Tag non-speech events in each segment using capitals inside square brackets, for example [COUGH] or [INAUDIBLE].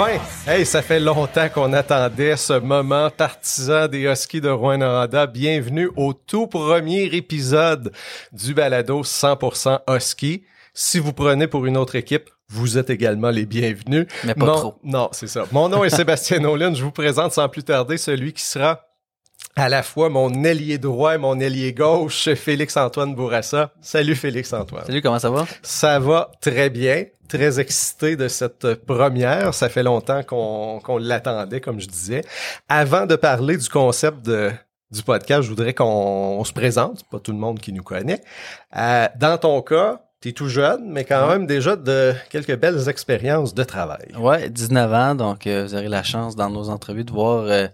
Enfin! Hey, ça fait longtemps qu'on attendait ce moment partisan des Huskies de Rouen-Noranda. Bienvenue au tout premier épisode du balado 100% Husky. Si vous prenez pour une autre équipe, vous êtes également les bienvenus. Mais pas trop. Non, c'est ça. Mon nom est Sébastien [LAUGHS] Nolan. Je vous présente sans plus tarder celui qui sera à la fois mon ailier droit et mon ailier gauche, Félix-Antoine Bourassa. Salut Félix-Antoine. Salut, comment ça va? Ça va très bien. Très excité de cette première. Ça fait longtemps qu'on qu'on l'attendait, comme je disais. Avant de parler du concept de, du podcast, je voudrais qu'on on se présente. Pas tout le monde qui nous connaît. Euh, dans ton cas, tu es tout jeune, mais quand même déjà de quelques belles expériences de travail. Ouais, 19 ans, donc euh, vous aurez la chance dans nos entrevues de voir euh,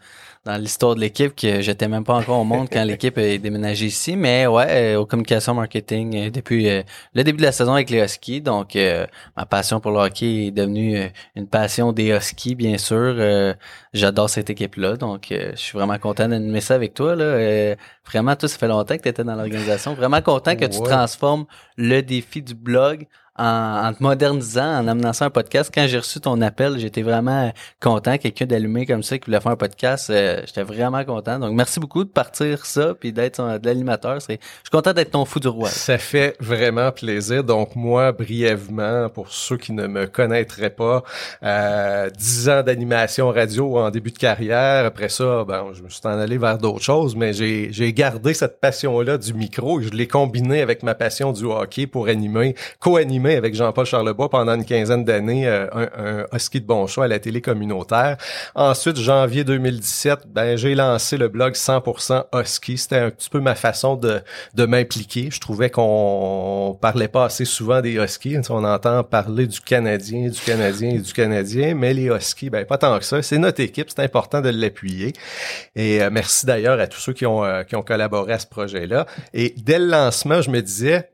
dans l'histoire de l'équipe que j'étais même pas encore au monde quand l'équipe est déménagée ici, mais ouais, euh, aux communications marketing euh, depuis euh, le début de la saison avec les Huskies, donc euh, ma passion pour le hockey est devenue euh, une passion des Huskies, bien sûr. Euh, J'adore cette équipe-là, donc euh, je suis vraiment content d'animer ça avec toi. Là. Euh, vraiment, toi, ça fait longtemps que tu étais dans l'organisation. Vraiment content que tu transformes le défi du blog en, en te modernisant, en amenant ça un podcast. Quand j'ai reçu ton appel, j'étais vraiment content. Quelqu'un d'allumé comme ça qui voulait faire un podcast, euh, j'étais vraiment content. Donc, merci beaucoup de partir ça puis d'être de l'animateur. Je suis content d'être ton fou du roi. Ça fait vraiment plaisir. Donc moi, brièvement, pour ceux qui ne me connaîtraient pas, euh, 10 ans d'animation radio en début de carrière. Après ça, ben, je me suis en allé vers d'autres choses, mais j'ai gardé cette passion-là du micro. Je l'ai combiné avec ma passion du hockey pour animer, co-animer avec Jean-Paul Charlebois pendant une quinzaine d'années euh, un, un de bon choix à la télé communautaire. Ensuite, janvier 2017, ben j'ai lancé le blog 100% husky. C'était un petit peu ma façon de de m'impliquer. Je trouvais qu'on parlait pas assez souvent des Huskies. On entend parler du Canadien, du Canadien et du Canadien, mais les Huskies, ben pas tant que ça. C'est notre équipe, c'est important de l'appuyer. Et euh, merci d'ailleurs à tous ceux qui ont euh, qui ont collaboré à ce projet-là. Et dès le lancement, je me disais,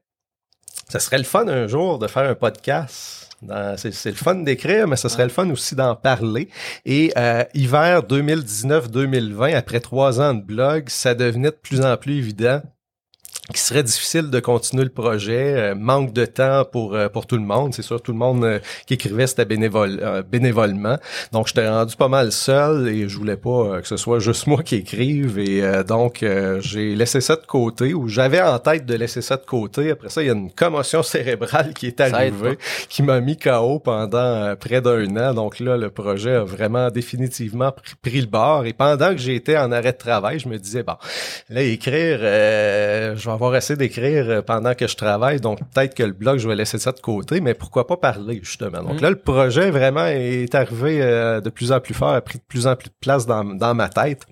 ça serait le fun un jour de faire un podcast. C'est le fun d'écrire, mais ce serait le fun aussi d'en parler. Et euh, hiver 2019-2020, après trois ans de blog, ça devenait de plus en plus évident qu'il serait difficile de continuer le projet, euh, manque de temps pour euh, pour tout le monde. C'est sûr, tout le monde euh, qui écrivait c'était bénévole, bénévolement. Donc, j'étais rendu pas mal seul et je voulais pas que ce soit juste moi qui écrive. Et donc, j'ai laissé ça de côté ou j'avais en tête de laisser ça de côté. Après ça, il y a une commotion cérébrale qui est arrivée, qui m'a mis KO pendant près d'un an. Donc là, le projet a vraiment définitivement pris, pris le bord. Et pendant que j'étais en arrêt de travail, je me disais, bon, là, écrire, euh, je vais avoir assez d'écrire euh, pendant que je travaille. Donc peut-être que le blog, je vais laisser ça de côté, mais pourquoi pas parler, justement. Donc Mm. là, le projet vraiment est arrivé euh, de plus en plus fort, a pris de plus en plus de place dans, dans ma tête.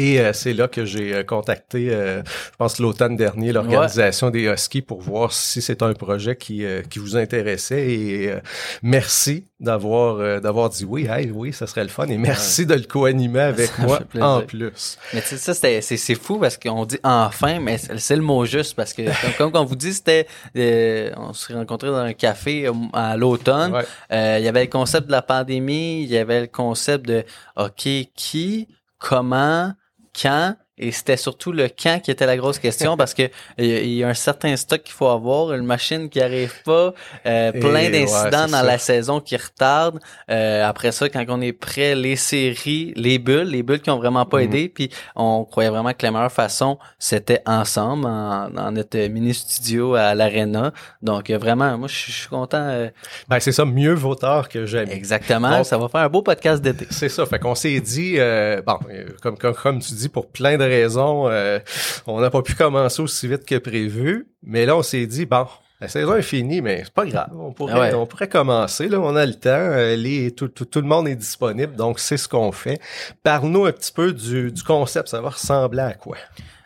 Et euh, c'est là que j'ai euh, contacté, euh, je pense l'automne dernier, l'organisation des Huskies pour voir si c'est un projet qui, euh, qui vous intéressait. Et euh, merci d'avoir euh, d'avoir dit oui, hey, oui, ça serait le fun. Et merci de le co-animer avec Ça moi en plus. Mais tu sais, ça, c'était- c'est c'est fou parce qu'on dit enfin, mais c'est le mot juste parce que, comme, comme on vous dit, c'était, euh, on s'est rencontrés dans un café à l'automne. Ouais. Euh, il y avait le concept de la pandémie, il y avait le concept de OK, qui, comment, quand, et c'était surtout le quand qui était la grosse question parce que il y a un certain stock qu'il faut avoir, une machine qui arrive pas, euh, plein d'incidents dans ça. la saison qui retardent. Euh, après ça, quand on est prêt, les séries, les bulles, les bulles qui ont vraiment pas Mhm. aidé, puis on croyait vraiment que la meilleure façon, c'était ensemble, en, dans notre mini studio à l'Arena. Donc vraiment, moi je suis content. euh, Ben, c'est ça, mieux vaut tard que jamais. exactement, Donc- ça va faire un beau podcast d'été. C'est ça. Fait qu'on s'est dit, euh, bon, euh, comme, comme, comme tu dis, pour plein de raisons, euh, on n'a pas pu commencer aussi vite que prévu. Mais là, on s'est dit, bon, la saison est finie, mais c'est pas grave. On pourrait, Ah ouais. on pourrait commencer. Là, on a le temps. euh, les, tout, tout, tout le monde est disponible. Donc, c'est ce qu'on fait. Parle-nous un petit peu du, du concept. Ça va ressembler à quoi?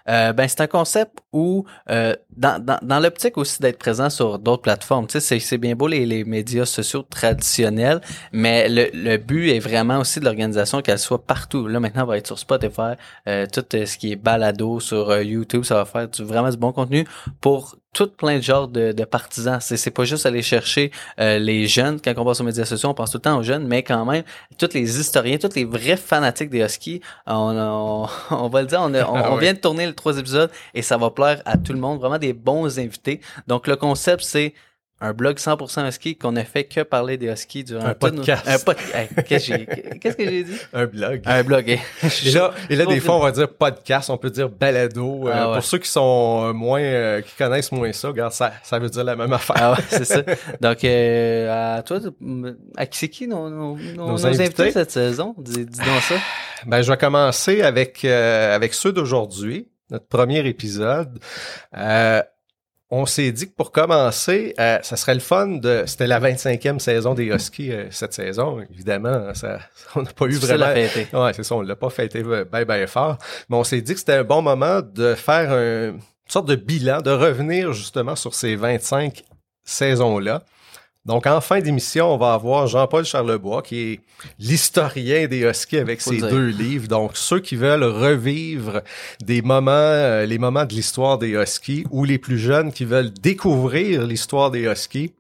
Euh, ben c'est un concept où euh, dans, dans, dans l'optique aussi d'être présent sur d'autres plateformes. Tu sais, c'est, c'est bien beau les, les médias sociaux traditionnels, mais le, le but est vraiment aussi de l'organisation qu'elle soit partout. Là maintenant, on va être sur Spotify, euh, tout euh, ce qui est balado sur euh, YouTube, ça va faire du, vraiment du bon contenu pour tout plein de genres de, de partisans. C'est, c'est pas juste aller chercher euh, les jeunes. Quand on passe aux médias sociaux, on pense tout le temps aux jeunes, mais quand même, tous les historiens, tous les vrais fanatiques des Huskies, on, on, [LAUGHS] on va le dire, on, a- on, Ah on ouais. vient de tourner le trois épisodes et ça va plaire à tout le monde. Vraiment des bons invités. Donc, le concept, c'est un blog 100% husky qu'on a fait que parler des huskies durant Un nos- podcast. Un podcast. Qu'est-ce que j'ai- qu'est-ce que j'ai dit? [LAUGHS] Un blog. Un blog. eh. [LAUGHS] Et là, et là, des fois, on va dire podcast, on peut dire balado. Euh, Ah ouais. Pour ceux qui sont euh, moins, euh, qui connaissent moins ça, regarde, ça, ça veut dire la même affaire. Ah ouais, c'est ça. [LAUGHS] Donc, euh, à toi, à qui c'est qui nos, nos, nos- nos invités? invités cette saison? Dis, dis donc ça. Ben, je vais commencer avec avec ceux d'aujourd'hui, notre premier épisode. Euh, on s'est dit que pour commencer, euh, ça serait le fun de. C'était la 25e saison des Huskies euh, cette saison. Évidemment, ça, [LAUGHS] on n'a pas eu vraiment. à fêter. Ouais, c'est ça, on l'a pas fêté ben ben fort. Mais on s'est dit que c'était un bon moment de faire un, une sorte de bilan, de revenir justement sur ces 25 saisons-là. Donc, en fin d'émission, on va avoir Jean-Paul Charlebois, qui est l'historien des Huskies avec ses dire. deux livres. Donc, ceux qui veulent revivre des moments, euh, les moments de l'histoire des Huskies, ou les plus jeunes qui veulent découvrir l'histoire des Huskies.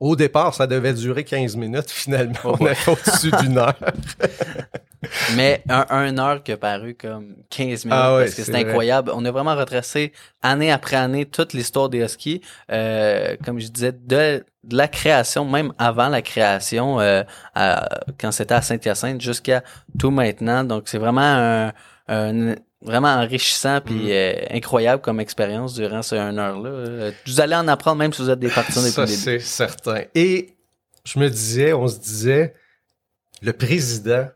Au départ, ça devait durer 15 minutes. Finalement, Oh on fait au-dessus d'une heure. [LAUGHS] Mais un, un heure qui a paru comme 15 minutes Ah ouais, parce que c'est vrai. incroyable. On a vraiment retracé année après année toute l'histoire des Huskies. Euh, comme je disais, de, de la création, même avant la création, euh, à- quand c'était à Saint-Hyacinthe, jusqu'à tout maintenant. Donc c'est vraiment un, un- vraiment enrichissant puis Mm. euh, incroyable comme expérience durant ce 1 heure-là. Euh, Vous allez en apprendre même si vous êtes des partisans depuis Ça, c'est certain. Et je me disais, on se disait, le président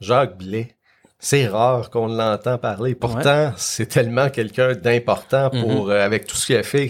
Jacques Blais, c'est rare qu'on l'entend parler. Pourtant, c'est tellement quelqu'un d'important pour, euh, avec tout ce qu'il a fait,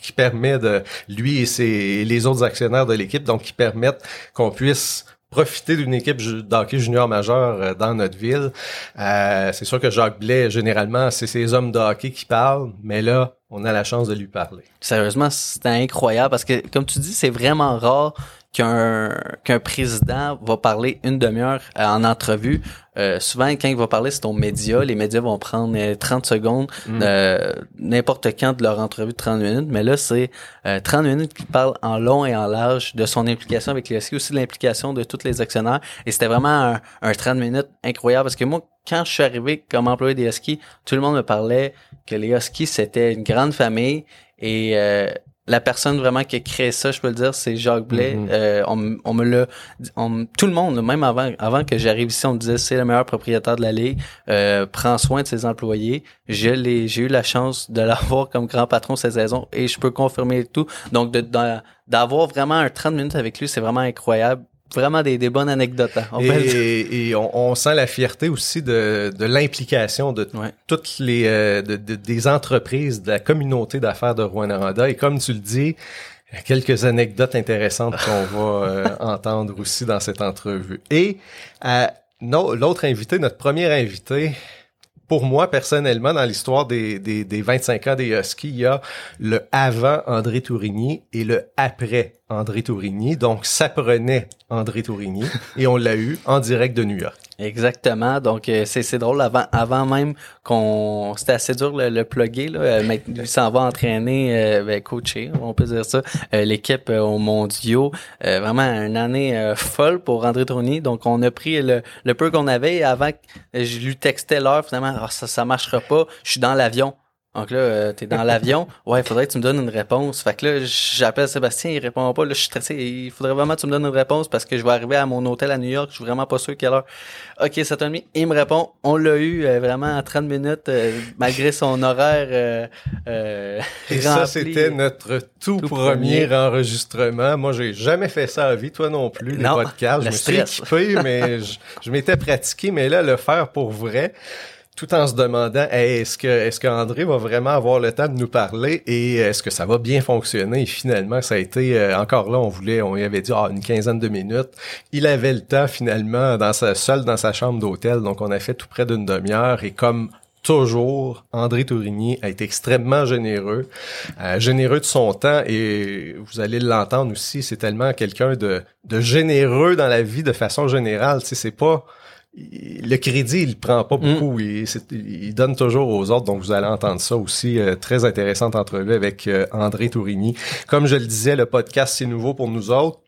qui permet de, lui et, ses, et les autres actionnaires de l'équipe, donc qui permettent qu'on puisse profiter d'une équipe d'hockey junior majeur euh, dans notre ville. Euh, c'est sûr que Jacques Blais, généralement, c'est ces hommes de hockey qui parlent, mais là, on a la chance de lui parler. Sérieusement, c'était incroyable parce que, comme tu dis, c'est vraiment rare qu'un qu'un président va parler une demi-heure euh, en entrevue. Euh, souvent, quand il va parler, c'est aux médias. Les médias vont prendre euh, 30 secondes Mm. euh, n'importe quand de leur entrevue de 30 minutes. Mais là, c'est euh, 30 minutes qu'il parle en long et en large de son implication avec les Huskies, aussi de l'implication de tous les actionnaires. Et c'était vraiment un, un 30 minutes incroyable parce que moi, quand je suis arrivé comme employé des Huskies, tout le monde me parlait que les Huskies, c'était une grande famille et euh, la personne vraiment qui a créé ça, je peux le dire, c'est Jacques Blais. Mhm. Euh, on, me l'a, tout le monde, même avant, avant que j'arrive ici, on me disait c'est le meilleur propriétaire de la ligue, euh, prend soin de ses employés. Je l'ai, j'ai eu la chance de [LAUGHS] l'avoir comme grand patron cette saison et je peux confirmer tout. Donc d'avoir vraiment un 30 minutes avec lui, c'est vraiment incroyable. Vraiment des, des bonnes anecdotes. hein, on. Et, et on, on sent la fierté aussi de, de l'implication de Ouais. toutes les euh, de- de- des entreprises, de la communauté d'affaires de Rouen-Noranda. Et comme tu le dis, quelques anecdotes intéressantes qu'on va euh, [LAUGHS] entendre aussi dans cette entrevue. Et euh, l'autre invité, notre premier invité, pour moi, personnellement, dans l'histoire des, des, des 25 ans des Huskies, il y a le avant André Tourigny et le après André Tourigny. Donc, ça prenait André Tourigny et on l'a eu en direct de New York. Exactement. Donc euh, c'est drôle avant avant même qu'on c'était assez dur le, le plugger là. Euh, mais lui s'en va entraîner, euh, ben, coacher, on peut dire ça. euh, L'équipe euh, aux mondiaux, Euh, vraiment une année folle pour André Tourny. Donc on a pris le, le peu qu'on avait et avant je lui textais l'heure finalement. Ah, ça ça marchera pas. Je suis dans l'avion. Donc là, euh, t'es dans l'avion. [LAUGHS] Ouais, il faudrait que tu me donnes une réponse. Fait que là, j'appelle Sébastien, il répond pas. Là, je suis stressé. Il faudrait vraiment que tu me donnes une réponse parce que je vais arriver à mon hôtel à New York. Je suis vraiment pas sûr quelle heure. OK, 7h30. Il me répond. On l'a eu euh, vraiment en 30 minutes, euh, malgré son horaire euh, euh, Et ça, c'était notre tout, Tout premier, premier. enregistrement. Moi, j'ai jamais fait ça à vie, toi non plus, les Non, podcasts. Je le me suis équipé, mais je, je m'étais pratiqué, mais là, le faire pour vrai, tout en se demandant est-ce que est-ce qu'André va vraiment avoir le temps de nous parler et est-ce que ça va bien fonctionner? Et finalement, ça a été euh, encore là, on voulait, on lui avait dit ah, une quinzaine de minutes. Il avait le temps finalement dans sa seul dans sa chambre d'hôtel, donc on a fait tout près d'une demi-heure et comme toujours, André Tourigny a été extrêmement généreux, euh, généreux de son temps et vous allez l'entendre aussi, c'est tellement quelqu'un de, de généreux dans la vie de façon générale. Tu sais, c'est pas le crédit, il prend pas beaucoup. Il, donne toujours aux autres. Donc, vous allez entendre ça aussi. euh, très intéressante entrevue avec euh, André Tourigny. Comme je le disais, le podcast, c'est nouveau pour nous autres.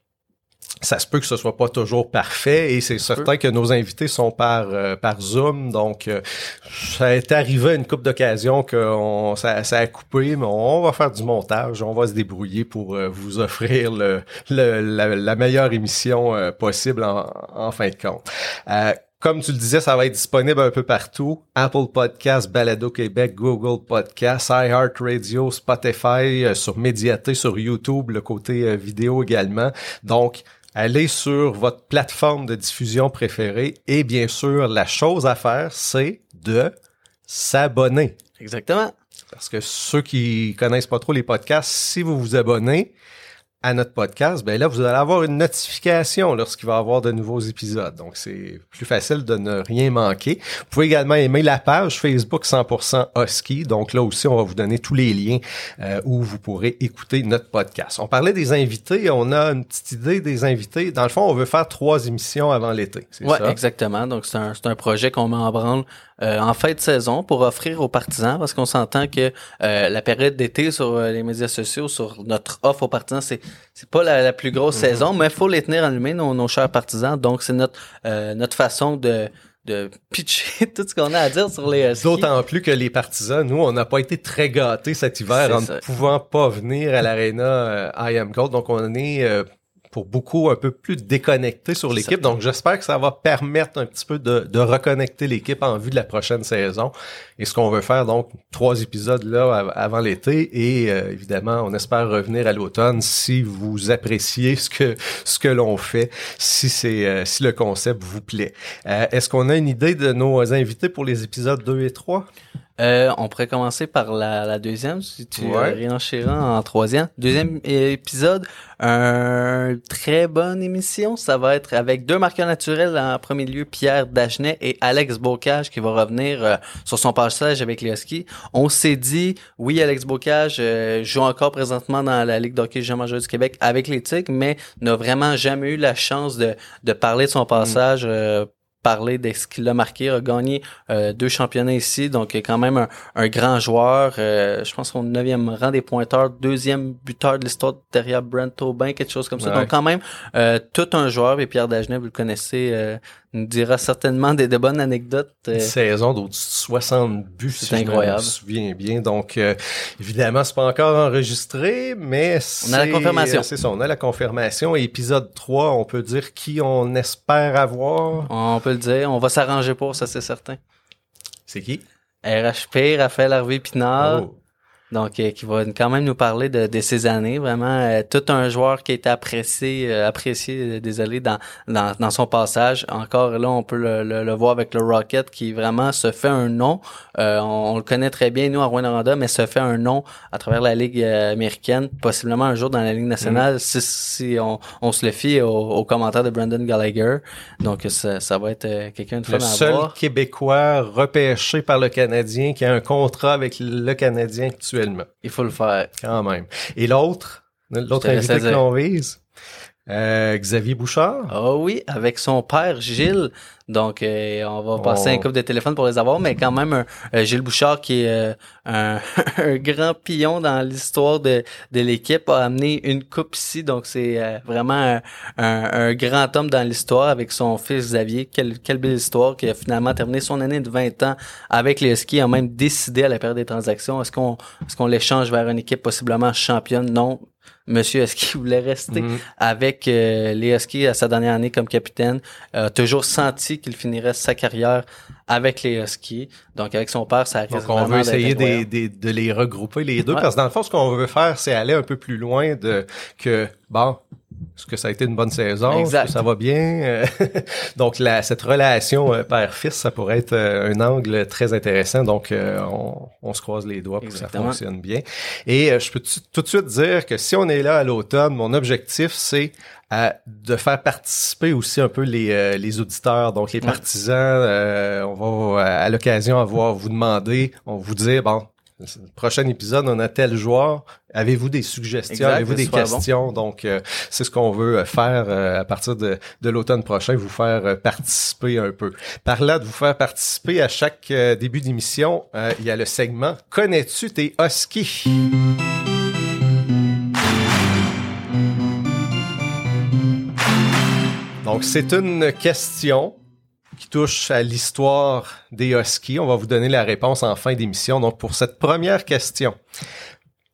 ça se peut que ce soit pas toujours parfait et c'est certain que nos invités sont par euh, par Zoom donc ça est arrivé à une coupe d'occasion que ça, ça, a coupé mais on va faire du montage on va se débrouiller pour vous offrir le, la, meilleure émission possible en, en, fin de compte comme tu le disais, ça va être disponible un peu partout. Apple Podcasts, Balado Québec, Google Podcasts, iHeartRadio, Spotify, sur Médiaté, sur YouTube, le côté vidéo également. Donc, allez sur votre plateforme de diffusion préférée et bien sûr, la chose à faire, c'est de s'abonner. Exactement. Parce que ceux qui connaissent pas trop les podcasts, si vous vous abonnez, à notre podcast, ben là, vous allez avoir une notification lorsqu'il va y avoir de nouveaux épisodes. Donc, c'est plus facile de ne rien manquer. Vous pouvez également aimer la page Facebook 100% Husky. Donc, là aussi, on va vous donner tous les liens euh, où vous pourrez écouter notre podcast. On parlait des invités. On a une petite idée des invités. Dans le fond, on veut faire trois émissions avant l'été. Oui, exactement. Donc, c'est un, un projet qu'on met en branle euh, en fin de saison pour offrir aux partisans parce qu'on s'entend que euh, la période d'été sur euh, les médias sociaux, sur notre offre aux partisans, c'est c'est pas la, plus grosse saison, mais il faut les tenir allumés, nos, nos chers partisans. Donc, c'est notre notre façon de de pitcher [LAUGHS] tout ce qu'on a à dire sur les D'autant plus que les partisans, nous, on n'a pas été très gâtés cet hiver en ne pouvant pas venir à l'aréna I Am Gold. Donc, on est pour beaucoup un peu plus déconnecté sur l'équipe. Donc j'espère que ça va permettre un petit peu de, de reconnecter l'équipe en vue de la prochaine saison. Et ce qu'on veut faire donc trois épisodes là avant l'été et euh, évidemment on espère revenir à l'automne si vous appréciez ce que ce que l'on fait, si c'est euh, si le concept vous plaît. Euh, est-ce qu'on a une idée de nos invités pour les épisodes 2 et 3? Euh, on pourrait commencer par la, la deuxième, si tu ouais. en troisième. Deuxième épisode, une très bonne émission. Ça va être avec deux marqueurs naturels en premier lieu, Pierre Dagenet et Alex Bocage qui va revenir euh, sur son passage avec les Huskies. On s'est dit, oui, Alex Bocage euh, joue encore présentement dans la Ligue d'hockey jean majeur du Québec avec les Tigres, mais n'a vraiment jamais eu la chance de, de parler de son passage euh, parler de ce qu'il a marqué, a gagné euh, deux championnats ici, donc il est quand même un, grand joueur. Euh, je pense qu'on neuvième rang des pointeurs, deuxième buteur de l'histoire derrière Brent Aubin, quelque chose comme ça. Donc quand même euh, tout un joueur. Et Pierre Dagenet, vous le connaissez, nous dira certainement des, de bonnes anecdotes. Une saison d'au 60 buts, c'est incroyable. je me souviens bien. Donc évidemment, c'est pas encore enregistré, mais on a la confirmation. C'est ça, on a la confirmation. Épisode 3, on peut dire qui on espère avoir. On peut le dire. On va s'arranger pour ça, c'est certain. C'est qui? RHP, Raphaël Harvey Pinard. Oh. Donc, euh, qui va quand même nous parler de, de ces années. Vraiment, euh, tout un joueur qui a été apprécié, euh, apprécié, désolé, dans, dans, dans, son passage. Encore là, on peut le, le, voir avec le Rocket qui vraiment se fait un nom. On, le connaît très bien, nous, à Rwanda, mais se fait un nom à travers la Ligue américaine, possiblement un jour dans la Ligue nationale, mm. si, si on, on, se le fie aux commentaires de Brandon Gallagher. Donc, ça, ça va être quelqu'un de fun le seul Québécois repêché par le Canadien qui a un contrat avec le Canadien il faut le faire. Quand même. Et l'autre, l'autre invité que l'on vise, euh, Xavier Bouchard. Ah oui, avec son père Gilles. Donc, euh, on va passer un oh. couple de téléphone pour les avoir, mais quand même, euh, Gilles Bouchard, qui est [LAUGHS] un, grand pion dans l'histoire de, de l'équipe, a amené une coupe ici. Donc, c'est vraiment un, grand homme dans l'histoire avec son fils Xavier. Quelle, quelle belle histoire qui a finalement terminé son année de 20 ans avec les skis, a même décidé à la période des transactions. Est-ce qu'on est-ce qu'on l'échange vers une équipe possiblement championne? Non, Monsieur Husky [LAUGHS] voulait rester mhm. avec euh, les Huskies à sa dernière année comme capitaine. A toujours senti qu'il finirait sa carrière avec les Huskies. Donc avec son père, ça Donc on veut essayer de les regrouper les deux parce que dans le fond, ce qu'on veut faire, c'est aller un peu plus loin de que bon, est-ce que ça a été une bonne saison? Est-ce que ça va bien? [LAUGHS] donc, la, cette relation euh, père-fils, ça pourrait être euh, un angle très intéressant. Donc, euh, on, on, se croise les doigts pour que ça fonctionne bien. Et je peux tout de suite dire que si on est là à l'automne, mon objectif, c'est de faire participer aussi un peu les, les auditeurs, donc les partisans. on va à l'occasion avoir vous demander, on vous dire, bon, prochain épisode, on a tel joueur. Avez-vous des suggestions? Avez-vous des questions? Donc, euh, c'est ce qu'on veut euh, faire euh, à partir de, de l'automne prochain, vous faire participer un peu. Par là, de vous faire participer à chaque début d'émission, il y a le segment Connais-tu tes Huskies? Donc, c'est une question touche à l'histoire des Huskies. On va vous donner la réponse en fin d'émission. Donc, pour cette première question,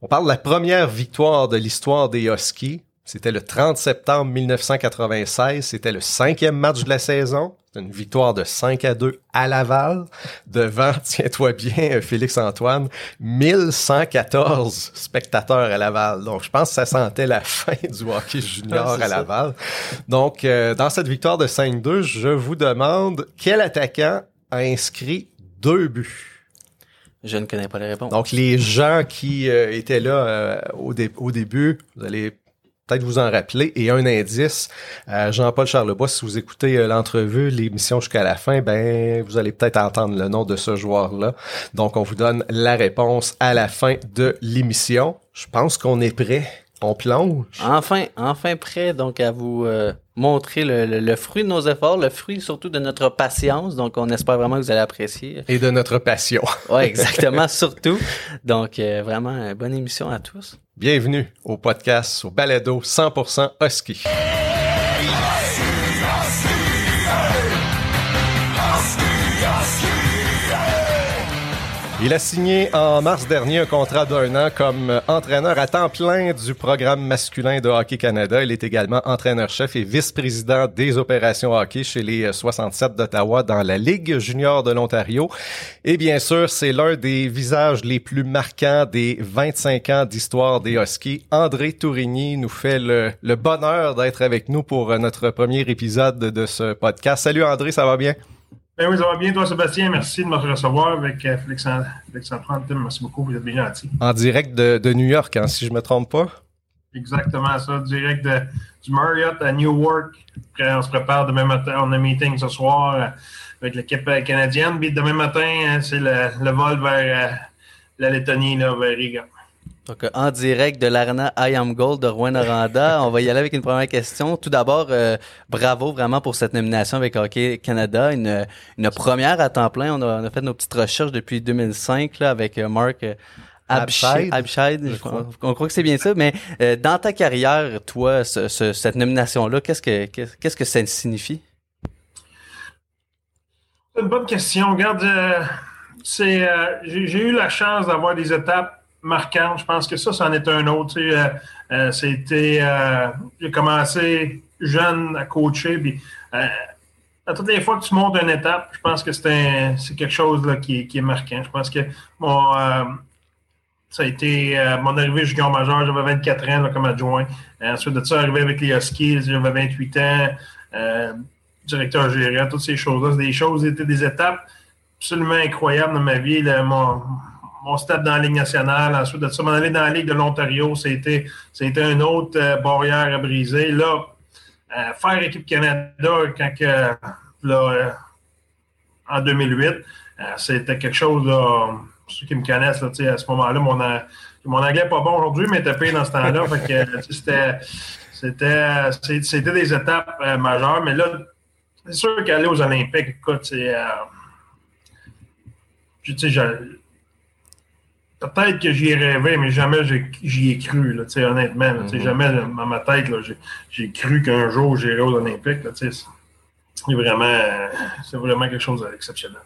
on parle de la première victoire de l'histoire des Huskies. C'était le 30 septembre 1996. C'était le cinquième match de la saison. Une victoire de 5 à 2 à Laval devant, [LAUGHS] tiens-toi bien, Félix-Antoine, 1114 spectateurs à Laval. Donc, je pense que ça sentait la [LAUGHS] fin du hockey junior à Laval. Donc, euh, dans cette victoire de 5-2, je vous demande quel attaquant a inscrit deux buts? Je ne connais pas les réponses. Donc, les gens qui euh, étaient là euh, au, au, début, vous allez peut-être vous en rappeler. Et un indice, euh, Jean-Paul Charlebois, si vous écoutez euh, l'entrevue, l'émission jusqu'à la fin, ben vous allez peut-être entendre le nom de ce joueur-là. Donc, on vous donne la réponse à la fin de l'émission. Je pense qu'on est prêt. On plonge. Enfin, enfin prêt donc à vous euh, montrer le, fruit de nos efforts, le fruit surtout de notre patience. Donc, on espère vraiment que vous allez apprécier. Et de notre passion. [LAUGHS] oui, exactement, surtout. Donc, vraiment, bonne émission à tous. Bienvenue au podcast au Balado 100% Husky. Il a signé en mars dernier un contrat d'un an comme entraîneur à temps plein du programme masculin de Hockey Canada. Il est également entraîneur-chef et vice-président des opérations hockey chez les 67 d'Ottawa dans la Ligue junior de l'Ontario. Et bien sûr, c'est l'un des visages les plus marquants des 25 ans d'histoire des Huskies. André Tourigny nous fait le, le bonheur d'être avec nous pour notre premier épisode de ce podcast. Salut André, ça va bien? Ben oui, ça va bien, toi, Sébastien. Merci de me recevoir avec euh, Félix, Félix Antoine. Merci beaucoup, vous êtes bien gentil. En direct de, de New York, hein, si je ne me trompe pas. Exactement ça, direct de, du Marriott à Newark. Après, on se prépare demain matin. On a un meeting ce soir euh, avec l'équipe euh, canadienne. Puis demain matin, c'est le, le, vol vers la Lettonie, là, vers Riga. Donc, euh, en direct de l'arena I Am Gold de Rouen Noranda, [LAUGHS] on va y aller avec une première question. Tout d'abord, euh, bravo vraiment pour cette nomination avec Hockey Canada, une, une première à temps plein. On a, on a fait nos petites recherches depuis 2005 là, avec euh, Marc Abscheid. On, croit que c'est bien ça, mais dans ta carrière, toi, ce, cette nomination-là, qu'est-ce que qu'est-ce que ça signifie? C'est une bonne question. Regarde, c'est j'ai eu la chance d'avoir des étapes marquant. Je pense que ça, c'en est un autre. Euh, euh, c'était, euh, j'ai commencé jeune à coacher, à toutes les fois que tu montes une étape, je pense que c'est, quelque chose qui, est marquant. Je pense que mon, ça a été mon arrivée junior majeur, j'avais 24 ans comme adjoint. ensuite de ça, arrivé avec les Huskies, j'avais 28 ans, directeur gérant, toutes ces choses-là. C'est des choses, c'était des étapes absolument incroyables dans ma vie. Mon step dans la Ligue nationale. Ensuite de ça, m'en aller dans la Ligue de l'Ontario, c'était, une autre euh, barrière à briser. Là, euh, faire équipe Canada quand là, euh, en 2008, c'était quelque chose, ceux qui me connaissent, là, à ce moment-là, mon, mon anglais n'est pas bon aujourd'hui, mais tapé dans ce temps-là. c'était des étapes majeures. Mais là, c'est sûr qu'aller aux Olympiques, écoute, c'est. Peut-être que j'y ai rêvé, mais jamais j'y ai cru, là, honnêtement. Là, mm-hmm. Jamais dans ma tête, j'ai cru qu'un jour j'irai aux Olympiques. C'est vraiment, vraiment quelque chose d'exceptionnel.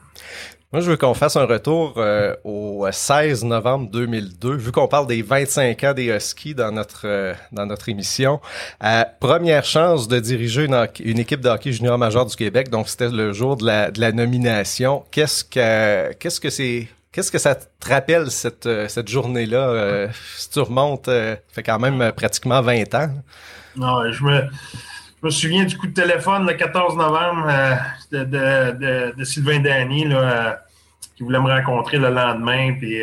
Moi, je veux qu'on fasse un retour euh, au 16 novembre 2002, vu qu'on parle des 25 ans des Huskies dans notre euh, dans notre émission. Euh, première chance de diriger une, une, équipe de hockey junior major du Québec, donc c'était le jour de la, de la nomination. Qu'est-ce que qu'est-ce que c'est Qu'est-ce que ça te rappelle cette, euh, cette journée-là? Euh, si tu remontes, euh, fait quand même pratiquement 20 ans. Non, je me, je me souviens du coup de téléphone le 14 novembre de, de, Sylvain Dany là, qui voulait me rencontrer le lendemain. Puis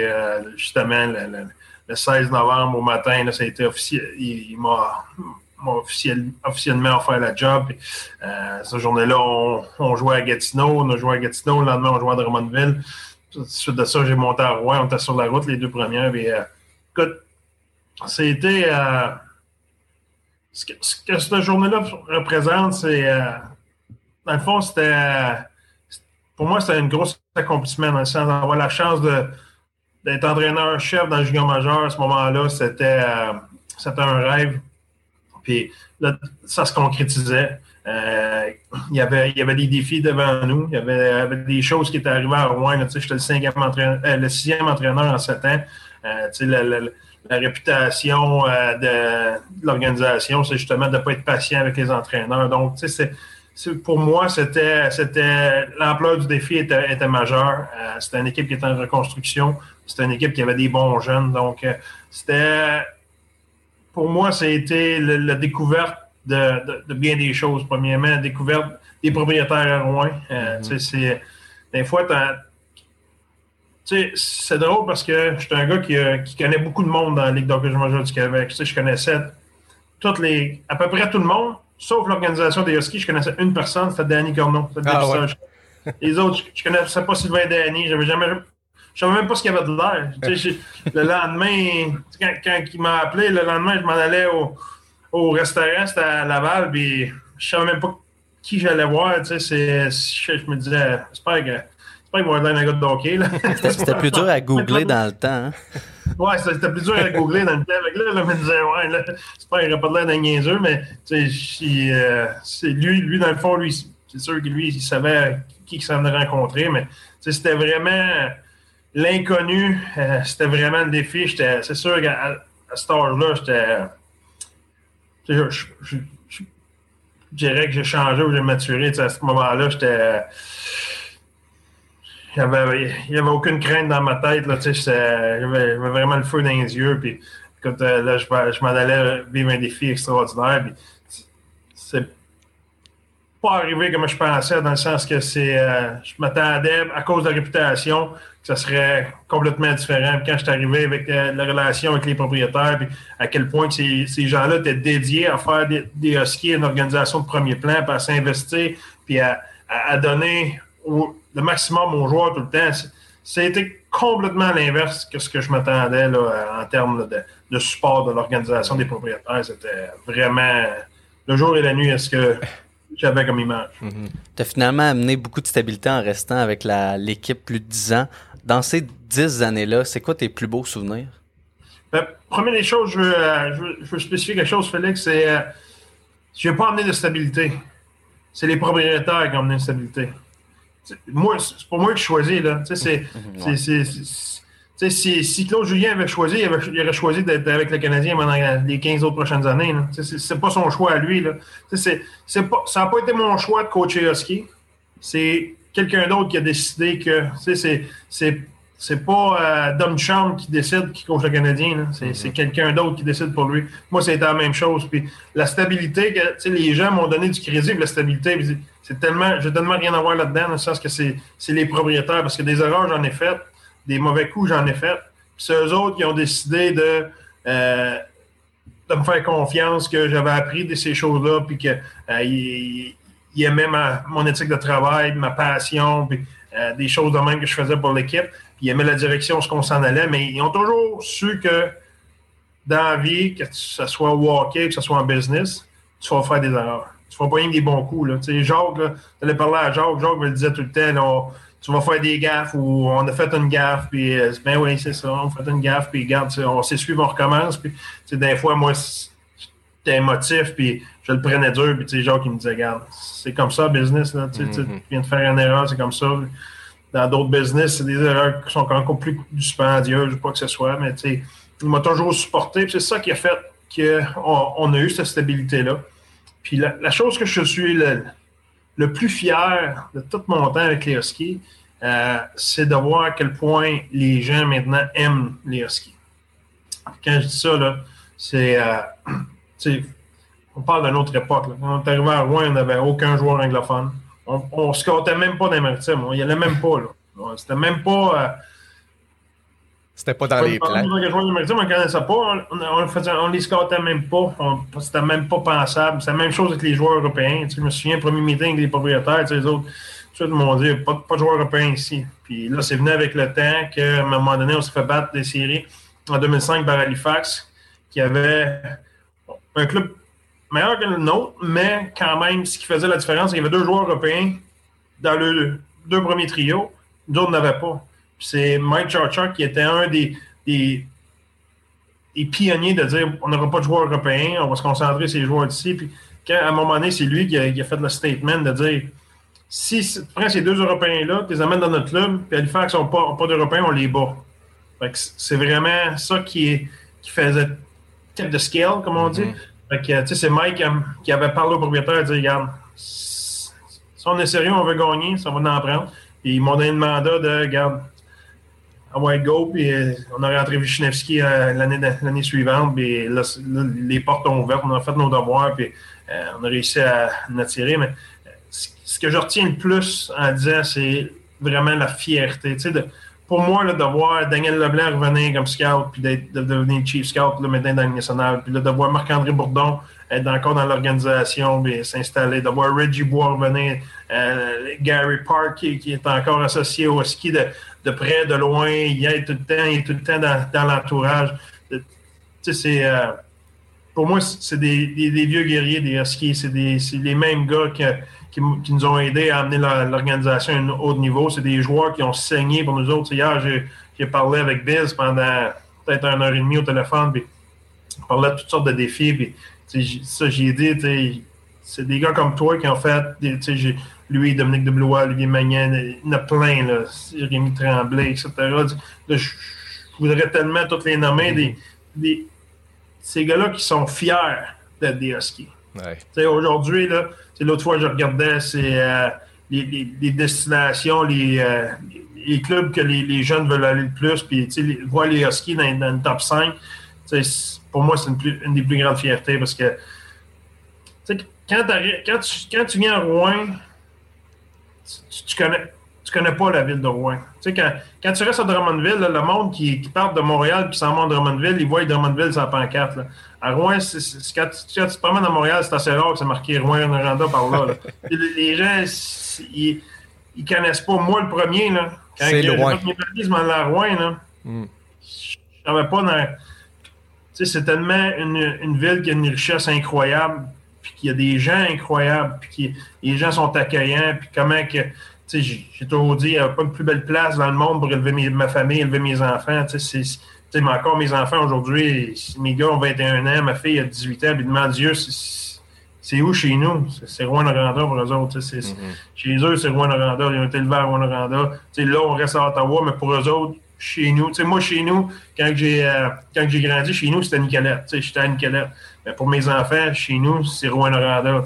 justement, le, 16 novembre au matin, ça a été officiel. Il, m'a officiellement offert la job. Puis, cette journée-là, on, on, jouait à Gatineau. On a joué à Gatineau. Le lendemain, on jouait à Drummondville. Suite de ça, j'ai monté à Rouen. On était sur la route les deux premières. Euh, écoute, c'était. Euh, ce, que, cette journée-là représente, c'est. Euh, dans le fond, c'était. pour moi, c'était un gros accomplissement dans le sens d'avoir la chance d'être entraîneur-chef dans le junior majeur à ce moment-là. C'était, c'était un rêve. Puis là, ça se concrétisait. Euh, il, y avait, il y avait des défis devant nous. Il y avait, des choses qui étaient arrivées à Rouen. J'étais le, cinquième entraîneur, euh, le sixième entraîneur en sept ans. Euh, la, la, réputation de, l'organisation, c'est justement de ne pas être patient avec les entraîneurs. Donc, c'est, pour moi, c'était, c'était l'ampleur du défi était, était majeure. c'était une équipe qui était en reconstruction. C'était une équipe qui avait des bons jeunes. Donc, c'était pour moi, été la découverte de, bien des choses. Premièrement, la découverte des propriétaires à Rouen. Euh, mm-hmm. Des fois, c'est drôle parce que je suis un gars euh, qui, connaît beaucoup de monde dans la Ligue d'hockey majeur du Québec. je connaissais toutes les, à peu près tout le monde, sauf l'organisation des Huskies. Je connaissais une personne, c'était Danny Corneau. Ah, [LAUGHS] les autres, je ne connaissais pas Sylvain Danny. J'avais jamais. Je savais même pas ce qu'il y avait de l'air. le lendemain, quand, quand il m'a appelé, le lendemain, je m'en allais au, au restaurant, c'était à Laval, puis je savais même pas qui j'allais voir. Tu sais, je me disais, j'espère que. J'espère qu'il va avoir un gars de hockey. [LAUGHS] C'était plus dur à googler dans le temps. Hein? Ouais, c'était plus dur à googler dans le temps. Avec là, je me disais, ouais, là, j'espère qu'il n'y aurait pas de l'air d'un niaiseux, mais euh, c'est lui, lui, dans le fond, lui, c'est sûr que lui, il savait qui il s'en allait rencontrer, mais c'était vraiment l'inconnu, euh, c'était vraiment le défi. C'est sûr qu'à à, à cet âge-là, j'étais je, dirais que j'ai changé ou j'ai maturé. À ce moment-là, j'étais. Il n'y avait, avait, aucune crainte dans ma tête. J'avais vraiment le feu dans les yeux. Puis, euh, là, je, m'en allais vivre un défi extraordinaire. Pas arrivé comme je pensais, dans le sens que c'est. Euh, je m'attendais, à cause de la réputation, ça serait complètement différent. quand je suis arrivé avec euh, la relation avec les propriétaires, puis à quel point ces, ces gens-là étaient dédiés à faire des, des huskies, une organisation de premier plan, puis à s'investir, puis à, à, donner le maximum aux joueurs tout le temps, c'était complètement l'inverse que ce que je m'attendais en termes de, de, support de l'organisation des propriétaires. C'était vraiment le jour et la nuit, est-ce que j'avais comme image. Mm-hmm. Tu as finalement amené beaucoup de stabilité en restant avec l'équipe plus de 10 ans dans ces dix années-là, c'est quoi tes plus beaux souvenirs? Ben, première des choses, je veux, euh, je, veux, spécifier quelque chose, Félix, c'est euh, je n'ai pas amené de stabilité. C'est les propriétaires qui ont amené de stabilité. Moi, c'est pas moi qui choisis, là. C'est, c'est, si, si, Claude Julien avait choisi, il, avait, il aurait choisi d'être avec le Canadien pendant les 15 autres prochaines années. C'est pas son choix à lui. Là. Pas, ça n'a pas été mon choix de coacher Husky. C'est quelqu'un d'autre qui a décidé que c'est c'est pas euh, Dom Chum qui décide qui coach le Canadien. C'est mm-hmm. quelqu'un d'autre qui décide pour lui. Moi, c'était la même chose. Puis la stabilité, que, les gens m'ont donné du crédit pour la stabilité. C'est tellement, j'ai tellement rien à voir là-dedans, dans le sens que c'est les propriétaires. Parce que des erreurs, j'en ai fait. Des mauvais coups, j'en ai fait. Puis c'est eux autres qui ont décidé de, euh, me faire confiance que j'avais appris de ces choses-là. Puis que euh, il aimait mon éthique de travail, ma passion, puis, euh, des choses de même que je faisais pour l'équipe. Puis il aimait la direction, ce qu'on s'en allait, mais ils ont toujours su que dans la vie, que ce soit au hockey, que ce soit en business, tu vas faire des erreurs. Tu vas pas rien des bons coups. Là. Jacques, tu allais parler à Jacques, Jacques me le disait tout le temps, tu vas faire des gaffes ou on a fait une gaffe, puis euh, ben oui, c'est ça, on fait une gaffe, puis regarde, on s'essuie, on recommence. Puis, des fois, moi, j'étais émotif, puis je le prenais dur, puis tu sais, il me disait, regarde, c'est comme ça, business, là, tu, tu mm-hmm. viens de faire une erreur, c'est comme ça. Dans d'autres business, c'est des erreurs qui sont encore plus dispendieuses, ou pas que ce soit, mais tu sais, il m'a toujours supporté, c'est ça qui a fait qu'on on a eu cette stabilité-là. Puis la, chose que je suis le, le, plus fier de tout mon temps avec les Huskies, euh, c'est de voir à quel point les gens maintenant aiment les Huskies. Quand je dis ça, là, c'est... Euh, [CLEARS THROAT] on parle d'une autre époque. Quand on est arrivé à Rouen, on n'avait aucun joueur anglophone. On ne se comptait même pas dans les maritimes. On n'y allait même pas. C'était même pas. C'était pas dans les plans. on ne connaissait pas. On, on, les scotait même pas. C'était même pas pensable. C'est la même chose avec les joueurs européens. je me souviens, premier meeting des propriétaires, les autres, tout m'ont dit pas, pas de joueurs européens ici. Puis là, c'est venu avec le temps qu'à un moment donné, on s'est fait battre des séries en 2005 par Halifax, qui avait un club meilleur que le nôtre, mais quand même, ce qui faisait la différence, c'est qu'il y avait deux joueurs européens dans le deux premiers trios, d'autres n'avaient pas. C'est Mike Charchuk qui était un des, des, pionniers de dire on n'aura pas de joueurs européens, on va se concentrer sur les joueurs d'ici. Puis, à un moment donné, c'est lui qui a, fait le statement de dire si tu prends ces deux Européens-là, tu les amènes dans notre club, puis Halifax n'ont pas, pas d'Européens, on les bat. C'est vraiment ça qui, qui faisait tête de scale, comme on dit. Mm-hmm. c'est Mike euh, qui avait parlé au propriétaire et dit Regarde, si on est sérieux, on veut gagner, ça va en prendre. Puis ils m'ont donné le mandat de Regarde, à Go, puis euh, on a rentré Vichnevski euh, l'année suivante, puis les portes ont ouvert, on a fait nos devoirs, puis euh, on a réussi à en attirer. Mais ce que je retiens le plus en disant, c'est vraiment la fierté. De, pour moi, là, de voir Daniel Leblanc revenir comme scout, puis de devenir chief scout là, maintenant dans le national, puis de voir Marc-André Bourdon être encore dans l'organisation, puis s'installer, de voir Reggie Bois revenir, Gary Park qui, est encore associé au ski de, de près, de loin, il est tout le temps, il est tout le temps dans, l'entourage. c'est, euh, pour moi, c'est des, vieux guerriers des Huskies. C'est, les mêmes gars qui, nous ont aidés à amener l'organisation à un autre niveau. C'est des joueurs qui ont saigné pour nous autres. Hier, j'ai, parlé avec Biz pendant peut-être une heure et demie au téléphone. Puis on parlait de toutes sortes de défis. Puis, ça, j'ai dit, c'est des gars comme toi qui ont fait. Lui, Dominique de Blois, Olivier Magnan, il y en a plein, là, Rémi Tremblay, etc. je, voudrais tellement toutes les nommer, des, ces gars-là qui sont fiers d'être des Huskies. Aujourd'hui, l'autre fois, je regardais c'est, euh, les, destinations, euh, les, clubs que les, jeunes veulent aller le plus, puis voir les Huskies dans, dans, le top 5, pour moi, c'est une, une, des plus grandes fiertés parce que quand, quand, tu, quand tu viens à Rouen, tu, connais tu connais pas la ville de Rouen. Tu sais, quand, quand tu restes à Drummondville, le monde qui, qui part de Montréal qui s'en va à Drummondville, ils voient Drummondville sur la pancarte. Là. À Rouen, quand, tu, te promènes à Montréal, c'est assez rare que c'est marqué Rouen Noranda par là. [LAUGHS] les, gens, ils, ils connaissent pas. Moi, le premier, là, quand c'est j'ai fait mes valises, à Rouen, là, mm. je savais pas dans. Tu sais, c'est tellement une, une ville qui a une richesse incroyable puis qu'il y a des gens incroyables, puis que les gens sont accueillants, puis comment que. Tu sais, j'ai toujours dit, il n'y a pas de plus belle place dans le monde pour élever ma famille, élever mes enfants. Tu sais, mais encore mes enfants aujourd'hui, mes gars ont 21 ans, ma fille a 18 ans, puis demande Dieu, c'est où chez nous? C'est Rouen-Noranda pour eux autres. Mm-hmm. Chez eux, c'est Rouen-Noranda. Ils ont été élevés à Rouen-Noranda. Là, on reste à Ottawa, mais pour eux autres, chez nous, tu sais, moi, chez nous, quand j'ai euh, grandi, chez nous, c'était Nicolette. J'étais à Nicolette. Pour mes enfants, chez nous, c'est Rouen-Noranda.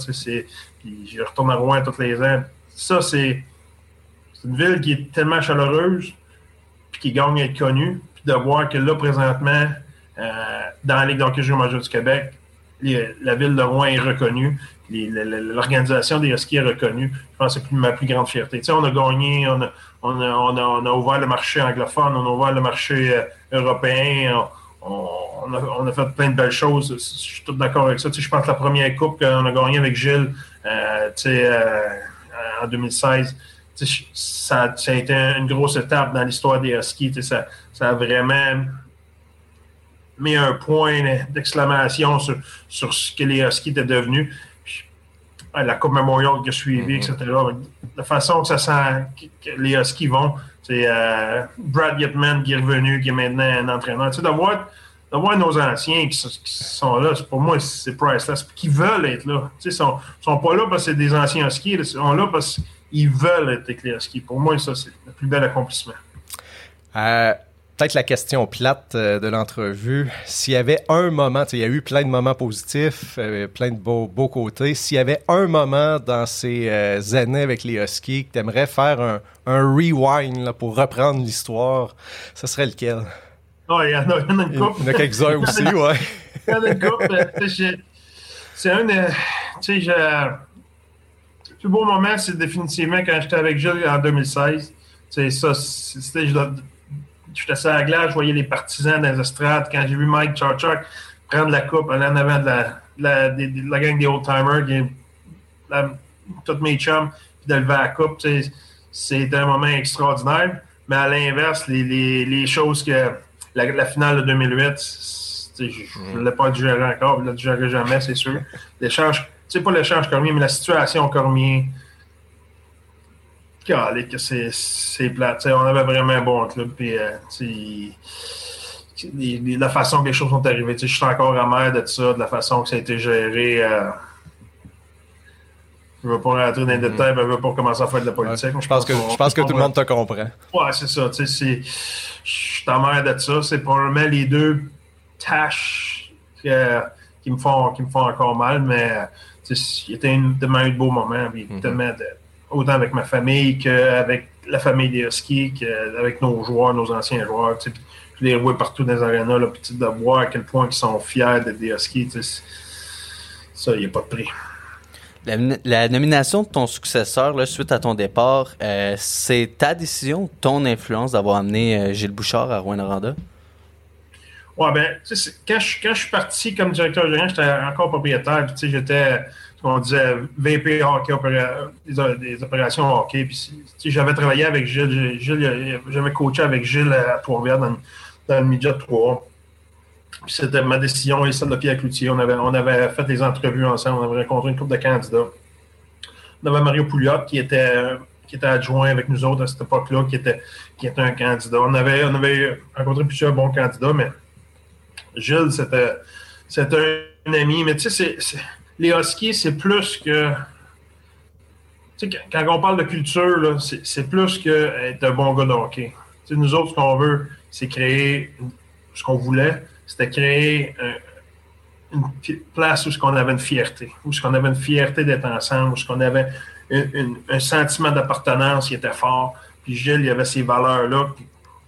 Je retourne à Rouen tous les ans. Ça, c'est une ville qui est tellement chaleureuse, puis qui gagne à être connue. Puis de voir que là, présentement, euh, dans la Ligue d'hockey majeur du Québec, la ville de Rouen est reconnue. L'organisation des Huskies est reconnue. Je pense que c'est ma plus grande fierté. Tu sais, on a gagné, on a, on, a, on, a, ouvert le marché anglophone, on a ouvert le marché euh, européen on, a, fait plein de belles choses. Je suis tout d'accord avec ça. je pense que la première coupe qu'on a gagnée avec Gilles euh, euh, en 2016, ça, a été une grosse étape dans l'histoire des Huskies. Ça, ça a vraiment mis un point d'exclamation sur, sur, ce que les Huskies étaient devenus. la Coupe Memorial qui a suivi, mm-hmm. etc. La façon que ça sent que les Huskies vont, c'est euh, Brad Yetman qui est revenu, qui est maintenant un entraîneur. Tu sais, d'avoir, nos anciens qui, sont là, pour moi, c'est priceless. Qui veulent être là. Tu sais, ils sont, sont pas là parce que c'est des anciens skis. Ils sont là parce qu'ils veulent être éclairés ski. Pour moi, ça, c'est le plus bel accomplissement. Euh, peut-être la question plate euh, de l'entrevue. S'il y avait un moment, il y a eu plein de moments positifs, euh, plein de beaux, beaux côtés. S'il y avait un moment dans ces euh, années avec les Huskies que tu aimerais faire un, un rewind pour reprendre l'histoire, ce serait lequel? Oh, [LAUGHS] [LAUGHS] il y en a, une couple. Il y en a quelques-uns aussi, ouais. Il y en a une couple. c'est un. Tu sais, le plus beau moment, c'est définitivement quand j'étais avec Jules en 2016. C'est ça, c'était J'étais sur la glace, je voyais les partisans dans les estrades. Quand j'ai vu Mike Charchuk prendre la coupe, aller en avant de la, la, la gang des old-timers, tous mes chums, puis de lever la coupe, c'était un moment extraordinaire. Mais à l'inverse, les, les, les, choses que la, finale de 2008, je ne l'ai pas digéré encore, je ne le digérerai jamais, c'est sûr. L'échange, c'est pas l'échange Cormier, mais la situation Cormier que c'est plate. on avait vraiment un bon club. Puis, euh, la façon que les choses sont arrivées, je suis encore amer de ça, de la façon que ça a été géré. Euh, Je ne veux pas rentrer dans les mm-hmm. détails, je ne veux pas commencer à faire de la politique. je, pense que, je pense que tout le monde te comprend. Ouais, c'est ça. Je suis en mer de ça. C'est probablement les deux tâches qui, me font, qui me font encore mal, mais il était tellement eu de beaux moments. Mm-hmm. Autant avec ma famille qu'avec la famille des Huskies, qu'avec nos joueurs, nos anciens joueurs. Je les vois partout dans les arénas, là, petit de voir à quel point ils sont fiers d'être des Huskies. Ça, il n'y a pas de prix. La, nomination de ton successeur là, suite à ton départ, euh, c'est ta décision, ton influence d'avoir amené euh, Gilles Bouchard à Rouen-Noranda? Oui, ben, quand je, quand je suis parti comme directeur général, j'étais encore propriétaire. J'étais, on disait, VP hockey, des, opérations hockey. j'avais travaillé avec Gilles. j'avais coaché avec Gilles à Trois-Rivières dans, dans, le midget 3. C'était ma décision et celle de Pierre Cloutier. On avait, on avait fait des entrevues ensemble. On avait rencontré une couple de candidats. On avait Mario Pouliot qui était, qui était adjoint avec nous autres à cette époque-là, qui était, qui était un candidat. On avait, on avait rencontré plusieurs bons candidats, mais Gilles, c'était, c'était un ami. Mais tu sais, les Huskies, c'est plus que. Tu sais, quand on parle de culture, c'est, plus que être un bon gars de hockey. nous autres, ce qu'on veut, c'est créer ce qu'on voulait, c'était créer une place où on avait une fierté, où on avait une fierté d'être ensemble, où on avait un sentiment d'appartenance qui était fort. Puis Gilles, il y avait ces valeurs-là.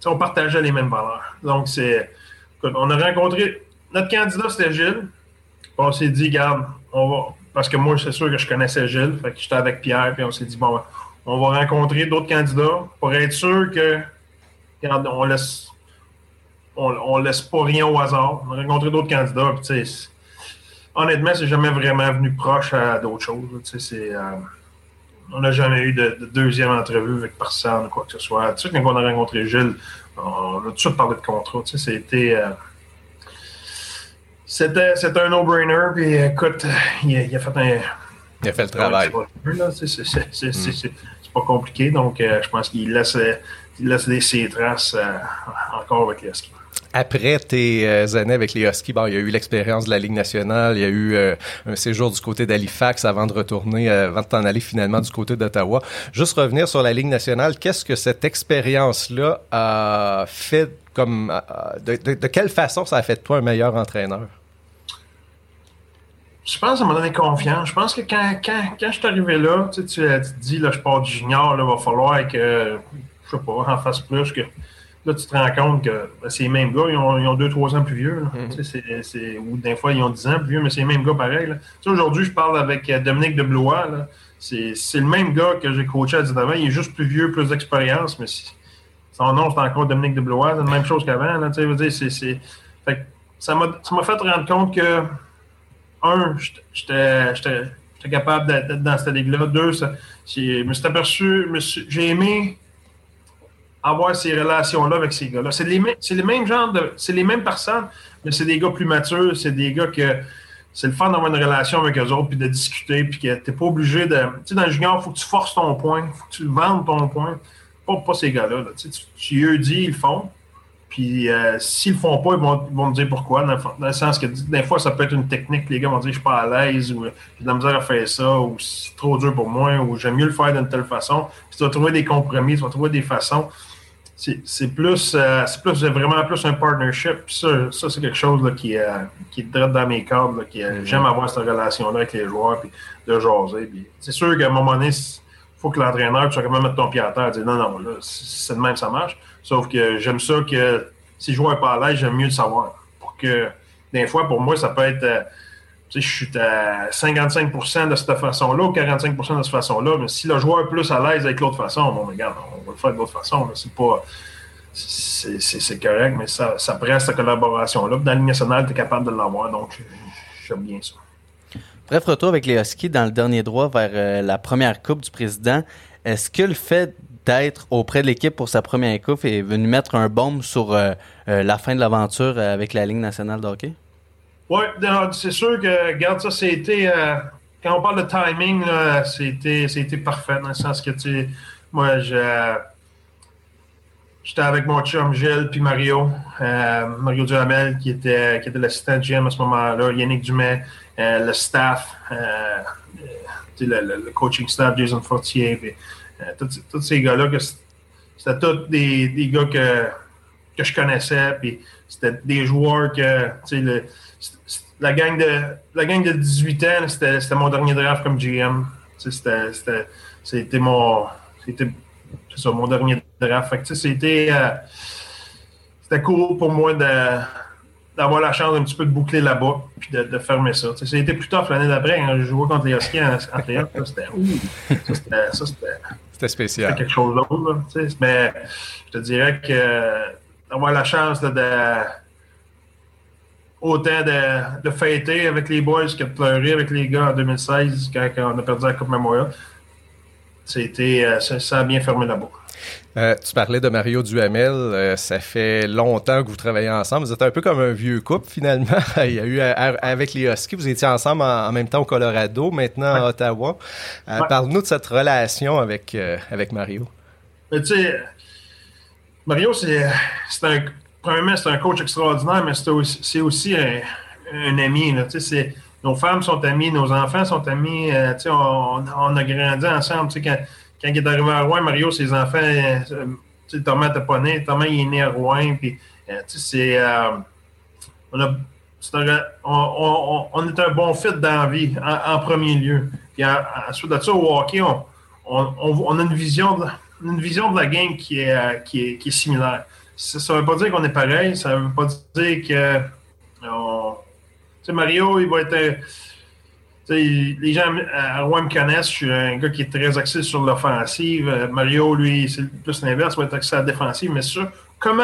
On partageait les mêmes valeurs. Donc, c'est. On a rencontré. Notre candidat, c'était Gilles. On s'est dit, garde, on va. Parce que moi, c'est sûr que je connaissais Gilles. Fait que j'étais avec Pierre, puis on s'est dit, bon, on va rencontrer d'autres candidats pour être sûr que. Regarde, on laisse on, laisse pas rien au hasard. On a rencontré d'autres candidats. Puis, honnêtement, c'est jamais vraiment venu proche à d'autres choses. Euh, on n'a jamais eu de, deuxième entrevue avec personne ou quoi que ce soit. Tu sais, quand on a rencontré Gilles, on, a tout de suite parlé de contrat. c'était. Euh, c'était, un no-brainer, puis écoute, il, a fait un. Il a fait le travail. C'est, pas compliqué, donc euh, je pense qu'il laisse, il laisse ses traces encore avec les skis après tes euh, années avec les Huskies, bon, il y a eu l'expérience de la Ligue nationale, il y a eu euh, un séjour du côté d'Halifax avant de retourner, euh, avant de t'en aller finalement du côté d'Ottawa. Juste revenir sur la Ligue nationale, qu'est-ce que cette expérience-là a fait comme... De, de, quelle façon ça a fait de toi un meilleur entraîneur? Je pense que ça m'a donné confiance. Je pense que quand, quand, quand je suis arrivé là, tu, tu, te dis, là, je pars du junior, il va falloir que, je sais pas, en fasse plus que Là, tu te rends compte que ben, ces mêmes gars, ils ont, deux, trois ans plus vieux. Mhm. ou des fois, ils ont dix ans plus vieux, mais c'est les mêmes gars pareil. Aujourd'hui, je parle avec euh, Dominique de C'est le même gars que j'ai coaché à 19 ans. Il est juste plus vieux, plus d'expérience, mais son nom, c'est encore Dominique de C'est la même chose qu'avant. Ça m'a fait rendre compte que, un, j'étais capable d'être dans cette ligue-là. Deux, je me suis aperçu, j'ai aimé avoir ces relations-là avec ces gars-là. C'est les, les, mêmes genres de. C'est les mêmes personnes, mais c'est des gars plus matures, c'est des gars que c'est le fun d'avoir une relation avec eux autres, puis de discuter, puis que t'es pas obligé de. Tu sais, dans le junior, il faut que tu forces ton point, il faut que tu vendes ton point. Pas, pas ces gars-là. Tu, sais, tu, eux dis, ils le font. Puis euh, s'ils le font pas, ils vont, ils vont me dire pourquoi. Dans, le sens que des fois, ça peut être une technique, les gars vont dire je suis pas à l'aise, ou j'ai de la misère à faire ça, ou c'est trop dur pour moi, ou j'aime mieux le faire d'une telle façon. Puis tu vas trouver des compromis, tu vas trouver des façons c'est plus, euh, plus vraiment plus un partnership. Ça, ça c'est quelque chose là, qui, euh, qui est dans mes qui, euh, mm-hmm. J'aime avoir cette relation-là avec les joueurs puis de jaser. C'est sûr qu'à un moment donné, faut que l'entraîneur, tu sois quand même mettre ton pied à terre et dire non, non, là, c'est de même, ça marche. Sauf que j'aime ça que si le joueur n'est pas à l'aise, j'aime mieux le savoir. Pour que, des fois, pour moi, ça peut être je suis à 55% de cette façon-là ou 45% de cette façon-là, mais si le joueur est plus à l'aise avec l'autre façon, bon, regarde, on va le faire de l'autre façon. C'est pas. C'est correct, mais ça, ça prend cette collaboration-là. Dans la Ligue tu es capable de l'avoir, donc j'aime bien ça. Bref, retour avec les Huskies dans le dernier droit vers euh, la première Coupe du Président. Est-ce que le fait d'être auprès de l'équipe pour sa première Coupe est venu mettre un baume sur euh, euh, la fin de l'aventure avec la Ligue nationale de hockey? Oui, c'est sûr que, regarde, ça, c'était. Quand on parle de timing, c'était parfait dans le sens que, tu moi, je. J'étais avec mon chum Gilles puis Mario, Mario Duhamel qui était, qui était l'assistant GM à ce moment-là, Yannick Dumais, le staff, le, coaching staff, Jason Fortier, tous ces gars-là, c'était tous des, des, gars que, que je connaissais, puis c'était des joueurs que, le, la gang de la de 18 ans, c'était mon dernier draft comme GM. C'était mon mon dernier draft. c'était euh, cool pour moi d'avoir la chance un petit peu de boucler là-bas puis de, fermer ça. C'était plus tough l'année d'après. Hein, je jouais contre les Huskies en, en playoff. C'était C'était spécial. C'était quelque chose d'autre. Mais je te dirais que d'avoir la chance de autant de, de, fêter avec les boys que de pleurer avec les gars en 2016 quand, on a perdu la Coupe Memorial. C'était, euh, ça, a bien fermé la boucle. Euh, tu parlais de Mario Duhamel. Euh, ça fait longtemps que vous travaillez ensemble. Vous êtes un peu comme un vieux couple, finalement. [LAUGHS] Il y a eu avec les Huskies, vous étiez ensemble en, même temps au Colorado, maintenant à Ottawa. Parle-nous de cette relation avec, avec Mario. tu sais, Mario, c'est un, premièrement, c'est un coach extraordinaire, mais c'est aussi, aussi un, ami. nos femmes sont amies, nos enfants sont amis. Euh, on, a grandi ensemble. Quand, quand il est arrivé à Rouen, Mario, ses enfants, euh, Thomas n'était pas né. Thomas, il est né à Rouen. Puis, euh, c'est, on, est un bon fit dans la vie, en, premier lieu. Puis ensuite de ça, au hockey, on, a une vision, de, une vision de la game qui est, qui est, qui est similaire ça ne veut pas dire qu'on est pareil, ça ne veut pas dire que. Tu sais, Mario, il va être. Les gens à Rouen me connaissent, je suis un gars qui est très axé sur l'offensive. Euh, Mario, lui, c'est plus l'inverse, il va être axé à la défensive. Mais ça, comment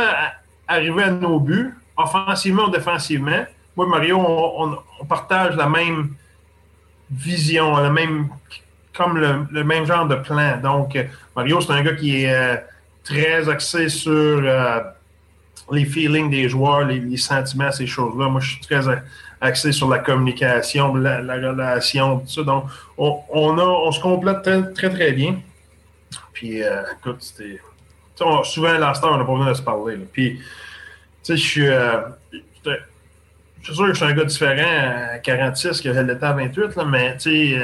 arriver à nos buts, offensivement ou défensivement? Moi, Mario, on, partage la même vision, la même, comme le, même genre de plan. Donc, Mario, c'est un gars qui est. Euh, très axé sur euh, les feelings des joueurs, les, sentiments, ces choses-là. Moi, je suis très axé sur la communication, la, relation, tout ça. Donc, on, a, on se complète très, très, bien. Puis, euh, écoute, c'était. Souvent, à l'instant, on n'a pas besoin de se parler. Puis, tu sais, je suis. Euh, je suis sûr que je suis un gars différent à 46 que l'été à 28, là, mais tu sais,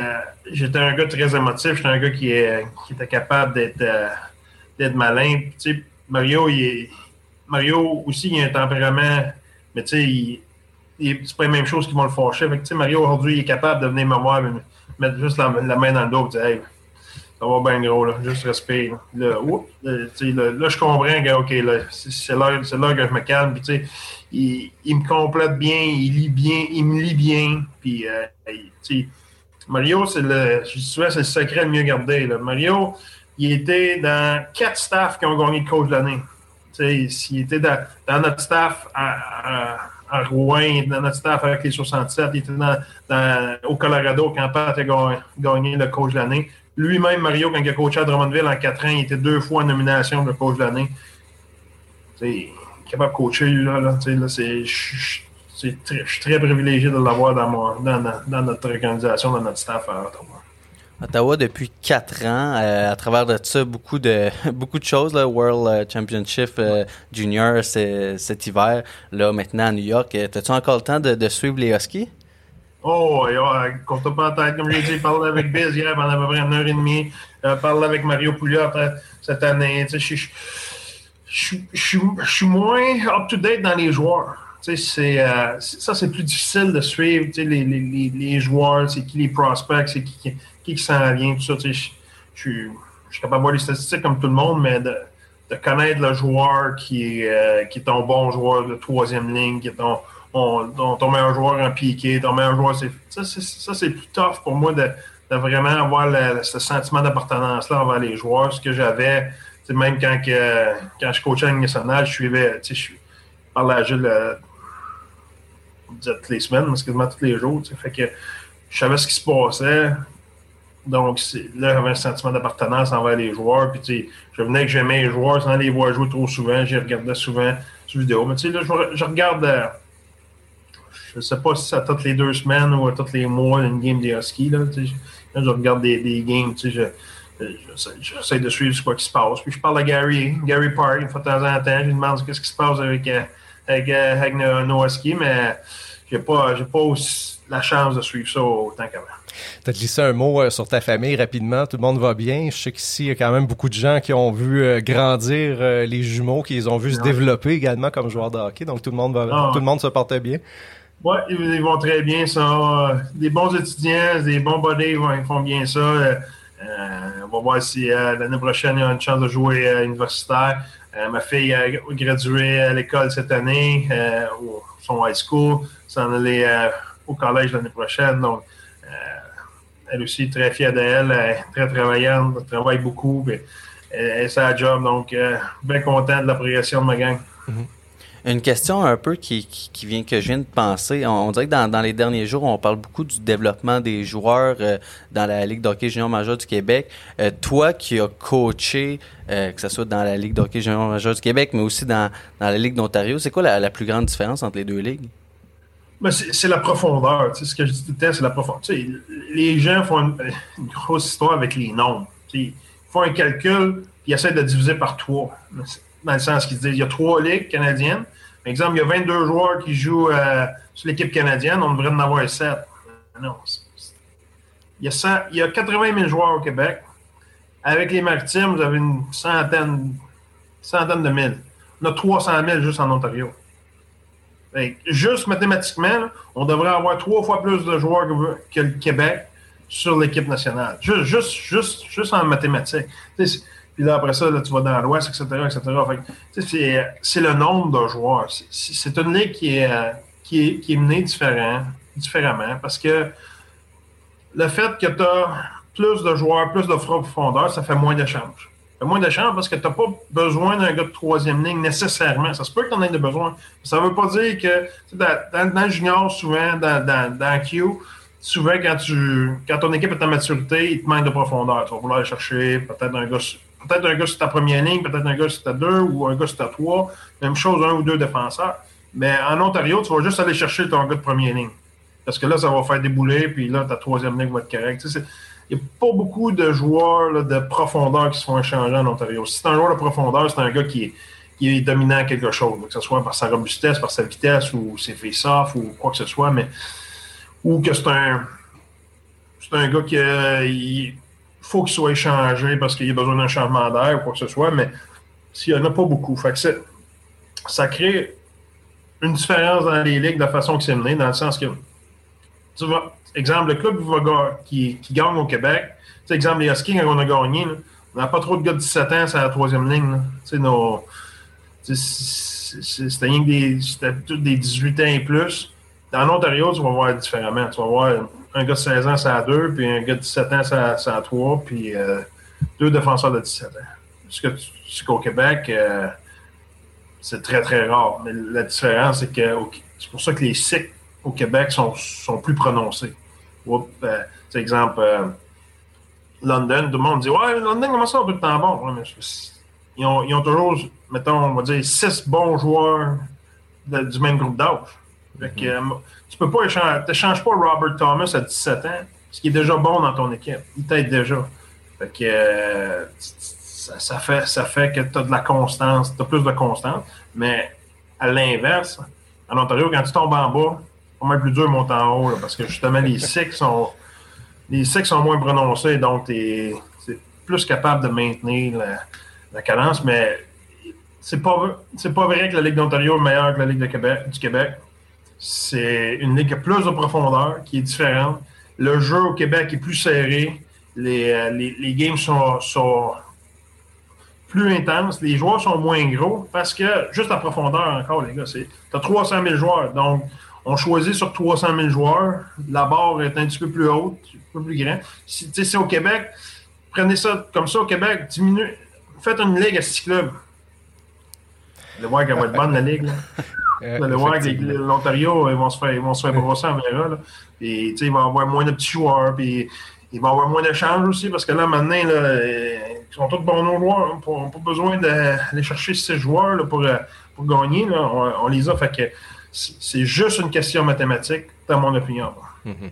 j'étais un gars très émotif. J'étais un gars qui, était capable d'être d'être malin. Tu sais, Mario, il est, Mario aussi, il a un tempérament, mais tu sais, c'est pas la même chose qui vont le fâcher. Mario, aujourd'hui, il est capable de venir me voir, mettre juste la, main dans le dos et dire Hey, ça va bien gros, là, juste respect. Là, là, je comprends que, c'est là, que je me calme. Puis, il, il, me complète bien, il lit bien, il me lit bien. Puis, euh, Mario, c'est le, je c'est le secret le mieux gardé. Là. Mario, il était dans quatre staffs qui ont gagné le coach de l'année. S'il était dans, notre staff à, Rouen, dans notre staff avec les 67, il était dans, au Colorado quand Pat a gagné le coach de l'année. Lui-même, Mario, quand il a coaché à Drummondville en quatre ans, il était deux fois en nomination de coach de l'année. Il est capable de coacher, là. là, là je suis très privilégié de l'avoir dans, dans, dans, notre organisation, dans notre staff à Ottawa. Ottawa depuis quatre ans. Euh, à travers de ça, beaucoup de [LAUGHS] beaucoup de choses. Là, World euh, Championship euh, Junior cet hiver. Là, maintenant à New York. As-tu encore le temps de, suivre les Huskies? Oh, compte pas en tête. Comme j'ai dit, parler avec Biz hier pendant à peu près une heure et demie. parler avec Mario Pouliot cette année. Je suis moins up-to-date dans les joueurs. C'est, ça, c'est plus difficile de suivre les, les, les, les joueurs, c'est qui les prospects, c'est qui, qui s'en vient, tout ça. Je, suis capable de voir les statistiques comme tout le monde, mais de, connaître le joueur qui est, euh, qui est ton bon joueur de troisième ligne, qui est ton, ton, meilleur joueur en piqué, ton meilleur joueur, ça, c'est plus tough pour moi de, vraiment avoir ce sentiment d'appartenance-là envers les joueurs. Ce que j'avais, même quand, que, quand je coachais à nationale, je suivais, je parlais à Gilles euh, toutes les semaines, mais quasiment tous les jours. Fait que je savais ce qui se passait. Donc, là, j'avais un sentiment d'appartenance envers les joueurs. Puis, je venais que j'aimais les joueurs sans les voir jouer trop souvent. J'y regardais souvent sur vidéo. Mais, tu sais, là, je, regarde, euh, je ne sais pas si c'est à toutes les deux semaines ou à tous les mois, une game des Huskies. Là, là je regarde des, des games. Tu sais, j'essaie de suivre ce qui se passe. Puis, je parle à Gary, Gary Park, une fois de temps en temps. Je lui demande ce qui se passe avec, euh, avec, avec, nos, Huskies. Mais, j'ai pas, pas aussi la chance de suivre ça autant qu'avant. Tu as glissé un mot euh, sur ta famille rapidement. Tout le monde va bien. Je sais qu'ici, il y a quand même beaucoup de gens qui ont vu euh, grandir euh, les jumeaux, qui les ont vu se développer également comme joueurs de hockey. Donc, tout le monde va, ah. tout le monde se portait bien. Oui, ils vont très bien. Ça. Des bons étudiants, des bons buddies, ils font bien ça. on va voir si l'année prochaine, il y a une chance de jouer universitaire. Ma fille a gradué à l'école cette année, son high school, s'en aller au collège l'année prochaine. Donc, elle aussi très fière d'elle, très travaillante, elle travaille beaucoup, mais elle, c'est sa job, donc euh, bien content de la progression de ma gang. Mm-hmm. Une question un peu qui, qui, vient que je viens de penser. On, dirait que dans, dans, les derniers jours, on parle beaucoup du développement des joueurs euh, dans la Ligue d'hockey junior majeur du Québec. Euh, toi qui as coaché, que ce soit dans la Ligue d'hockey junior majeur du Québec, mais aussi dans, dans la Ligue d'Ontario, c'est quoi la, la, plus grande différence entre les deux ligues? c'est la profondeur. Ce que je dis tout le temps, c'est la profondeur. les gens font une, grosse histoire avec les nombres. ils font un calcul, ils essaient de diviser par trois. Dans le sens qu'ils disent il y a trois ligues canadiennes. Par exemple, il y a 22 joueurs qui jouent euh, sur l'équipe canadienne, on devrait en avoir 7. Non. Il y, a il y a 80 000 joueurs au Québec. Avec les maritimes, vous avez une centaine, centaine de mille. On a 300 000 juste en Ontario. Juste mathématiquement, on devrait avoir trois fois plus de joueurs que, le Québec sur l'équipe nationale. Juste, juste, juste, juste en mathématiques. Puis là, après ça, tu vas dans l'Ouest, etc., etc. C'est le nombre de joueurs. C'est une ligue qui est, qui est, qui est menée différemment parce que le fait que tu as plus de joueurs, plus de profondeur, ça fait moins d'échanges moins de chance parce que tu n'as pas besoin d'un gars de troisième ligne nécessairement. Ça se peut que tu en aies de besoin. Ça ne veut pas dire que dans, dans, le junior, souvent, dans, dans, dans Q, souvent quand tu quand ton équipe est en maturité, il te manque de profondeur. Tu vas vouloir aller chercher peut-être un gars peut-être un gars sur ta première ligne, peut-être un gars sur ta deux ou un gars sur ta trois. Même chose, un ou deux défenseurs. Mais en Ontario, tu vas juste aller chercher ton gars de première ligne. Parce que là, ça va faire débouler, puis là, ta troisième ligne va être correcte il n'y a pas beaucoup de joueurs de profondeur qui se font échanger en Ontario. Si c'est un joueur de profondeur, c'est un gars qui est, dominant à quelque chose, que ce soit par sa robustesse, par sa vitesse ou ses face-off ou quoi que ce soit, mais ou que c'est un c'est un gars qui il faut qu'il soit échangé parce qu'il a besoin d'un changement d'air ou quoi que ce soit, mais s'il n'y en a pas beaucoup. Ça crée une différence dans les ligues de façon que c'est mené, dans le sens que tu vas, exemple, le club qui, gagne au Québec, exemple, les Huskies, quand on a gagné, on n'a pas trop de gars de 17 ans, c'est la troisième ligne. C'était rien que des, des 18 ans et plus. Dans l'Ontario, tu vas voir différemment. Tu vas voir un gars de 16 ans, c'est à 2, puis un gars de 17 ans, c'est à, 3, puis euh, deux défenseurs de 17 ans. Ce qu'au Québec, euh, c'est très, très rare. Mais la différence, c'est que c'est pour ça que les cycles au Québec sont, sont plus prononcés. Oups, euh, exemple, euh, London, tout le monde dit Ouais, London, comment ça, on peut le temps bon? ils, ont, ils, ont, toujours, mettons, on va dire, six bons joueurs du même groupe d'âge. Mm -hmm. Tu peux pas échanger, tu n'échanges pas Robert Thomas à 17 ans, ce qui est déjà bon dans ton équipe. Il t'aide déjà. Fait que, ça, ça, fait, ça fait que tu as de la constance, tu as plus de constance. Mais à l'inverse, en Ontario, quand tu tombes en bas, pas mal plus dur de monter en haut, parce que justement, les [LAUGHS] cycles sont, les cycles sont moins prononcés, donc tu es, plus capable de maintenir la, cadence, mais c'est pas, pas vrai que la Ligue d'Ontario est meilleure que la Ligue de Québec, du Québec. C'est une ligue qui a plus de profondeur, qui est différente. Le jeu au Québec est plus serré. Les, les, games sont, sont, plus intenses. Les joueurs sont moins gros parce que, juste la profondeur encore, les gars, tu as 300 000 joueurs. Donc, on choisit sur 300 000 joueurs. La barre est un petit peu plus haute, un peu plus grand. Si c'est au Québec, prenez ça comme ça au Québec, diminuez, faites une ligue à six clubs. Vous allez voir qu'elle va être bonne, la ligue. Là. [LAUGHS] Voir que l'Ontario, ils vont se faire, ils vont se faire brosser en verra. Là. Et, il va y avoir moins de petits joueurs. Puis, il va y avoir moins d'échanges aussi parce que là, maintenant, là, ils sont tous bons joueurs. On n'a pas besoin d'aller chercher ces joueurs là, pour, euh, pour gagner. Là. On, on, les a. Fait que c'est juste une question mathématique, dans mon opinion. Mhm.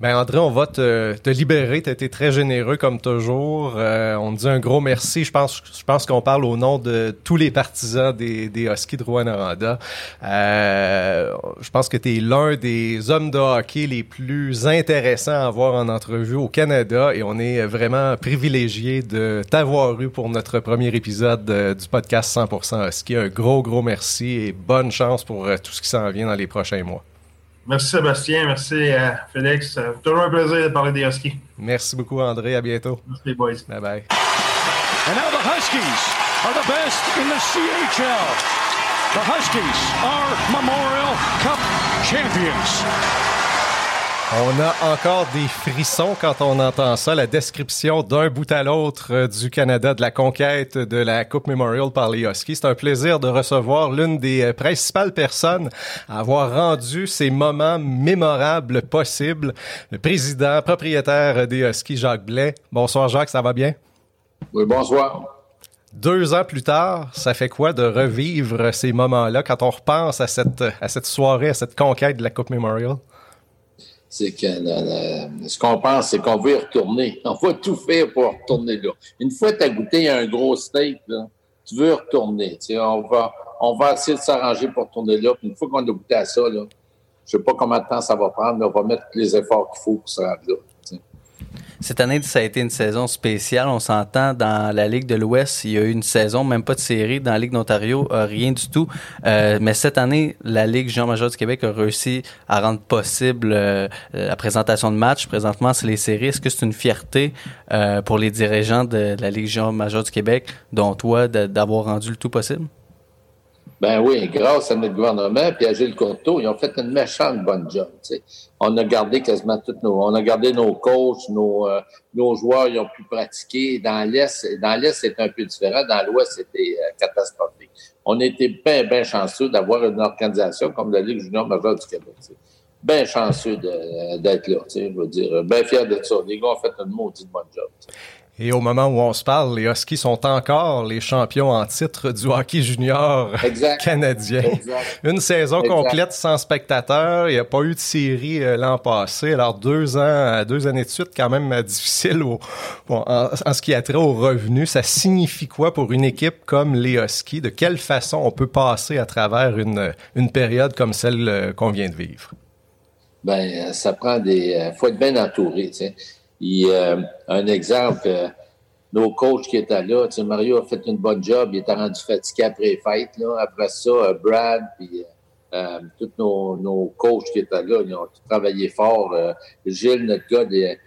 Ben André, on va te, te libérer. Tu as été très généreux comme toujours. Euh, on dit un gros merci. Je pense, je pense qu'on parle au nom de tous les partisans des, des Huskies de Rouen-Noranda. Euh, je pense que tu es l'un des hommes de hockey les plus intéressants à voir en entrevue au Canada et on est vraiment privilégié de t'avoir eu pour notre premier épisode euh, du podcast 100% Husky. Un gros, gros merci et bonne chance pour euh, tout ce qui s'en vient dans les prochains mois. Merci Sébastien, merci à Félix. Toujours un plaisir de parler des Huskies. Merci beaucoup André, à bientôt. Merci boys. Bye bye. And now the Huskies are the best in the CHL. The Huskies are Memorial Cup champions. On a encore des frissons quand on entend ça, la description d'un bout à l'autre euh, du Canada, de la conquête de la Coupe Memorial par les Huskies. C'est un plaisir de recevoir l'une des euh, principales personnes à avoir rendu ces moments mémorables possibles, le président, propriétaire des Huskies, Jacques Blais. Bonsoir Jacques, ça va bien? Oui, bonsoir. Deux ans plus tard, ça fait quoi de revivre ces moments-là quand on repense à cette, à cette soirée, à cette conquête de la Coupe Memorial? C'est que ce qu'on pense, c'est qu'on veut y retourner. [LAUGHS] On va tout faire pour retourner là. Une fois que tu as goûté un gros steak, tu veux retourner. on, va, on va essayer de s'arranger pour retourner là. une fois qu'on a goûté à ça, là, je sais pas combien de temps ça va prendre, mais on va mettre les efforts qu'il faut pour se rendre là. Cette année, ça a été une saison spéciale. On s'entend dans la Ligue de l'Ouest, il y a eu une saison, même pas de série. Dans la Ligue d'Ontario, euh, rien du tout. Euh, mais cette année, la Ligue Jean Major du Québec a réussi à rendre possible euh, la présentation de matchs. Présentement, c'est les séries. Est-ce que c'est une fierté pour les dirigeants de la Ligue Jean Major du Québec, dont toi, d'avoir rendu le tout possible? Ben oui, grâce à notre gouvernement puis à Gilles Courteau, ils ont fait une méchante bonne job. On a gardé quasiment toutes nos, on a gardé nos coachs, nos, euh, nos joueurs, ils ont pu pratiquer. Dans l'est, dans l'est c'est un peu différent. Dans l'ouest, c'était euh, catastrophique. On était bien, bien chanceux d'avoir une organisation comme la Ligue junior majeure du Québec. Bien chanceux d'être là. Je veux dire, bien fier de ça. Les gars ont fait une maudite bonne job. Et au moment où on se parle, les Huskies sont encore les champions en titre du hockey junior canadien. Une saison complète sans spectateurs. Il n'y a pas eu de série euh, l'an passé. Alors deux ans, deux années de suite, quand même euh, difficile en, ce qui a trait aux revenus. Ça signifie quoi pour une équipe comme les Huskies? De quelle façon on peut passer à travers une, une période comme celle euh, qu'on vient de vivre? Ben, ça prend des. faut être bien entouré. Tu sais il, euh, un exemple, euh, nos coachs qui étaient là, tu sais, Mario a fait une bonne job, il était rendu fatigué après les fêtes. Là. Après ça, euh, Brad, puis tous nos, nos, coachs qui étaient là, ils ont travaillé fort. Gilles, notre gars, des,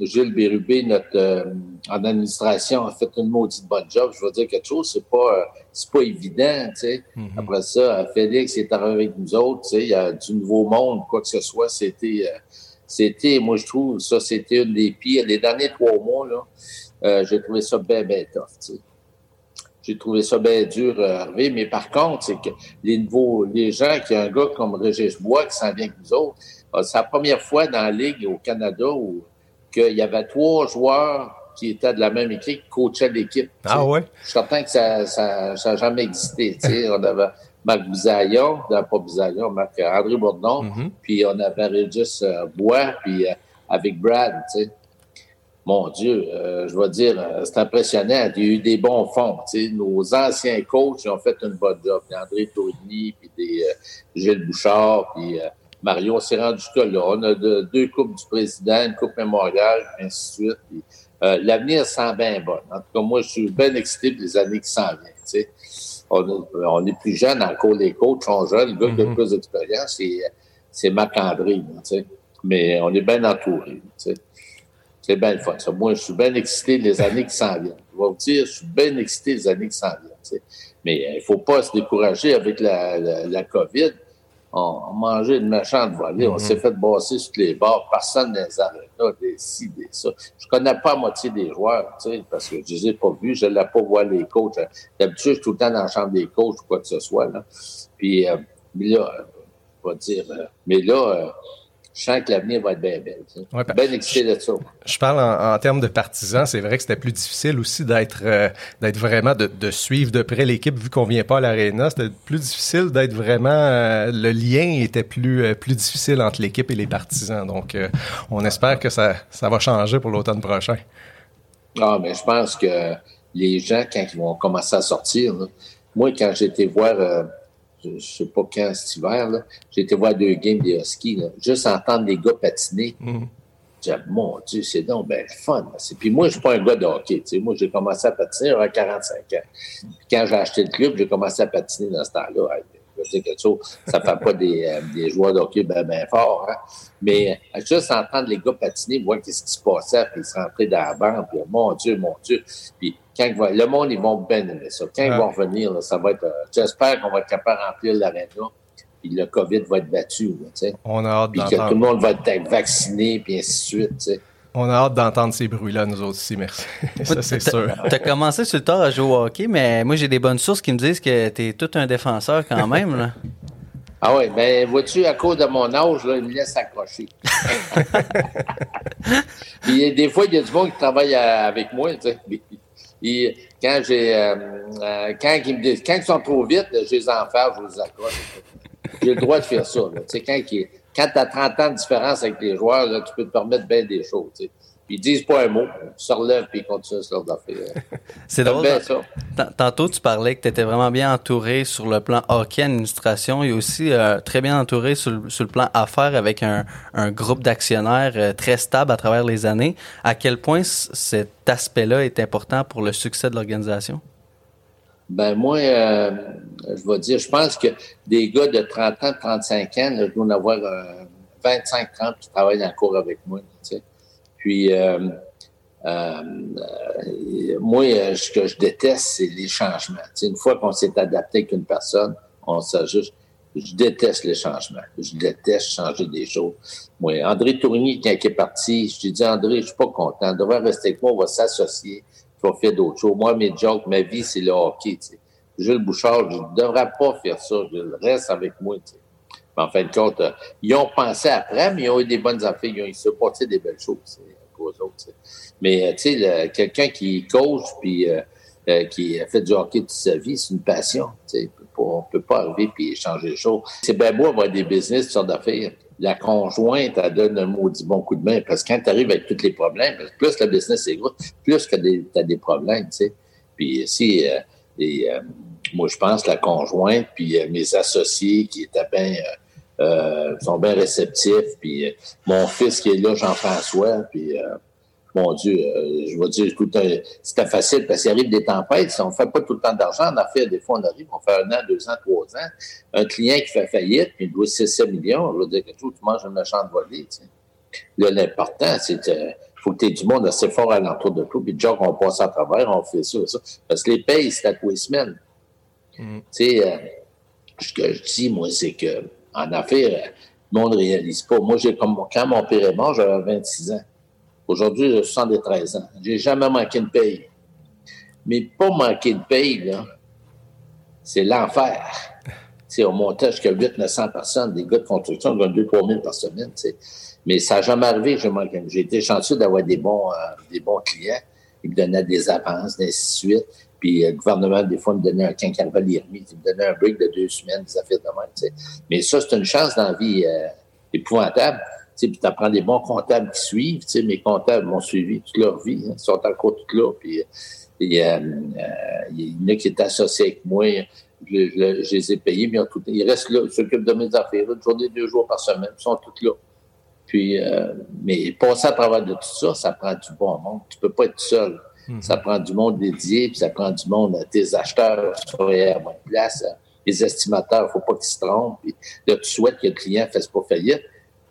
Gilles Bérubé, notre en administration, a fait une maudite bonne job. Je veux dire quelque chose, c'est pas c'est pas évident, tu sais. Mm-hmm. Après ça, Félix est arrivé avec nous autres, tu sais, il y a du nouveau monde, quoi que ce soit, c'était c'était, moi, je trouve, ça, c'était une des pires. Les derniers trois mois, là, euh, j'ai trouvé ça bien, bien tough, J'ai trouvé ça bien dur à arriver. Mais par contre, c'est que les nouveaux, les gens qui ont un gars comme Régis Bois qui s'en vient avec nous autres, euh, c'est la première fois dans la Ligue au Canada où qu'il y avait trois joueurs qui étaient de la même équipe qui coachaient l'équipe. Ah ouais? Je suis certain que ça n'a ça, ça jamais existé. [LAUGHS] On avait Marc Bisaillon, pas Bisaillon, Marc euh, André Bourdon, mm-hmm. puis on avait Régis euh, Bois, puis euh, avec Brad, tu sais. Mon Dieu, je vais dire, c'est impressionnant. Il y a eu des bons fonds. Tu sais. Nos anciens coachs ont fait une bonne job. André Tourigny, puis des Gilles Bouchard, puis Mario. On s'est rendu jusqu'à là. On a deux coupes du président, une coupe mémoriale, et ainsi de suite. L'avenir sent bien bon. En tout cas, moi, je suis bien excité pour les années qui s'en viennent. Tu sais on, est plus jeune encore, les coachs sont jeunes. Le gars qui a mhm. plus d'expérience, c'est Marc-André. Mais on est bien entouré. C'est bien le fun. Moi, je suis bien excité des années qui s'en viennent. Je vais vous dire, je suis bien excité des années qui s'en viennent. Mais il ne faut pas se décourager avec la, la COVID on, mangeait une méchante volée, on mhm. s'est fait bosser sur les bords, personne ne les arrêta, des ci, des ça. Je connais pas la moitié des joueurs, tu sais, parce que je les ai pas vus, je l'ai pas voir les coachs. D'habitude, je suis tout le temps dans la chambre des coachs ou quoi que ce soit, là. Puis, euh, mais là, on va dire, euh, mais là, euh, je sens que l'avenir va être bien belle. Ouais, bien excité de ça. Je parle en, termes de partisans, c'est vrai que c'était plus difficile aussi d'être euh, d'être vraiment de, de, suivre de près l'équipe vu qu'on vient pas à l'aréna. C'était plus difficile d'être vraiment euh, le lien était plus euh, plus difficile entre l'équipe et les partisans. Donc on espère que ça ça va changer pour l'automne prochain. Ah mais je pense que les gens quand ils vont commencer à sortir, moi quand été voir je sais pas quand cet hiver, j'ai été voir deux games des Huskies, juste entendre les gars patiner. Mm. J'ai mon Dieu, c'est donc ben fun. Puis moi, je suis pas un gars de hockey. Moi, j'ai commencé à patiner à 45 ans. Puis quand j'ai acheté le club, j'ai commencé à patiner dans ce temps-là. Je que ça ne fait pas des, euh, des joueurs de hockey bien ben forts. Hein. Mais euh, juste entendre les gars patiner, voir qu'est-ce qui se passait, puis ils se rentraient dans la bande, puis mon Dieu, mon Dieu. Puis quand le monde, ils vont bien aimer ça. Quand ils vont revenir, ça va être. Euh, j'espère qu'on va être capable de remplir l'aréna. Puis le COVID va être battu. On a hâte Puis que tout le monde va être vacciné, puis ainsi de suite. On a hâte d'entendre ces bruits-là, nous autres aussi, merci. [LAUGHS] ça, c'est sûr. Tu as commencé sur le tard à jouer au hockey, mais moi, j'ai des bonnes sources qui me disent que tu es tout un défenseur quand même. Là. [LAUGHS] Ah oui, ben vois-tu, à cause de mon âge, là, il me laisse accrocher. [LAUGHS] Puis des fois, il y a du monde qui travaille avec moi. Tu sais quand j'ai euh, euh, quand, ils me quand ils sont trop vite, je les enferme, je les accroche. J'ai le droit de faire ça. Là. Quand, quand tu as 30 ans de différence avec les joueurs, là, tu peux te permettre bien des choses. Puis ils disent pas un mot, ils se relèvent puis ils continuent sur leur affaire. [LAUGHS] C'est drôle. Ça. Tantôt, tu parlais que tu étais vraiment bien entouré sur le plan hockey administration et aussi euh, très bien entouré sur, le plan affaires avec un, un groupe d'actionnaires euh, très stable à travers les années. À quel point cet aspect-là est important pour le succès de l'organisation? Ben moi, euh, je vais dire, je pense que des gars de 30 ans, 35 ans, là, je dois en avoir 25-30 qui travaillent en cours avec moi. Tu sais. Puis, euh, euh, moi, ce que je déteste, c'est les changements. une fois qu'on s'est adapté avec une personne, on s'ajuste. Je déteste les changements. Je déteste changer des choses. Moi, André Tourigny, quand il est parti, je lui ai dit, André, je suis pas content. On devrait rester avec moi, on va s'associer, faire d'autres choses. Moi, mes jokes, ma vie, c'est le hockey. sais. Jules Bouchard, je ne devrais pas faire ça. Je reste avec moi. sais. Mais en fin de compte, euh, ils ont pensé après, mais ils ont eu des bonnes affaires. Ils ont, ils se passé des belles choses aux autres. Mais euh, tu sais, quelqu'un qui coach puis euh, euh, qui a fait du hockey toute sa vie, c'est une passion. On ne peut pas arriver puis changer les choses. C'est bien beau avoir des business, sortes d'affaires. La conjointe, elle donne un maudit bon coup de main parce que quand tu arrives avec tous les problèmes, plus le business est gros, plus que tu as des problèmes. sais. Puis si, et, moi, je pense la conjointe, puis mes associés qui étaient bien euh, sont bien réceptifs. Puis euh, mon fils qui est là, Jean-François, puis euh, mon Dieu, euh, je vais dire, écoute, c'était facile parce qu'il arrive des tempêtes. On ne fait pas tout le temps d'argent en affaires. Des fois, on arrive, on fait un an, deux ans, trois ans. Un client qui fait faillite, puis il doit 6 millions, je veux dire que tout, tu manges une méchante volée. Tu sais. Là, l'important, c'est qu'il faut que tu aies du monde assez fort à l'entour de toi. Puis déjà qu'on passe à travers, on fait ça, ça. Parce que les payes, c'est à tous les semaines. Mm. Tu sais, ce que je dis, moi, c'est que en affaires, le monde ne réalise pas. Moi, j'ai comme quand mon père est mort, j'avais 26 ans. Aujourd'hui, j'ai 73 ans. J'ai jamais manqué de paye. Mais pas manquer de paye, là, c'est l'enfer. [LAUGHS] Au montage jusqu'à 800-900 personnes, des gars de construction gagnent 2-3 000 par semaine. Mais ça n'a jamais arrivé que je manque. J'ai été chanceux d'avoir des bons, euh, des bons clients. Ils me donnaient des avances, ainsi de suite. Puis euh, le gouvernement, des fois, me donnait un quinquagénaire, il me donnait un break de deux semaines, des affaires de même. Mais ça, c'est une chance dans la vie euh, épouvantable. Puis tu apprends des bons comptables qui suivent. Mes comptables m'ont suivi toute leur vie. Hein, ils sont encore tous là. Puis euh, il y en a qui étaient associés avec moi. Je, je, les ai payés, mais tout, ils restent là, ils s'occupent de mes affaires, une journée, deux jours par semaine, ils sont tous là. Puis, mais passer à travers de tout ça, ça prend du bon monde. Tu peux pas être seul. Mhm. Ça prend du monde dédié, puis ça prend du monde, tes acheteurs à bonne place, les estimateurs, il ne faut pas qu'ils se trompent. Puis là, tu souhaites que le client ne fasse pas faillite.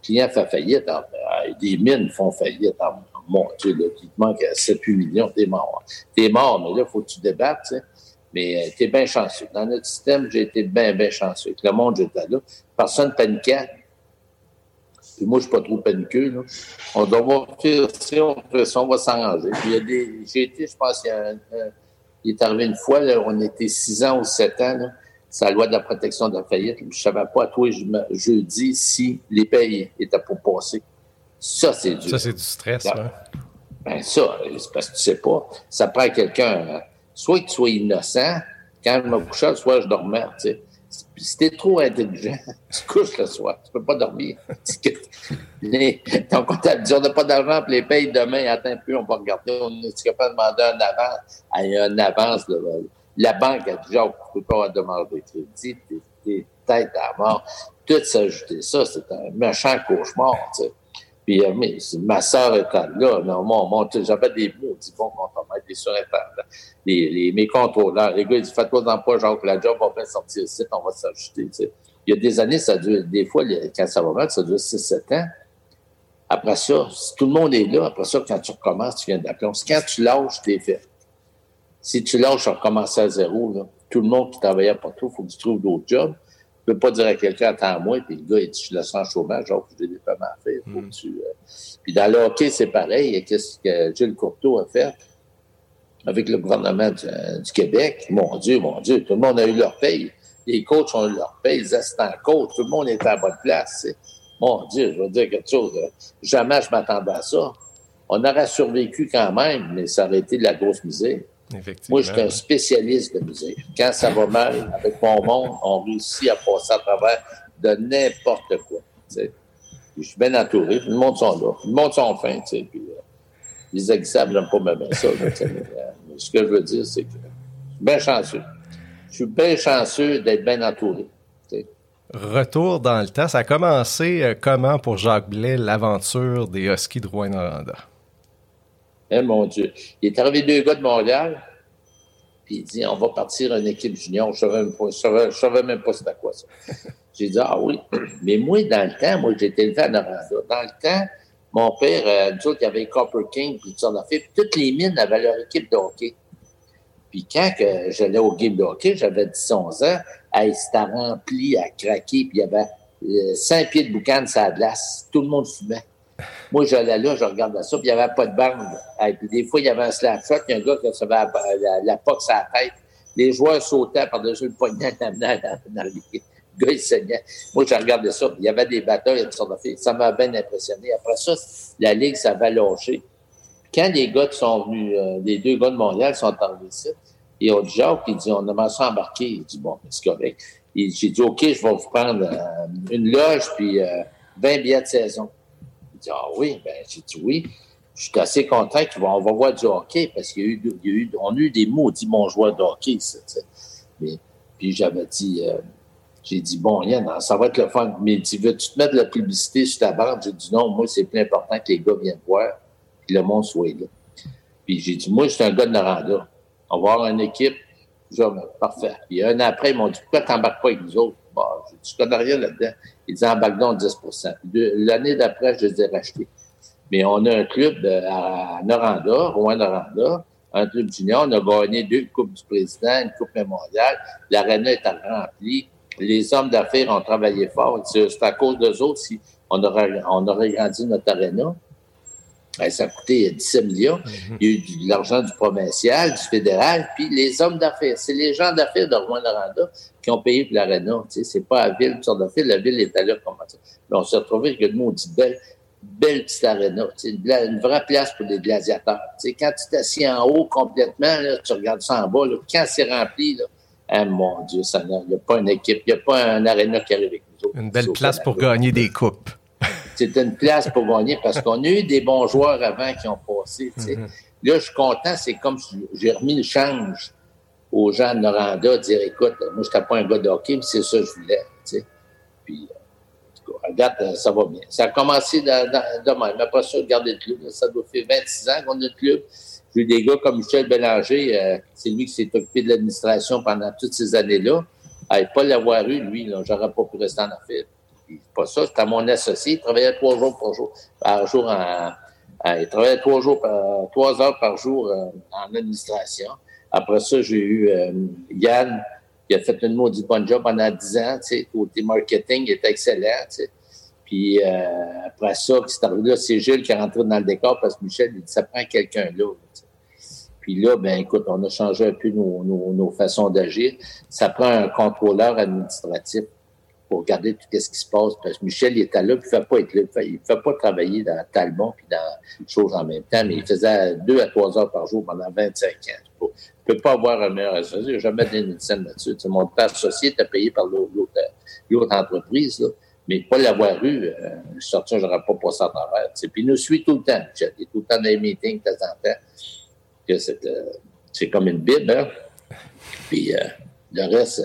Client fait faillite, ah, ben, des mines font faillite. Ah, mon Dieu, là, il te manque 7-8 millions, t'es mort. T'es mort, mais là, faut que tu débattes. Mais euh, t'es bien chanceux. Dans notre système, j'ai été bien, bien chanceux. Le monde, j'étais là. Personne ne paniquait. Puis moi, je suis pas trop paniqueux. Là. On doit voir si on on va s'arranger. J'ai été, je pense, il, y a, il est arrivé une fois, là, on était six ans ou sept ans. Là. C'est la loi de la protection de la faillite. Je ne savais pas à toi jeudi si les pays étaient pour passer. Ça, c'est du. Ça, c'est du stress, Ben, ben ça, c'est parce que tu sais pas. Ça prend quelqu'un. Hein. Soit que tu sois innocent, quand je me couchais soit je dormais, tu sais. Si t'es trop intelligent, [LAUGHS] tu couches le soir, tu peux pas dormir. [LAUGHS] ton comptable dit on n'a pas d'argent pour les payes demain, attends plus, on va regarder, on est capable de demander un avance. une avance, la banque a dit genre, tu peux pas demander de crédit, t'es tête à mort. Tout s'ajouter ça, c'est un méchant cauchemar, tu sais. Puis euh, ma soeur était là. Non, moi, j'avais des mots, dit bon, on va mettre des surintendants, les, mes contrôleurs. Les gars, ils disent fais-toi dans pas, genre, que la job va bien sortir ici, on va s'ajouter. Tu sais. Il y a des années, ça dure, des fois, quand ça va mal, ça dure 6-7 ans. Après ça, si tout le monde est là, après ça, quand tu recommences, tu viens d'appeler. Quand tu lâches, t'es fait. Si tu lâches, on recommence à zéro, là. Tout le monde qui travaillait pour toi, il faut que tu trouves d'autres jobs. Tu peux pas dire à quelqu'un, attends moi, puis le gars, il dit, je le sens chômage, genre, j'ai des paiements à faire. Faut mm. tu, euh... Puis dans le hockey, c'est pareil. Qu'est-ce que Gilles Courteau a fait? Avec le gouvernement du, euh, du, Québec? Mon Dieu, mon Dieu, tout le monde a eu leur paye. Les coachs ont eu leur paye, les assistants coachs, tout le monde était à bonne place. Mon Dieu, je veux dire quelque chose. Jamais je m'attendais à ça. On aurait survécu quand même, mais ça aurait été de la grosse misère. Moi, je suis un spécialiste de musique. Quand ça va mal avec mon monde, on réussit à passer à travers de n'importe quoi. Je suis bien entouré. Le monde sont là. Le monde sont fins. Puis, euh, les exables n'aiment pas me mettre ça. mais, ce que je veux dire, c'est que je suis bien chanceux. Je suis bien chanceux d'être bien entouré. Retour dans le temps. Ça a commencé euh, comment pour Jacques Blais, l'aventure des Huskies de Rouen-Noranda? Eh, mon Dieu. Il est arrivé deux gars de Montréal, puis il dit on va partir une équipe junior. Je ne savais, même pas c'était quoi ça. [LAUGHS] J'ai dit ah oui. [CLEARS THROAT] Mais moi, dans le temps, moi, j'étais élevé à Noranda. Dans le temps, mon père, euh, nous autres, il y avait Copper King, puis tout ça, on fait. toutes les mines avaient leur équipe de hockey. Puis quand que j'allais au game de hockey, j'avais 10-11 ans, hey, c'était rempli à craquer, puis il y avait euh, cinq pieds de boucan de sa glace. Tout le monde fumait. Moi, j'allais là, je regardais ça, puis il n'y avait pas de bande. Et puis des fois, il y avait un slap shot, il y a un gars qui recevait la, la, la poque à la tête. Les joueurs sautaient par-dessus le poignet dans, dans, dans, [LAUGHS] le gars, il saignait. Moi, je regardais ça, il y avait des batteurs, il y avait sortes. Ça m'a bien impressionné. Après ça, la Ligue, ça va lâcher. Quand les gars qui sont venus, euh, les deux gars de Montréal sont arrivés ici, et on dit Jacques, il dit, on a à embarquer. Il dit, bon, c'est correct. J'ai dit, OK, je vais vous prendre euh, une loge, puis euh, 20 billets de saison. Ah oui, ben j'ai dit oui. Je suis assez content qu'on va, voir du hockey parce qu'il y a eu, on a eu des maudits bons joueurs de hockey, ça, Mais, puis j'avais dit, euh, j'ai dit, bon, Yann, ça va être le fun. Mais tu veux-tu te mettre de la publicité sur ta bande? J'ai dit, non, moi, c'est plus important que les gars viennent voir, que le monde soit là. Puis j'ai dit, moi, je suis un gars de Noranda. On va avoir une équipe. Genre, parfait. Puis un après, ils m'ont dit, pourquoi t'embarques pas avec nous autres? Bon, j'ai dit, je connais rien là-dedans. Ils disaient embarque donc 10% L'année d'après, je les ai rachetés. Mais on a un club euh, à Noranda, Rouen-Noranda, un club junior. On a gagné deux Coupes du Président, une Coupe mémoriale. L'aréna est remplie. Les hommes d'affaires ont travaillé fort. C'est à cause d'eux autres si on aurait, on aurait grandi notre aréna. Ben, ça a coûté 17 millions. Mhm. Il y a eu de l'argent du provincial, du fédéral, puis les hommes d'affaires. C'est les gens d'affaires de Rouen-Noranda qui ont payé pour l'aréna. Tu sais, c'est pas la ville, sorte d'affaires. La ville est allée comme ça. Mais on s'est retrouvé avec une maudite belle, belle petite aréna. Tu sais, une, vraie place pour les gladiateurs. Tu sais, quand tu t'assieds en haut complètement, là, tu regardes ça en bas, là, quand c'est rempli, là, ah, mon Dieu, il n'y a pas une équipe, il n'y a pas un aréna qui arrive avec nous autres. Une belle place pour gagner des coupes c'était une place pour gagner parce qu'on a eu des bons joueurs avant qui ont passé. Mm-hmm. Là, je suis content, c'est comme si j'ai remis le change aux gens de Noranda, dire écoute, moi, je n'étais pas un gars de hockey, mais c'est ça que je voulais. T'sais. Puis, regarde, euh, ça va bien. Ça a commencé de, même. Après ça, regardez le club. Ça doit faire 26 ans qu'on a le club. J'ai eu des gars comme Michel Bélanger, euh, c'est lui qui s'est occupé de l'administration pendant toutes ces années-là. Pas l'avoir eu, lui, j'aurais pas pu rester en affaires pas ça, c'était mon associé. Il travaillait trois jours par jour, par jour en, il travaillait trois jours trois heures par jour euh, en administration. Après ça, j'ai eu euh, Yann, qui a fait une maudite bonne job pendant dix ans, côté marketing, il était excellent. Puis euh, après ça, c'est arrivé c'est Gilles qui est rentré dans le décor parce que Michel, il dit, ça prend quelqu'un là. Puis là, ben écoute, on a changé un peu nos, façons d'agir. Ça prend un contrôleur administratif pour regarder tout ce qui se passe. Parce que Michel, il était là, puis il ne fait pas être là. Il ne pas travailler dans Talbot puis dans choses en même temps, mais il faisait deux à trois heures par jour pendant 25 ans. Tu ne peux pas avoir un meilleur associé. Il n'a jamais donné une scène là-dessus. mon associé était payé par l'autre entreprise, là. mais pas l'avoir eu, euh, sorti, je n'aurais pas passé à travers. Puis il nous suit tout le temps. Michel. Il est tout le temps dans les meetings, de temps en temps euh, c'est comme une Bible. Hein? Puis euh, le reste,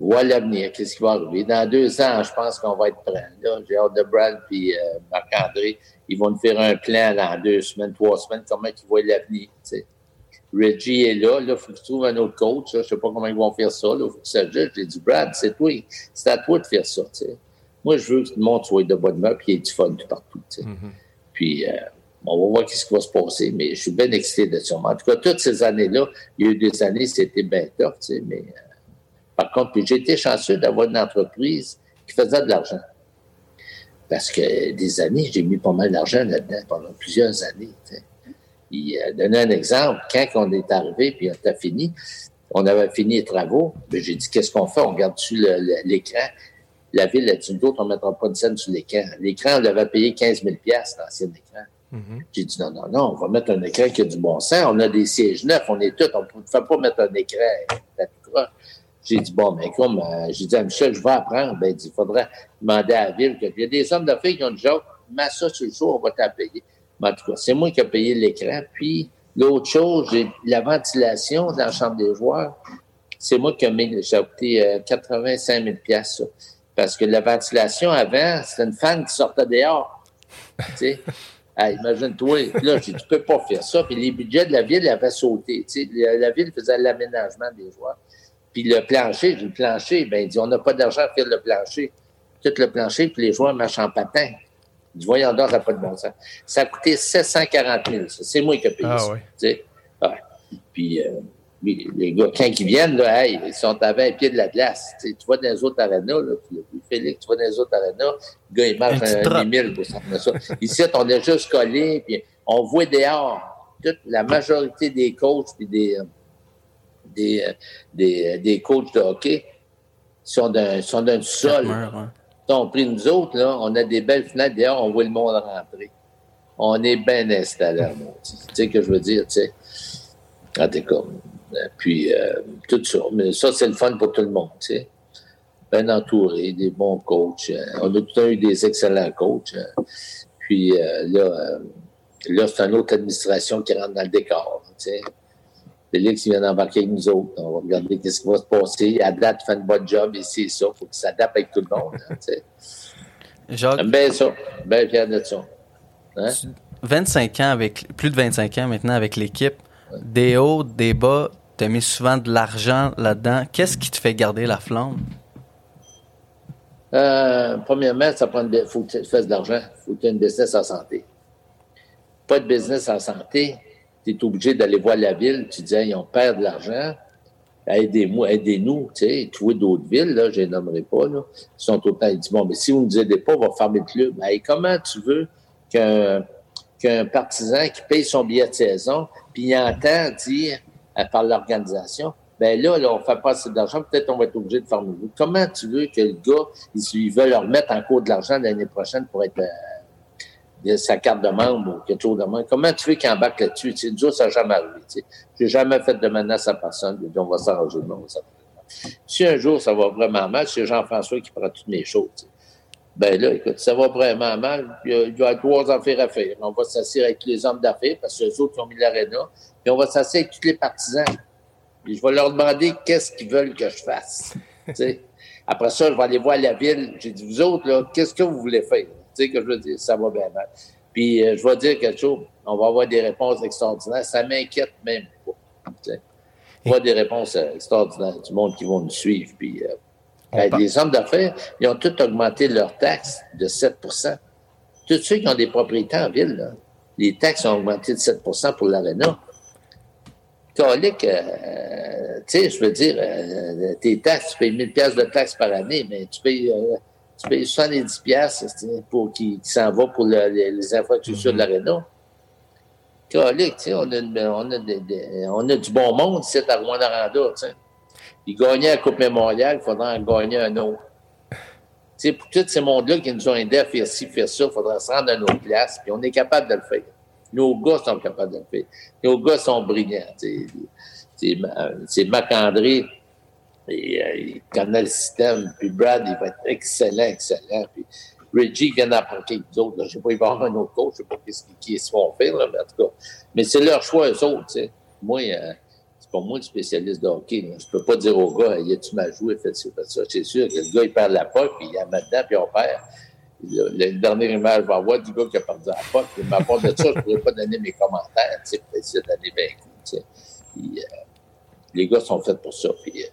euh, voit l'avenir, qu'est-ce qui va arriver? Dans deux ans, je pense qu'on va être prêt. J'ai hâte de Brad puis Marc-André. Ils vont nous faire un plan dans deux semaines, trois semaines, comment ils voient l'avenir. Reggie est là. Là, il faut qu'ils trouvent un autre coach. Je ne sais pas comment ils vont faire ça. Il faut que ça J'ai dit, Brad, c'est toi. C'est à toi de faire ça. Moi, je veux que tout le monde soit de bonne humeur et qu'il y ait du fun tout partout. Mm-hmm. Puis, on va voir ce qui va se passer, mais je suis bien excité de ça. En tout cas, toutes ces années-là, il y a eu des années, c'était bien tough, tu sais, mais euh, par contre, j'ai été chanceux d'avoir une entreprise qui faisait de l'argent. Parce que des années, j'ai mis pas mal d'argent là-dedans pendant plusieurs années. Il a donné un exemple. Quand on est arrivé, puis on a fini, on avait fini les travaux, ben, j'ai dit, qu'est-ce qu'on fait? On regarde dessus l'écran? La ville a dit, d'autres, on ne mettra pas de scène sur l'écran. L'écran, on l'avait payé 15 000 l'ancien écran. Mhm. J'ai dit non, non, non, on va mettre un écran qui a du bon sens. On a des sièges neufs, on est tous, on ne fait pas mettre un écran. J'ai dit, bon, mais comme, euh, j'ai dit à Michel, je vais apprendre. Ben, il faudrait demander à la ville. Il y a des hommes d'affaires qui ont dit, mets ça sur le jour, on va t'en payer. Mais en tout cas, c'est moi qui ai payé l'écran. Puis, l'autre chose, j'ai la ventilation dans la chambre des joueurs. C'est moi qui ai mis, j'ai coûté 85 000 ça. Parce que la ventilation avant, c'était une fan qui sortait dehors. tu sais? [LAUGHS] Imagine-toi, là, tu peux pas faire ça. Puis les budgets de la ville avaient sauté. La, la ville faisait l'aménagement des joueurs. Puis le plancher, le plancher, ben, il dit, on n'a pas d'argent à faire le plancher. Tout le plancher, puis les joueurs marchent en patin. Du voyant d'or, ça n'a pas de bon sens. Ça a coûté 740 000. C'est moi qui ai payé ah, ça. Ouais. Puis, euh, les gars, quand ils viennent, là, ils sont à 20 pieds de la glace. Tu, vois dans les autres arénas, là, Félix, tu vois dans les autres arénas, le gars, il marche un, 10 000 pour ça. Ici, on est juste collé, puis on voit dehors. Toute la majorité des coachs puis des, des, des, des coachs de hockey sont d'un sont d'un sol. Ont pris nous autres, là, on a des belles fenêtres dehors, on voit le monde rentrer. On est bien installé, [LAUGHS] Tu sais ce que je veux dire, tu sais? En tout cas, puis, euh, tout ça. Mais ça, c'est le fun pour tout le monde, tu sais. Bien entouré, des bons coachs. Euh, on a tout eu des excellents coachs. Euh. Puis là, là c'est une autre administration qui rentre dans le décor, tu sais. Félix, vient d'embarquer avec nous autres. On va regarder ce qui va se passer. À date, fait un bon job et c'est ça. Il faut qu'il s'adapte avec tout le monde. Hein, [LAUGHS] J'aime bien ça. Bien fier de ça. 25 hein? ans avec, plus de 25 ans maintenant avec l'équipe des hauts, des bas, tu as mis souvent de l'argent là-dedans. Qu'est-ce qui te fait garder la flamme? Euh, premièrement, ça prend il faut que tu fasses de l'argent. Il faut que tu aies une business en santé. Pas de business en santé, tu es obligé d'aller voir la ville. Tu dis, hey, on perd de l'argent. Aidez-moi, aidez-nous. Tu sais, vois d'autres villes, là, je les nommerai pas, là, ils sont temps, ils disent, bon, mais si vous ne nous aidez pas, on va fermer le club. comment tu veux qu'un partisan qui paye son billet de saison, puis il entend dire par l'organisation, ben là, là, on fait pas assez d'argent, peut-être on va être obligé de fermer le Comment tu veux que le gars, il, veut leur mettre en cours de l'argent l'année prochaine pour être euh, sa carte de membre ou quelque chose de même? Comment tu veux qu'il embarque là-dessus? Tu sais, ça n'a jamais arrivé. Tu sais. J'ai jamais fait de menace à personne. on va s'arranger. Non, ça si un jour ça va vraiment mal, c'est Jean-François qui prend toutes mes choses. Ben là, écoute, ça va vraiment mal. Il y a, il y a trois affaires à faire. On va s'asseoir avec les hommes d'affaires parce que les autres ont mis l'aréna. Puis on va s'asseoir avec tous les partisans. Puis je vais leur demander qu'est-ce qu'ils veulent que je fasse. [LAUGHS] Après ça, je vais aller voir la ville. J'ai dit, vous autres, là, qu'est-ce que vous voulez faire? Tu sais, que je veux dire, ça va bien mal. Puis euh, je vais dire quelque chose. On va avoir des réponses extraordinaires. Ça m'inquiète même pas. On va avoir des réponses euh, extraordinaires du monde qui vont nous suivre. Puis euh, ben, les hommes d'affaires, ils ont tous augmenté leurs taxes de 7% Tous ceux qui ont des propriétés en ville, les taxes ont augmenté de 7% pour l'aréna. Colique, euh, tu sais, je veux dire, tes taxes, tu payes 1000 pièces de taxes par année, mais tu payes, tu payes 70 pièces pour qui, s'en va pour les, infrastructures de mm-hmm. l'aréna. on, a, on, a on a du bon monde ici à Rwanda. Ils gagnaient la Coupe Mémoriale, il faudra en gagner un autre. sais, pour tous ces mondes-là qui nous ont aidés à faire ci, faire ça, il faudra se rendre à nos places, puis on est capable de le faire. Nos gars sont capables de le faire. Nos gars sont brillants. C'est Mac-André, et, euh, il connaît le système, puis Brad, il va être excellent, excellent. Puis Reggie vient d'apporter les autres. Je ne sais pas, il va y avoir un autre coach, je ne sais pas ce qu'ils se font faire, là, mais en tout cas. Mais c'est leur choix, eux autres. sais. Moi, euh, c'est pas moi le spécialiste de hockey. Je ne peux pas dire au gars, y a-tu mal joué, faites ça, faites ça. C'est sûr que le gars, il perd la POC, puis il a maintenant, puis on perd. Le, dernière image va avoir du gars qui a perdu la POC. Mais à part de ça, je pourrais pas donner mes commentaires, tu pour essayer coup, puis, euh, les gars sont faits pour ça. Puis, euh,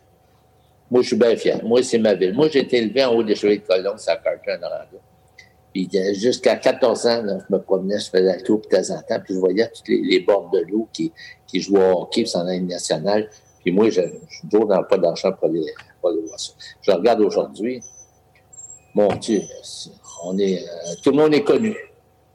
moi, je suis bien fier. Moi, c'est ma ville. Moi, j'ai été élevé en haut des chevaliers de c'est à Carter, en Orlando. Puis jusqu'à 14 ans, je me promenais, je faisais la tour de temps en temps, puis je voyais tous les, les bords de l'eau qui, qui jouaient au hockey, puis en ligne nationale. Puis moi, je, je suis toujours dans pas d'argent pour les, pour les voir ça. Je regarde aujourd'hui, mon Dieu, on est, euh, tout le monde est connu.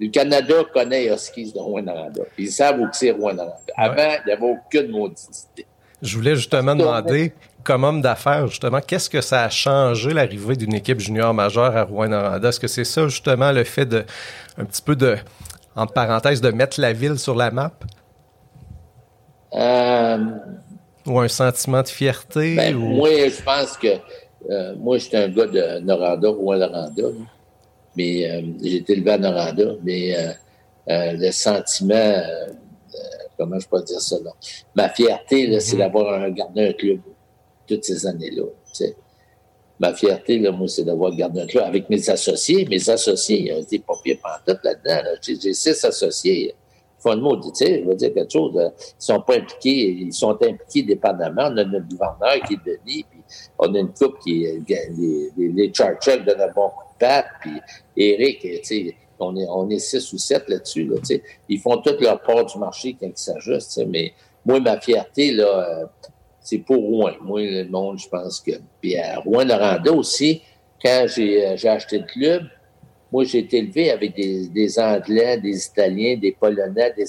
Le Canada connaît Huskies de Rwanda. Ils savent où c'est Rwanda. Avant, il n'y avait aucune maudité. Je voulais justement demander, comme homme d'affaires, justement, qu'est-ce que ça a changé l'arrivée d'une équipe junior majeure à Rouen-Noranda? Est-ce que c'est ça, justement, le fait de, un petit peu de, entre parenthèses, de mettre la ville sur la map? Euh, ou un sentiment de fierté? Ben, ou... Moi, je pense que, euh, moi, j'étais un gars de Noranda, Rouen-Noranda, mais euh, j'ai été élevé à Noranda, mais euh, le sentiment comment je peux dire ça, là? Ma fierté, là, c'est d'avoir gardé un club toutes ces années-là. Ma fierté, là, moi, c'est d'avoir gardé un club avec mes associés. Mes associés, ils ont été pas pire pantoute là-dedans. Là. J'ai six associés. Font le mot, tu sais, je veux dire quelque chose. Là. Ils sont pas impliqués, ils sont impliqués dépendamment. On a notre gouverneur qui est Denis, puis on a une coupe qui est les, les, les Churchill donnent un bon coup de patte, puis Eric, tu sais, on est, on est six ou sept là-dessus. Là, ils font toute leur part du marché quand ils s'ajustent. Mais moi, ma fierté, là, euh, c'est pour Rouen. Moi, le monde, je pense que. Puis à Rouen-Noranda aussi, quand j'ai acheté le club, moi, j'ai été élevé avec des, des, Anglais, des Italiens, des Polonais, des,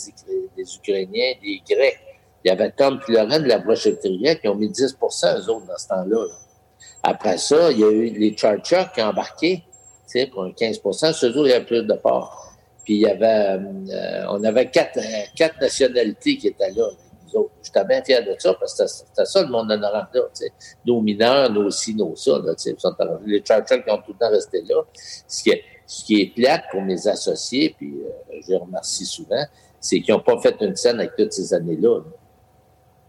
des Ukrainiens, des Grecs. Il y avait Tom et de la brochetterie qui ont mis 10% eux autres dans ce temps-là. Après ça, il y a eu les Charchuk qui ont embarqué pour un 15% Ce jour, il y avait plus de parts. Puis il y avait, euh, on avait quatre, quatre nationalités qui étaient là. Nous autres. J'étais bien fier de ça parce que c'était ça le monde de Noranda. Nos mineurs, nos ci, nos ça. Là, les Churchill qui ont tout le temps resté là. Ce qui est, ce qui est plate pour mes associés, puis euh, je les remercie souvent, c'est qu'ils n'ont pas fait une scène avec toutes ces années-là.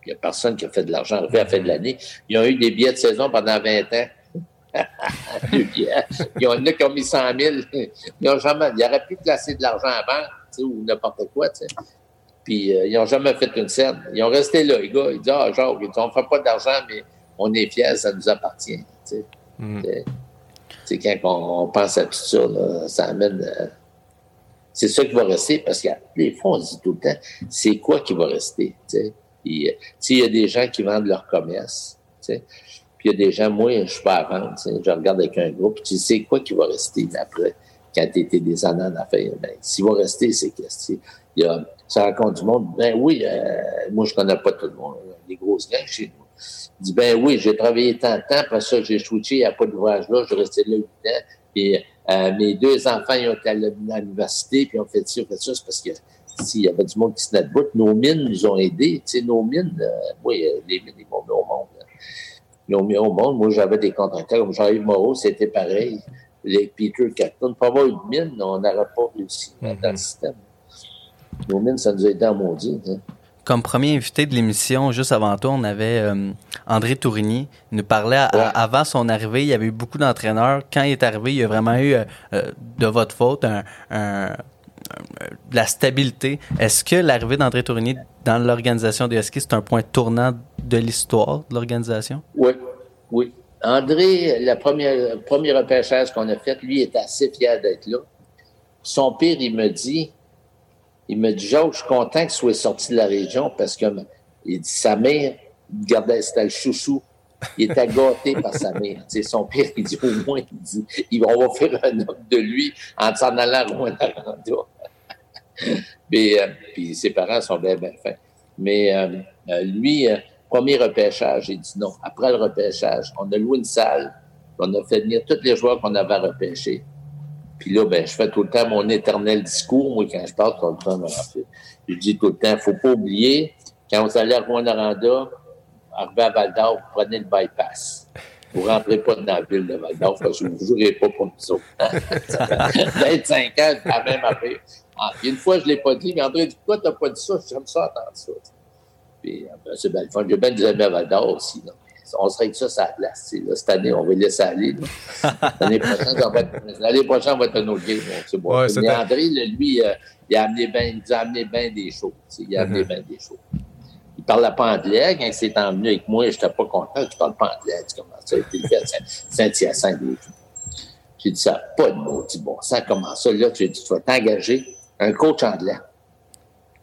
Il n'y a personne qui a fait de l'argent à la fin de l'année. Ils ont eu des billets de saison pendant 20 ans. [LAUGHS] Il y en a qui ont mis 100 000. Ils ont jamais, ils auraient pu placer de l'argent avant, ou n'importe quoi. Puis, euh, ils n'ont jamais fait une scène. Ils ont resté là, les gars. Ils disent, ah, genre, on ne fait pas d'argent, mais on est fiers, ça nous appartient. C'est mm. quand on, pense à tout ça, là, ça amène. Euh, c'est ça qui va rester, parce que des fois, on se dit tout le temps, c'est quoi qui va rester? T'sais? Puis, euh, il y a des gens qui vendent leur commerce. Puis il y a des gens, moi, je suis pas à vendre. Je regarde avec un groupe, tu sais quoi qui va rester après, quand tu étais des années en affaires? Ben, s'il va rester, c'est que il y a, ça raconte du monde. Ben oui, euh, moi, je connais pas tout le monde. Les grosses gangs chez nous. Il dit, ben oui, j'ai travaillé tant de temps, après ça, j'ai switché, il n'y a pas d'ouvrage là, je restais là 8 ans. Puis euh, mes deux enfants, ils ont été à l'université, puis ont fait ça, fait ça, c'est parce que s'il y avait du monde qui se tenait debout, nos mines nous ont aidés. Tu sais, nos mines, euh, oui, les mines, ils m'ont mis au monde ils ont mis au monde. Moi, j'avais des contracteurs comme Jean-Yves Moreau, c'était pareil. Les Peter Capton. Pour avoir une mine, on n'aurait pas réussi dans le mhm. système. Nos mines, ça nous a aidé à maudit. Hein. Comme premier invité de l'émission, juste avant toi, on avait euh, André Tourigny. Il nous parlait avant son arrivée. Il y avait eu beaucoup d'entraîneurs. Quand il est arrivé, il y a vraiment eu, euh, euh, de votre faute, un, la stabilité. Est-ce que l'arrivée d'André Tourigny dans l'organisation des Huskies, c'est un point tournant de l'histoire de l'organisation? Oui, oui. André, la première, premier repêchage qu'on a fait, lui, est assez fier d'être là. Son père, il me dit, il me dit, je suis content qu'il soit sorti de la région parce que, sa mère, il gardait, c'était le chouchou. Il était gâté par sa mère. C'est son père, il dit, au moins, il dit, on va faire un homme de lui en s'en allant à Rwanda. [LAUGHS] Mais, euh, puis ses parents sont bien, bien fins. Mais euh, euh, lui, premier repêchage, j'ai dit non. Après le repêchage, on a loué une salle, on a fait venir tous les joueurs qu'on avait repêchés. Puis là, ben, je fais tout le temps mon éternel discours, moi, quand je parle, tout le temps, je dis tout le temps, faut pas oublier, quand vous allez à Rwanda, arrivé à Val d'Or, vous prenez le bypass. Vous ne rentrez pas dans la ville de Val d'Or, parce que vous ne jouerez pas pour nous autres. [LAUGHS] [LAUGHS] 25 ans, la même affaire. Ah, une fois, je ne l'ai pas dit, mais André dit Pourquoi tu n'as pas dit ça J'aime ça entendre ça. Puis, ben, c'est bien le fun. J'ai bien des amis à aussi. Là. On serait que ça, ça a place. Là. Cette année, on va laisser aller. [LAUGHS] L'année prochaine, on va être, l'année prochaine, on va être un autre game. Bon, ouais, mais André, lui, euh, il, a amené bien, il a amené bien des choses. Il a amené mm-hmm. bien des choses. Il parlait pas anglais. Quand il s'est emmené avec moi, je n'étais pas content. Je parle pas anglais. Tu comment ça a été fait? Saint-Hyacinthe. J'ai dit, ça n'a pas de mot. Dit, bon, ça comment ça? Là, dit, tu vas t'engager un coach anglais.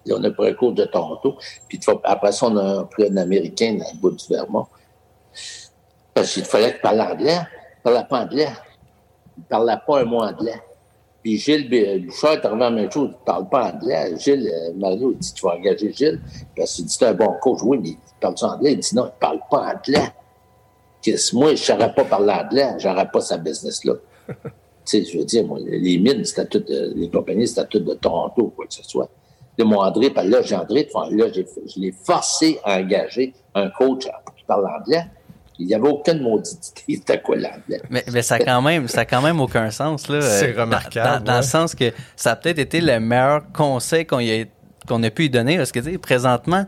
On a pris un coach de Toronto. Puis après ça, on a pris un Américain dans le bout du Vermont. Parce qu'il fallait qu'il parle anglais. Il ne parlait pas anglais. Il ne parlait pas un mot anglais. Puis Gilles Bouchard est arrivé à la même chose. Il ne parle pas anglais. Gilles, euh, Mario, il dit Tu vas engager Gilles. Parce qu'il dit C'est un bon coach. Oui, mais il parle anglais. Il dit Non, il ne parle pas anglais. Moi, je ne saurais pas parler anglais. Je n'aurais pas sa business-là. Tu sais, je veux dire, moi, les mines, c'était toutes, euh, les compagnies, c'était toutes de Toronto, quoi que ce soit. De mon André, puis là, j'ai André, là, je l'ai forcé à engager un coach qui parle anglais. Il n'y avait aucune maudité. [LAUGHS] C'était quoi l'anglais? Mais, mais ça quand même, ça quand même aucun sens, là. C'est euh, remarquable. Dans, le sens que ça a peut-être été le meilleur conseil qu'on a, qu'on a pu lui donner, parce que, présentement,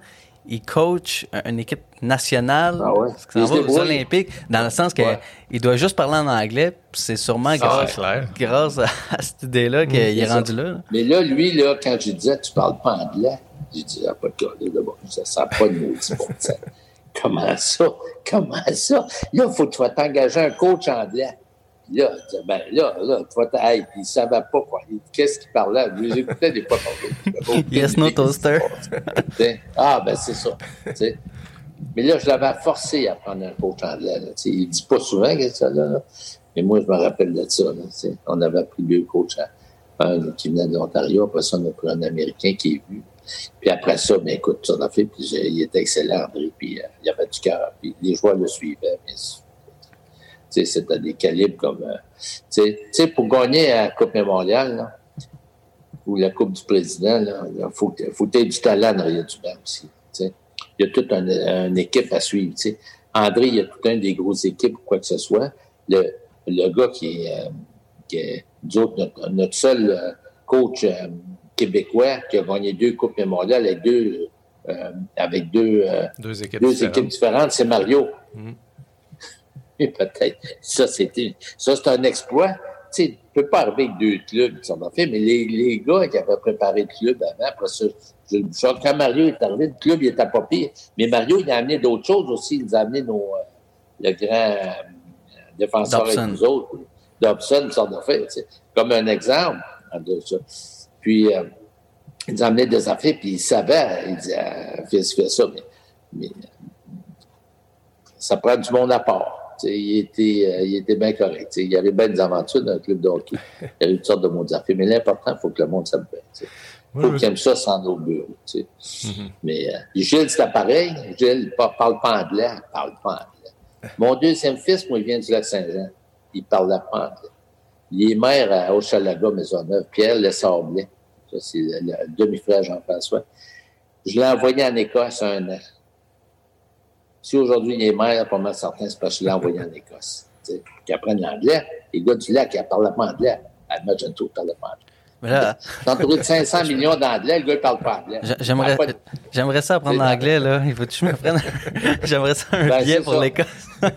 il coach une équipe nationale ah ouais. aux Olympiques, dans le sens qu'il il doit juste parler en anglais. C'est sûrement grâce, grâce, [LAUGHS] à, cette idée-là qu'il est, rendu là, Mais là, lui, là, quand je disais tu parles pas anglais, j'ai dit ah, pas de cas, d'abord, ça sent pas de mots, [LAUGHS] Comment ça? Comment ça? Là, il faut que tu vas t'engager un coach anglais. Là, ben là, là, tu vas t'aider. Puis il ne savait pas quoi. Qu'est-ce qu'il parlait? J'écoutais des fois parler. yes, no toaster. ah, ben c'est ça. Mais là, je l'avais forcé à prendre un coach anglais. Là, il ne dit pas souvent que ça là, Mais moi, je me rappelle de ça. Là, on avait pris deux coachs. Un qui venait de l'Ontario, après ça, on a pris un Américain qui est venu. Puis après ça, ben écoute, ça a fait, puis il était excellent, André, puis euh, il avait du cœur, puis les joueurs le suivaient. Mais, c'était des calibres comme... Euh, tu sais, pour gagner la Coupe Mémoriale, là, ou la Coupe du Président, il faut, faut que tu aies du talent derrière du banc aussi. sais. Il y a toute une, équipe à suivre. sais. André, il y a toute une des grosses équipes ou quoi que ce soit. Le, le gars qui est, euh, qui est notre, notre, seul coach québécois qui a gagné deux Coupes mémoriales avec deux, euh, avec deux, euh, deux, équipes, différentes. c'est Mario. Mm. [LAUGHS] peut-être, ça, c'était, ça, c'est un exploit. Tu sais, ne peut pas arriver avec deux clubs qui sont en fait, mais les, les gars qui avaient préparé le club avant, après ça, quand Mario est arrivé, le club, il était pas pire. Mais Mario, il a amené d'autres choses aussi. Il a amené nos, euh, le grand défenseur avec nous autres. Dobson. Comme un exemple de ça. Puis, euh, il nous amenait des affaires, puis il savait, il disait, ah, fais, fais ça, mais, ça prend du monde à part. Il était, euh, il était bien correct. il y avait bien des aventures dans le club de hockey. Il y avait toutes sortes de mondes affaires. Mais l'important, il faut que le monde s'aime bien. Il faut qu'il aime ça sans nos bureaux. Mm-hmm. Mais euh, Gilles, c'était pareil. Gilles ne parle pas anglais. Il parle pas anglais. Mon deuxième fils, moi, il vient du Lac-Saint-Jean. Il ne parlait pas anglais. Il est maire à Hochelaga, Maisonneuve, Pierre Le Sablé. Ça, c'est le, demi-frère Jean-François. Je l'ai envoyé en Écosse un an. Si aujourd'hui il est maire, pas mal certain, c'est parce que je l'ai envoyé en Écosse. Qu'il apprenne l'anglais. Les gars du lac, qui parlent pas anglais. Imagine tout, ils parlent pas anglais. Mais là... entouré de 500 millions d'anglais, le gars, il parle pas anglais. J'aimerais, j'aimerais ça apprendre l'anglais, là. Il faut que je me prenne. [LAUGHS] j'aimerais ça un ben, billet pour l'Écosse. [LAUGHS]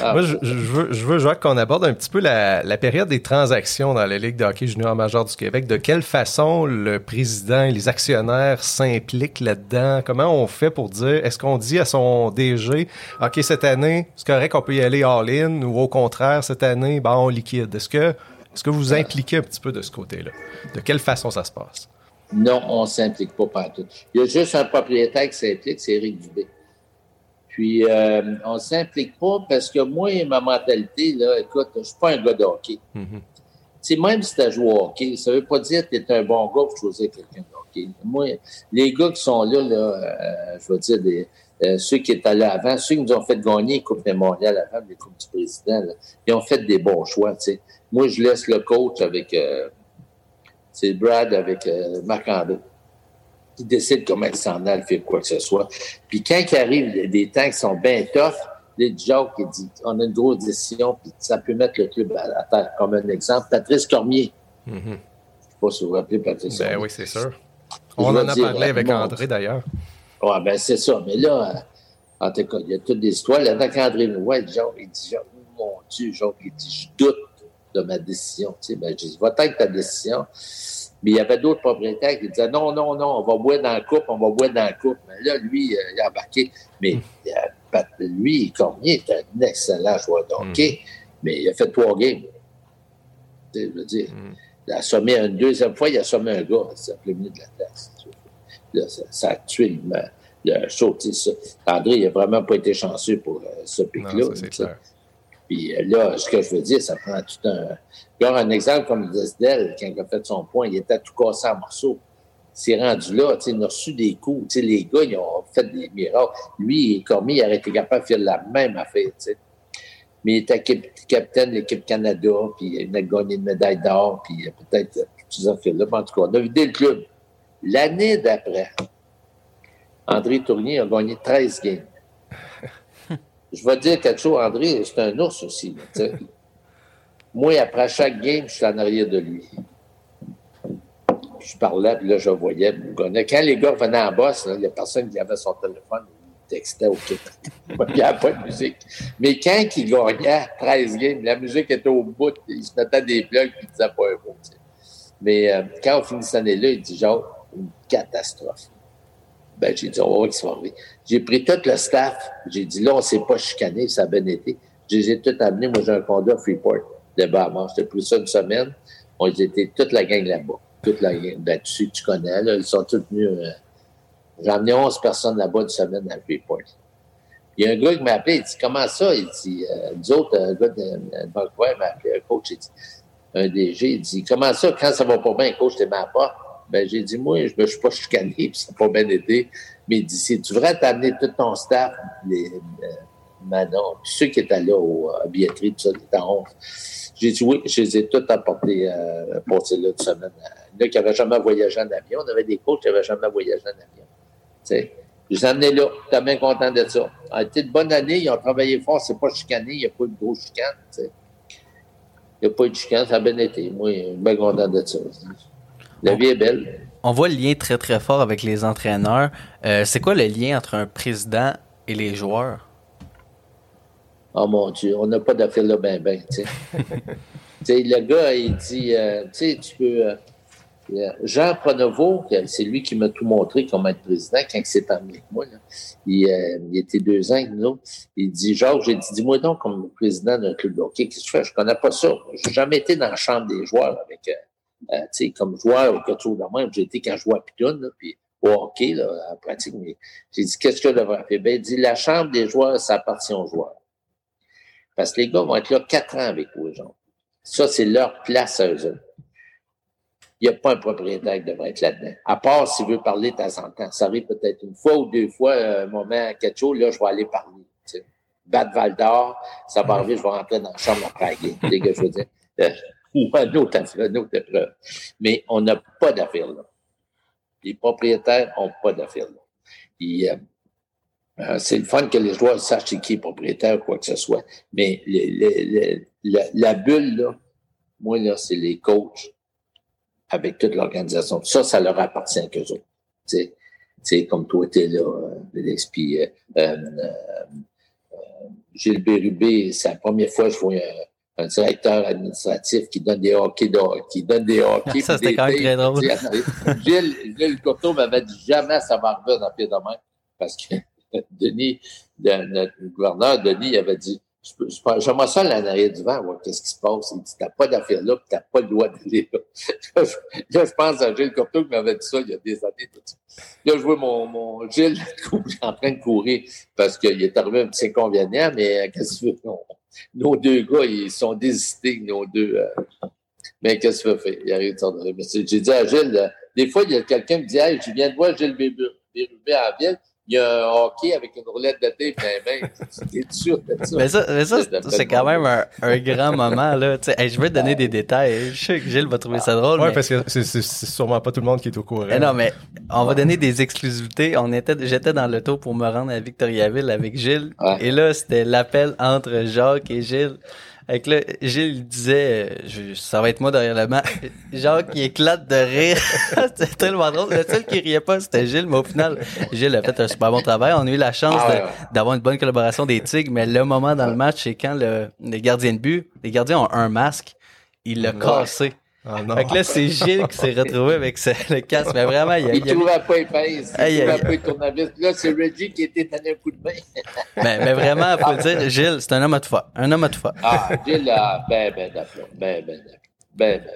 Ah, Moi, je, veux, je veux, Jacques, qu'on aborde un petit peu la, période des transactions dans la Ligue de hockey junior majeur du Québec. De quelle façon le président et les actionnaires s'impliquent là-dedans? Comment on fait pour dire, est-ce qu'on dit à son DG, OK, cette année, c'est correct qu'on peut y aller all-in ou au contraire, cette année, ben, on liquide? Est-ce que, est-ce que vous vous impliquez un petit peu de ce côté-là? De quelle façon ça se passe? Non, on ne s'implique pas partout. Il y a juste un propriétaire qui s'implique, c'est Éric Dubé. Puis, euh, on ne s'implique pas parce que moi, ma mentalité, là, écoute, je ne suis pas un gars de hockey. Tu sais, même si tu as joué au hockey, ça veut pas dire que tu es un bon gars pour choisir quelqu'un de hockey. Moi, les gars qui sont là, là euh, je veux dire, des, euh, ceux qui étaient là avant, ceux qui nous ont fait gagner les Coupes mémoriales avant, les Coupes du Président, ils ont fait des bons choix. Moi, je laisse le coach avec euh, Brad avec euh, Marc-André qui décide comment il s'en a, fait quoi que ce soit. Puis quand il arrive des temps qui sont bien tough, les Jacques qui dit on a une grosse décision, puis ça peut mettre le club à, terre. Comme un exemple, Patrice Cormier. Mm -hmm. Je ne sais pas si vous vous rappelez Patrice ben, Oui, c'est sûr. On en a parlé avec André d'ailleurs. Oui, ben c'est ça. Mais là, en tout cas, il y a toutes des histoires. Là, avec André ouais, Jacques, il dit Jacques, mon Dieu, Jacques, il dit Je doute de ma décision. Tu sais, ben, je dis Va être ta décision. Mais il y avait d'autres propriétaires qui disaient non, non, non, on va boire dans la coupe, on va boire dans la coupe. Mais là, lui, euh, il a embarqué. Mais euh, lui, Cormier est un excellent joueur de hockey, mm. mais il a fait trois games. Je veux dire, mm. il a assommé une deuxième fois, il a assommé un gars, il s'appelait de la place. Là, ça, ça, a tué le, le show. André, il n'a vraiment pas été chanceux pour euh, ce pic-là. Puis là, ce que je veux dire, ça prend tout un alors, un exemple comme Desdel, quand il a fait son point, il était tout cassé en morceaux. C'est rendu là, il a reçu des coups. les gars, ils ont fait des miracles. Lui, Cormier, il aurait été capable de faire la même affaire. Mais il était capitaine de l'équipe Canada, puis il a gagné une médaille d'or, puis peut-être toutes ces affaires-là. En tout cas, on a vidé le club. L'année d'après, André Tournier a gagné 13 games. Je vais dire quelque chose, André, c'est un ours aussi. [LAUGHS] Moi, après chaque game, je suis en arrière de lui. Je parlais, puis là, je voyais. Quand les gars venaient en boss, il n'y a personne qui avait son téléphone. Il textait au Québec. [LAUGHS] il n'y avait pas de musique. Mais quand il gagnait 13 games, la musique était au bout. Il se mettait des plugs, puis il disait pas un mot. Mais euh, quand on finit cette année-là, il dit genre, une catastrophe. Ben, j'ai dit, on va voir ce qui J'ai pris tout le staff. J'ai dit, là, on ne s'est pas chicané, ça a bien été. Je les ai tous amenés. Moi, j'ai un condo à Freeport de Bahamas. C'était plus ça une semaine. On était toute la gang là-bas. Toute la gang. Ben, tu, tu connais, là. Ils sont tous venus. Euh, J'ai emmené 11 personnes là-bas une semaine à Freeport. Il y a un gars qui m'a appelé, il dit Comment ça? Il dit euh, Nous autres, un gars de, Vancouver m'a appelé, un coach, il dit, un DG, il dit Comment ça, quand ça va pas bien, coach, t'es ma pas Ben, j'ai dit Moi, je me suis pas chicané, puis ça n'a pas bien été. Mais il dit Si tu voudrais t'amener tout ton staff, les, euh, puis ceux qui étaient là au, à billetterie, tout ça, étaient 11, j'ai dit oui, je les ai tous apportés euh, pour ces là de semaine. Il en qui n'avaient jamais voyagé en avion. On avait des coachs qui n'avaient jamais voyagé en avion. sais, Je les ai amenés là. J'étais bien content de ça. Ça a été une bonne année. Ils ont travaillé fort. C'est pas chicané. Il n'y a pas eu de gros chicane. Il n'y a pas eu de chicane. Ça a bien été. Moi, je suis bien content de ça. La vie est belle. On voit le lien très, très fort avec les entraîneurs. Euh, c'est quoi le lien entre un président et les joueurs? Oh mon Dieu, on n'a pas d'affaires là ben ben, [LAUGHS] le gars, il dit, euh, tu sais, tu peux... Euh, Jean Pronovo, c'est lui qui m'a tout montré comment être président quand il s'est parmi avec moi. Là. Il, euh, il, était deux ans avec nous. Il dit, Georges, j'ai dit, dis-moi donc comme président d'un club de hockey, qu'est-ce que tu fais? Je connais pas ça. J'ai jamais été dans la chambre des joueurs avec, tu sais, comme joueur ou quelque chose de même. J'ai été quand je jouais à Piton, puis au hockey, là, en pratique. Mais j'ai dit, qu'est-ce que je devrais faire? Ben, il dit, la chambre des joueurs, ça appartient aux joueurs. Parce que les gars vont être là quatre ans avec vous, gens. Ça, c'est leur place à eux Il n'y a pas un propriétaire qui devrait être là-dedans. À part s'il veut parler de temps en temps. Ça arrive peut-être une fois ou deux fois, un moment, quelque chose, là, je vais aller parler. sais. Bat Val d'Or, ça va arriver, je vais rentrer dans la chambre après la game. Je veux dire. Ou un autre, un autre épreuve. Mais on n'a pas d'affaires là. Les propriétaires n'ont pas d'affaires là. Euh, euh, c'est le fun que les joueurs sachent qui est propriétaire ou quoi que ce soit. Mais la, bulle, là, moi, là, c'est les coachs avec toute l'organisation. Ça, ça leur appartient qu'eux autres. Tu sais, comme toi, tu es là, Félix, puis euh, euh, Gilles Bérubé, c'est la première fois que je vois un, directeur administratif qui donne des hockey, qui donne des [LAUGHS] hockey. ça, c'était quand même très drôle. [LAUGHS] Gilles, Gilles Coteau m'avait dit jamais ça va arriver dans pied de main parce que [LAUGHS] Denis, notre gouverneur, Denis, avait dit J'aimerais ça aller en arrière du vent, voir qu'est-ce qui se passe. Il dit T'as pas d'affaires là, puis t'as pas le droit d'aller là. là, je pense à Gilles Copteau qui m'avait dit ça il y a des années. Là, je vois mon, mon Gilles en train de courir parce qu'il est arrivé un petit inconvénient, mais euh, qu'est-ce que tu veux? Nos deux gars, ils sont désistés, nos deux, euh, Mais qu'est-ce que tu veux faire? Il arrive J'ai dit à Gilles, des fois, il y a quelqu'un qui me dit, hey, je viens de voir Gilles Bérubé la ville il y a un hockey avec une roulette de thé, ben, ben, sûr de ça. Mais ça, mais ça c'est quand même un, un, grand moment, là. Hey, je vais te donner des détails. Je sais que Gilles va trouver ça drôle. Ouais, parce que c'est sûrement pas tout le monde qui est au courant. non, mais on va donner des exclusivités. On était, j'étais dans le tour pour me rendre à Victoriaville avec Gilles. Et là, c'était l'appel entre Jacques et Gilles. Avec là, Gilles disait, euh, ça va être moi derrière le banc. [LAUGHS] Jacques, qui éclate de rire. [LAUGHS] c'était tellement drôle. Le seul qui riait pas, c'était Gilles, mais au final, Gilles a fait un super bon travail. On a eu la chance ah d'avoir une bonne collaboration des Tigres, mais le moment dans le match, c'est quand le, les gardiens de but, les gardiens ont un masque, il l'a cassé. Oh non. Fait que là, c'est Gilles qui s'est retrouvé avec le casque. Mais vraiment, il, a, il, il trouvait pas épaisse. Il, il trouvait pas tournevis. Là, c'est Reggie qui était donné un coup de main. [LAUGHS] mais, mais vraiment, faut le dire, Gilles, c'est un homme à tout faire. Un homme à tout faire. Ah, Gilles, ah, ben, ben, d'accord. Ben, ben, d'accord. Ben, ben,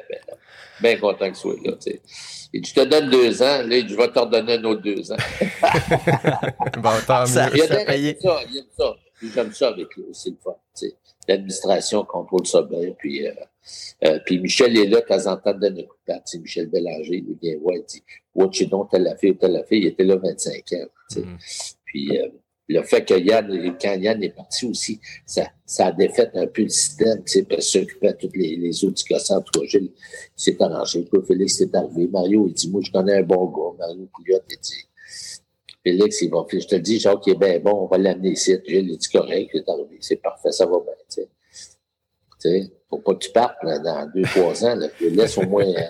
ben, ben, content que tu sois là, tu sais. Et tu te donnes deux ans, là, je vais te redonner un autre deux ans. [LAUGHS] bon, tant mieux. Ça, il y a ça, il y a ça. J'aime ça avec lui, c'est le fun, tu sais. L'administration contrôle ça bien, puis... Euh, euh, puis Michel est là, de temps en temps, donne un coup de patte. Michel Bélanger, il vient voir, il dit Watch it, telle la fille, telle la fille. Il était là 25 ans. Mm-hmm. Puis euh, le fait que Yann, quand Yann est parti aussi, ça, ça a défait un peu le système, parce s'occuper tous les, les autres En tout cas, Gilles s'est arrangé. Quoi, Félix s'est arrivé. Mario, il dit Moi, je connais un bon gars. Mario Pouliot, il dit Félix, il va Je te dis, Jacques, il est bien bon, on va l'amener ici. Gilles, il dit correct, il est arrivé. C'est parfait, ça va bien, sais. Faut pas que tu partes dans deux, trois ans. Là, laisse au moins euh,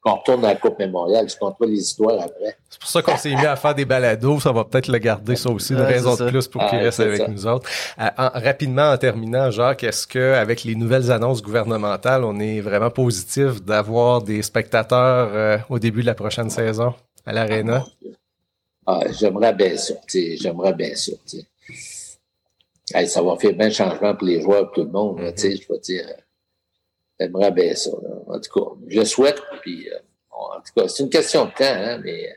qu'on retourne à la Coupe Mémoriale. Je compte pas les histoires après. C'est pour ça qu'on s'est mis à faire des balados. Ça va peut-être le garder, ça aussi, une raison de plus pour qu'il reste avec nous autres. Euh, rapidement, en terminant, Jacques, est-ce que avec les nouvelles annonces gouvernementales, on est vraiment positif d'avoir des spectateurs euh, au début de la prochaine saison à l'Arena? Ah, j'aimerais bien ça. J'aimerais bien ça. Ça va faire bien changement pour les joueurs, pour tout le monde. Mm-hmm. Je veux dire J'aimerais bien ça. En tout cas, je souhaite. Puis, euh, en tout cas, c'est une question de temps, hein, mais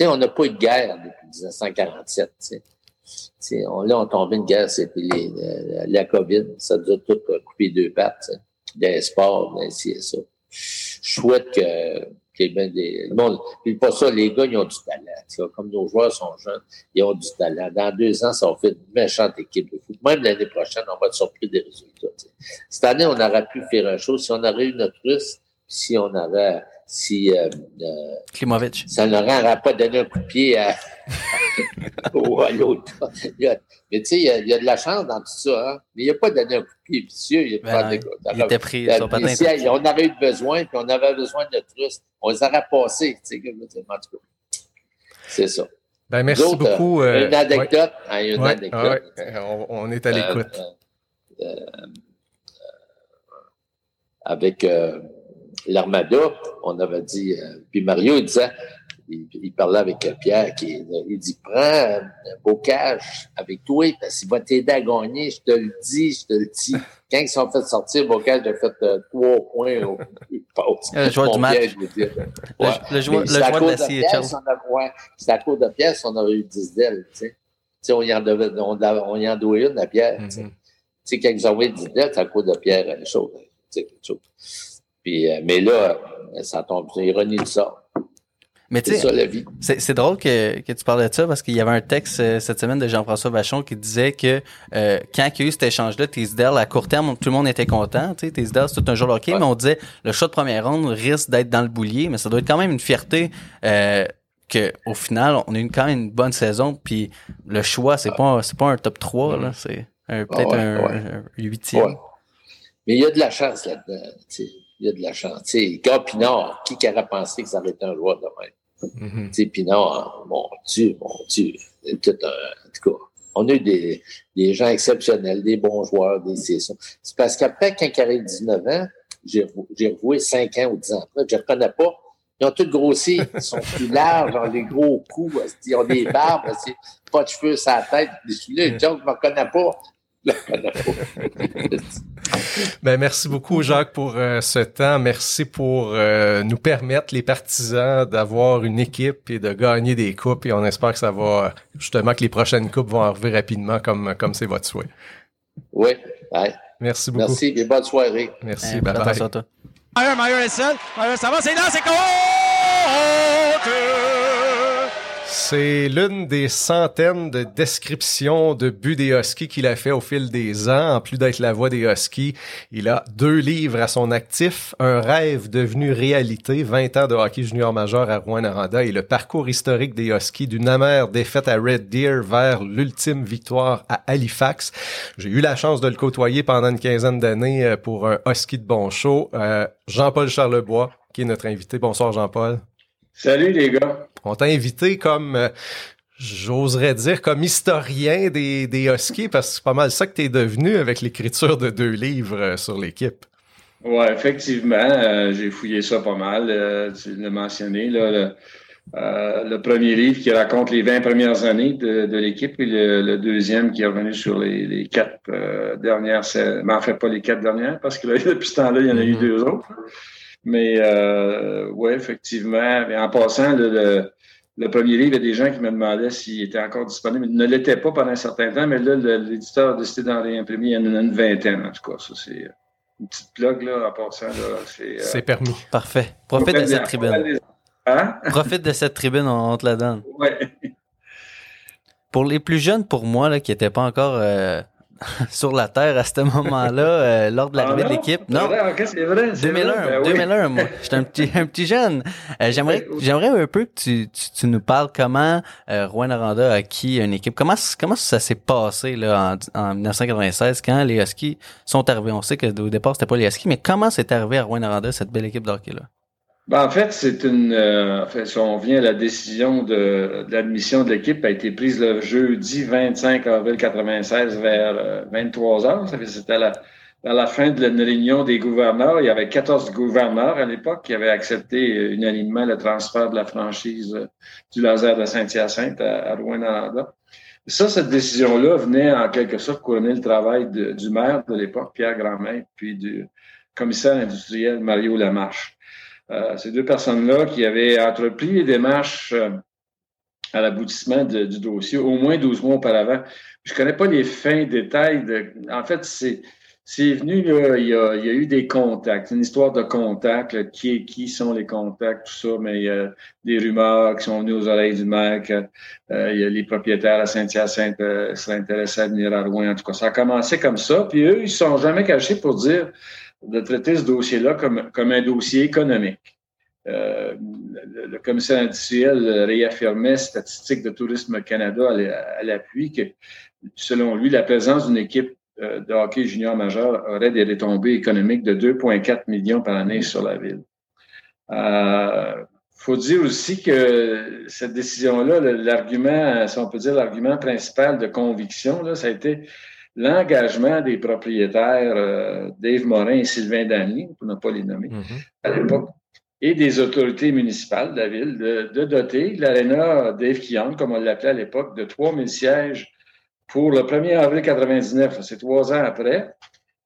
euh, on n'a pas eu de guerre depuis 1947. T'sais. On, là, on tombé une guerre, c'était la COVID. Ça nous a tout coupé deux pattes. Des sports, des ci et ça. Je souhaite que des, bon, puis pas ça, les gars, ils ont du talent. Comme nos joueurs sont jeunes, ils ont du talent. Dans deux ans, ça va faire une méchante équipe de foot. Même l'année prochaine, on va être surpris des résultats. Cette année, on aurait pu faire un chose si on aurait eu notre russe, si on avait si euh, euh, Klimovic. Ça n'aurait pas donné un coup de pied à, [LAUGHS] à l'autre. Mais tu sais, il y, a de la chance dans tout ça. Hein? Mais il n'a pas donné un coup de pied vicieux. Il, ben il était pris sur patin. on aurait eu besoin, puis on avait besoin de notre russe. On les aurait passés. C'est ça. Ben, merci beaucoup. Euh, une anecdote. Hein, une anecdote. On, on, est à l'écoute. avec l'Armada, on avait dit, euh, puis Mario, il disait, il, parlait avec Pierre, qui, il dit, prends un Bocage avec toi, parce qu'il va t'aider à gagner, je te le dis, je te le dis. [LAUGHS] Quand ils sont fait sortir, Bocage a fait euh, trois points au [LAUGHS] Le joueur du match. Le, joueur, le joueur de la CHL. C'est à cause de pièce, on aurait eu 10 d'ailes, tu sais. on y en devait, on, on y en doit une à Pierre. Mm-hmm. Tu sais, quand ils ont envoyé 10 d'ailes, c'est à cause de Pierre, chose, tu sais, quelque chose. Puis, euh, mais là, ça tombe, c'est ironie de ça. Mais c'est ça la vie. C'est drôle que, que tu parles de ça parce qu'il y avait un texte euh, cette semaine de Jean-François Vachon qui disait que euh, quand il y a eu cet échange-là, Tisdale, à court terme, tout le monde était content. Tu sais, Tisdale, c'est tout un jour hockey, mais on disait le choix de première ronde risque d'être dans le boulier, mais ça doit être quand même une fierté euh, que au final, on a eu quand même une bonne saison. Puis le choix, c'est pas c'est pas un top 3, là, c'est peut-être un, huitième. Mais il y a de la chance là-dedans il y a de la chance. sais, Gars Pinard, qui aurait pensé que ça aurait été un joueur de même? Mm -hmm. Pinard, mon Dieu, mon Dieu. Tout un, en tout cas, on a eu des, des gens exceptionnels, des bons joueurs, des C'est parce qu'après, quand il arrive 19 ans, j'ai revoué 5 ans ou 10 ans après, je ne reconnais pas. Ils ont tous grossi, ils sont plus larges, ont des gros coups, ils ont des barbes, pas de cheveux sur la tête, des souliers. je ne me reconnais pas. [LAUGHS] ben, merci beaucoup, Jacques, pour euh, ce temps. Merci pour euh, nous permettre, les partisans, d'avoir une équipe et de gagner des coupes. Et on espère que ça va, justement, que les prochaines coupes vont arriver rapidement comme comme c'est votre souhait. Oui. Merci beaucoup. Merci et bonne soirée. Merci. bye bye. Meyer, Meyer est seul. Meyer, ça va, c'est là, c'est c'est l'une des centaines de descriptions de buts des Huskies qu'il a fait au fil des ans. En plus d'être la voix des Huskies, il a deux livres à son actif, un rêve devenu réalité, 20 ans de hockey junior majeur à Rouen-Noranda et le parcours historique des Huskies d'une amère défaite à Red Deer vers l'ultime victoire à Halifax. J'ai eu la chance de le côtoyer pendant une quinzaine d'années euh, pour un Husky de bon show. Euh, Jean-Paul Charlebois, qui est notre invité. Bonsoir Jean-Paul. Salut les gars. On t'a invité comme, euh, j'oserais dire, comme historien des, des Huskies, parce que c'est pas mal ça que tu es devenu avec l'écriture de deux livres euh, sur l'équipe. Oui, effectivement, euh, j'ai fouillé ça pas mal. tu l'as mentionné, là, le, premier livre qui raconte les 20 premières années de, l'équipe et le, deuxième qui est revenu sur les, quatre dernières, mais en fait pas les quatre dernières, parce que [LAUGHS] depuis ce temps-là, il y en a eu mm-hmm. deux autres. Mais euh, oui, effectivement. Mais en passant, le, le, premier livre, il y a des gens qui me demandaient s'il était encore disponible. Il ne l'était pas pendant un certain temps, mais là, l'éditeur a décidé d'en réimprimer il y en a une vingtaine, en tout cas. Ça, c'est une petite plug, là, en passant. C'est euh, permis. Parfait. Profite de cette tribune. Hein? Profite de cette tribune, on, te la donne. Oui. Pour les plus jeunes, pour moi, là, qui n'étaient pas encore euh, [LAUGHS] sur la Terre à ce moment-là, euh, lors de l'arrivée ah de l'équipe. Non, c'est vrai, 2001, 2001, moi. [LAUGHS] J'étais un petit, un petit jeune. Euh, j'aimerais, j'aimerais un peu que tu, tu, nous parles comment euh, Rouen Aranda a acquis une équipe. Comment, comment ça s'est passé là en, en 1996 quand les Huskies sont arrivés? On sait que au départ c'était pas les Huskies, mais comment c'est arrivé à Rouen Aranda cette belle équipe de hockey là? Ben, en fait, c'est une. Euh, si on vient à la décision de, l'admission de l'équipe, a été prise le jeudi 25 avril 96 vers 23 euh, heures. C'était la, à la fin de la réunion des gouverneurs. Il y avait 14 gouverneurs à l'époque qui avaient accepté unanimement le transfert de la franchise euh, du laser de Saint-Hyacinthe à, à Rouen-Noranda. Ça, cette décision-là venait en quelque sorte couronner le travail du maire de l'époque, Pierre Grandmain, puis du commissaire industriel Mario Lamarche. Euh, ces deux personnes-là qui avaient entrepris les démarches euh, à l'aboutissement du dossier au moins 12 mois auparavant. Je ne connais pas les fins détails. De, en fait, c'est, c'est venu, là, il, y a, il y a eu des contacts, une histoire de contacts, qui, qui sont les contacts, tout ça, mais il y a des rumeurs qui sont venues aux oreilles du maire euh, il y a les propriétaires à Saint-Hyacinthe seraient intéressés à venir à Rouen. En tout cas, ça a commencé comme ça. Puis eux, ils ne sont jamais cachés pour dire de traiter ce dossier-là comme, comme un dossier économique. Euh, le, commissaire industriel réaffirmait Statistique de Tourisme Canada à, l'appui que, selon lui, la présence d'une équipe euh, de hockey junior majeur aurait des retombées économiques de 2,4 millions par année sur la ville. Il euh, faut dire aussi que cette décision-là, l'argument, si on peut dire l'argument principal de conviction, là, ça a été l'engagement des propriétaires euh, Dave Morin et Sylvain Dany, pour ne pas les nommer, mm-hmm. à l'époque, et des autorités municipales de la ville de, doter l'aréna Dave Kian, comme on l'appelait à l'époque, de 3000 sièges pour le 1er avril 99, c'est trois ans après,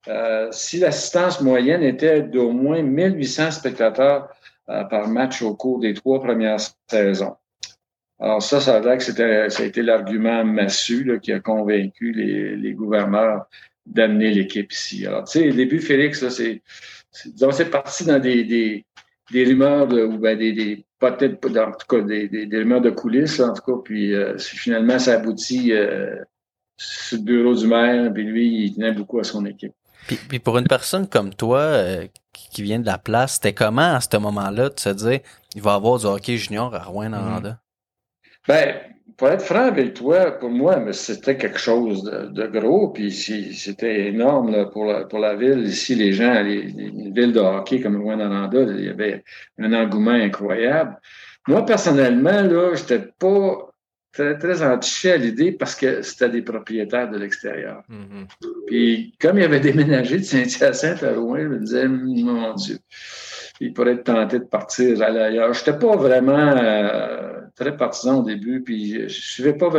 euh, si l'assistance moyenne était d'au moins 1800 spectateurs euh, par match au cours des trois premières saisons. Alors ça, ça a l'air que c'était, ça a été l'argument massu qui a convaincu les, gouverneurs d'amener l'équipe ici. Alors, tu sais, le début, Félix, là, c'est, c'est, parti dans des, des, des rumeurs de, ou ben des, des peut-être en tout cas des, des, rumeurs de coulisses, en tout cas, puis euh, finalement, ça aboutit euh, sur le bureau du maire, puis lui, il tenait beaucoup à son équipe. Puis, puis pour une personne comme toi, euh, qui vient de la place, c'était comment à ce moment-là de se dire il va y avoir du hockey junior à Rouen-Noranda? Ben, pour être franc avec toi, pour moi, c'était quelque chose de, gros, puis c'était énorme pour, la, pour la ville. Ici, les gens, les, les villes de hockey comme Rouen-Noranda, il y avait un engouement incroyable. Moi, personnellement, là, j'étais pas très, très entiché à l'idée parce que c'était des propriétaires de l'extérieur. Mm-hmm. Puis, comme il avait déménagé de Saint-Hyacinthe à Rouen, je me disais, mon Dieu, il pourrait être tenté de partir à l'ailleurs. J'étais pas vraiment... Euh, très partisan au début, puis je, ne suivais pas,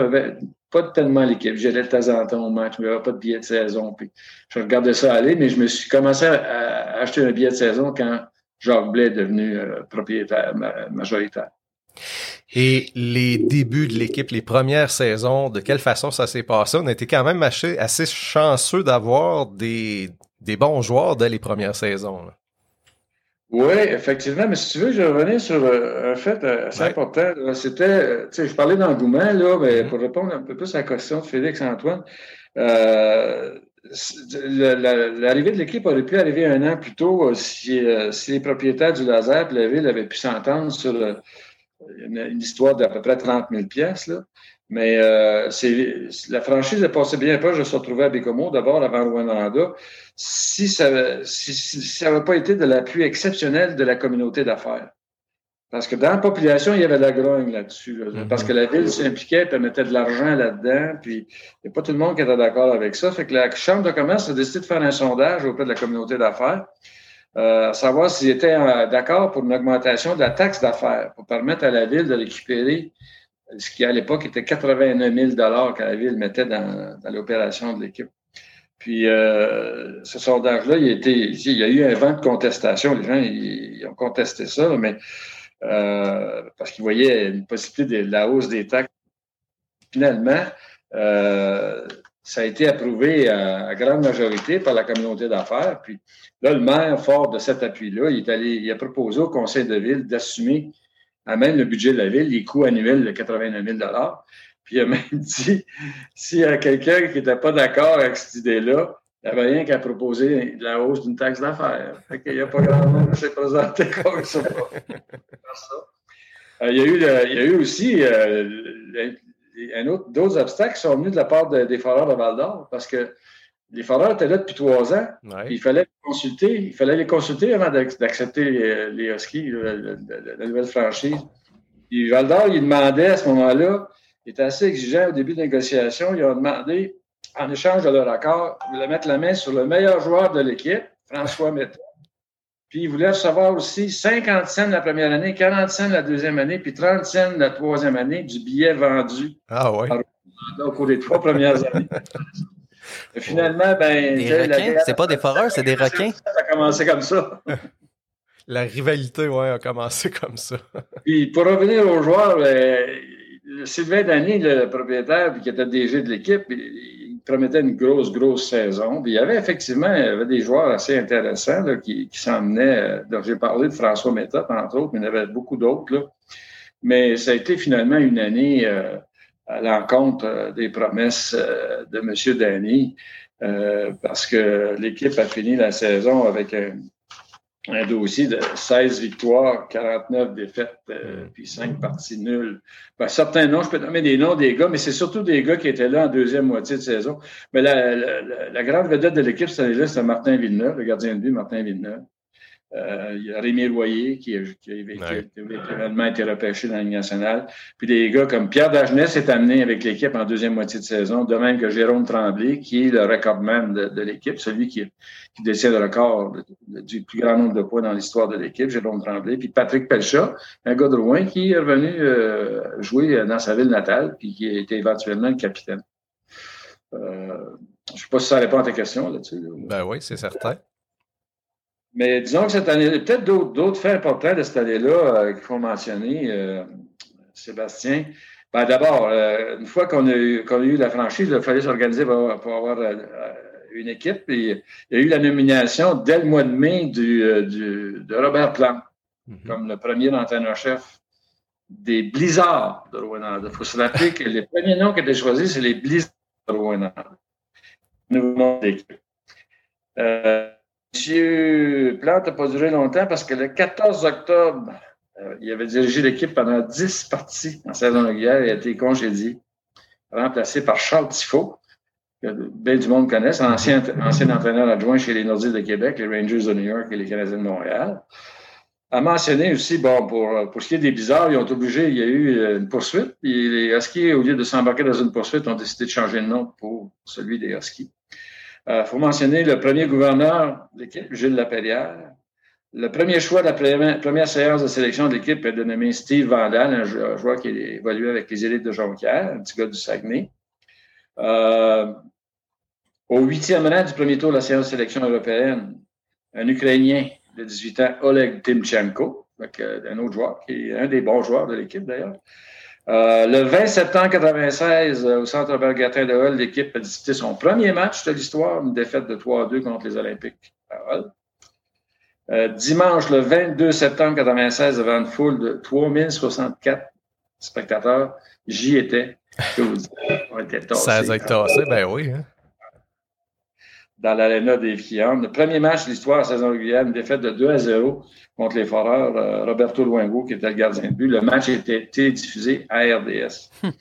tellement l'équipe. J'allais de temps en temps au match, mais il n'y avait pas de billet de saison. Puis je regardais ça aller, mais je me suis commencé à, acheter un billet de saison quand Jacques Blais est devenu euh, propriétaire majoritaire. Et les débuts de l'équipe, les premières saisons, de quelle façon ça s'est passé? On a été quand même assez, chanceux d'avoir des bons joueurs dès les premières saisons. Oui, effectivement, mais si tu veux, je revenais sur euh, un fait euh, assez important. C'était, euh, tu sais, je parlais d'engouement, là, mais mm-hmm. pour répondre un peu plus à la question de Félix Antoine, euh, l'arrivée de l'équipe aurait pu arriver un an plus tôt si, si les propriétaires du laser et la ville avaient pu s'entendre sur une, histoire d'à peu près 30 000 pièces. Mais euh, la franchise est passée bien proche de se retrouver à Bécomo, d'abord avant Rwanda, si ça n'avait si, si pas été de l'appui exceptionnel de la communauté d'affaires. Parce que dans la population, il y avait de la grogne là-dessus. Mm-hmm. Parce que la ville s'impliquait, elle mettait de l'argent là-dedans, puis il n'y a pas tout le monde qui était d'accord avec ça. Fait que la Chambre de commerce a décidé de faire un sondage auprès de la communauté d'affaires, euh, savoir s'ils étaient euh, d'accord pour une augmentation de la taxe d'affaires, pour permettre à la ville de récupérer ce qui à l'époque était 89 000 que la ville mettait dans, l'opération de l'équipe. Puis euh, ce sondage-là, il, y a eu un vent de contestation. Les gens ils, ont contesté ça, mais euh, parce qu'ils voyaient une possibilité de la hausse des taxes. Finalement, euh, ça a été approuvé à, grande majorité par la communauté d'affaires. Puis là, le maire, fort de cet appui-là, il est allé, il a proposé au conseil de ville d'assumer amène le budget de la ville, les coûts annuels de 89 000 Puis il a même [LAUGHS] dit, s'il y a quelqu'un qui n'était pas d'accord avec cette idée-là, il n'y avait rien qu'à proposer la hausse d'une taxe d'affaires. Il n'y a pas grand monde qui s'est présenté [LAUGHS] comme ça. Euh, il, y a eu, il y a eu aussi euh, d'autres obstacles qui sont venus de la part des foreurs de Val d'Or parce que les foreurs étaient là depuis trois ans. Il fallait les consulter. Il fallait les consulter avant d'accepter les, Huskies, la, nouvelle franchise. Puis Val d'Or, il demandait à ce moment-là, il était assez exigeant au début de négociation, il a demandé, en échange de leur accord, de mettre la main sur le meilleur joueur de l'équipe, François Metta. Puis il voulait recevoir aussi 50 cents la première année, 40 cents la deuxième année, puis 30 cents la troisième année du billet vendu. Ah ouais. Au cours des trois premières années. [LAUGHS] finalement, ben. Des requins? C'est pas des foreurs, c'est des requins? [LAUGHS] Ça a commencé comme ça. [LAUGHS] La rivalité, ouais, a commencé comme ça. [LAUGHS] Puis pour revenir aux joueurs, ben, Sylvain Dany, le propriétaire, qui était DG de l'équipe, il promettait une grosse, grosse saison. Puis il y avait effectivement il y avait des joueurs assez intéressants qui, qui s'emmenaient. Euh, j'ai parlé de François Méthode, entre autres, mais il y en avait beaucoup d'autres. Mais ça a été finalement une année euh, à l'encontre euh, des promesses euh, de M. Danny, euh, parce que l'équipe a fini la saison avec un, dossier de 16 victoires, 49 défaites, mm. puis 5 parties nulles. Ben, certains noms, je peux nommer des noms des gars, mais c'est surtout des gars qui étaient là en deuxième moitié de saison. Mais la, la grande vedette de l'équipe cette année-là, c'est Martin Villeneuve, le gardien de but, Martin Villeneuve. Euh, il y a Rémi Royer qui, a, éventuellement été repêché dans la Ligue nationale. Puis des gars comme Pierre Dagenet s'est amené avec l'équipe en deuxième moitié de saison, de même que Jérôme Tremblay, qui est le recordman de, l'équipe, celui qui, qui, détient le record du plus grand nombre de points dans l'histoire de l'équipe, Jérôme Tremblay. Puis Patrick Pelchat, un gars de Rouen qui est revenu euh, jouer dans sa ville natale, puis qui a été éventuellement le capitaine. Euh, je ne sais pas si ça répond à ta question là-dessus. Ben oui, c'est certain. Mais disons que cette année, peut-être d'autres faits importants de cette année-là euh, qu'il faut mentionner, euh, Sébastien. Ben, D'abord, euh, une fois qu'on a, eu, a eu la franchise, il fallait s'organiser pour, avoir une équipe. Et il y a eu la nomination dès le mois de mai du, de Robert Plant mm-hmm. comme le premier entraîneur-chef des Blizzards de Rouen. Il faut se rappeler que les premiers noms qui étaient choisis, c'est les Blizzards de Rouen. Nouveau nom d'équipe. M. Plante n'a pas duré longtemps parce que le 14 octobre, euh, il avait dirigé l'équipe pendant 10 parties en saison régulière et a été congédié, remplacé par Charles Tifo, que bien du monde connaisse, ancien, ancien entraîneur adjoint chez les Nordiques de Québec, les Rangers de New York et les Canadiens de Montréal. A mentionné aussi, bon, pour, pour ce qui est des bizarres, ils ont obligé, il y a eu euh, une poursuite. Et les Huskies, au lieu de s'embarquer dans une poursuite, ont décidé de changer de nom pour celui des Huskies. Il euh, faut mentionner le premier gouverneur de l'équipe, Gilles Laperrière. Le premier choix de la première, séance de sélection de l'équipe est de nommer Steve Vandal, un joueur qui évolué avec les élites de Jonquière, un petit gars du Saguenay. Euh, au huitième rang du premier tour de la séance de sélection européenne, un Ukrainien de 18 ans, Oleg Timchenko, un autre joueur, qui est un des bons joueurs de l'équipe d'ailleurs. Euh, le 20 septembre 1996, euh, au centre Bergatin de Hull, l'équipe a disputé son premier match de l'histoire, une défaite de 3-2 contre les Olympiques à Hull. Euh, dimanche, le 22 septembre 96, devant une foule de 3064 spectateurs, j'y étais. Je vous dire, on était tassés. Ça a été tassé, ben oui. Hein? Dans l'aréna des Fiandes. Le premier match de l'histoire à saison régulière, une défaite de 2 à 0 contre les Foreurs. Euh, Roberto Luengo, qui était le gardien de but. Le match était diffusé à RDS. [LAUGHS]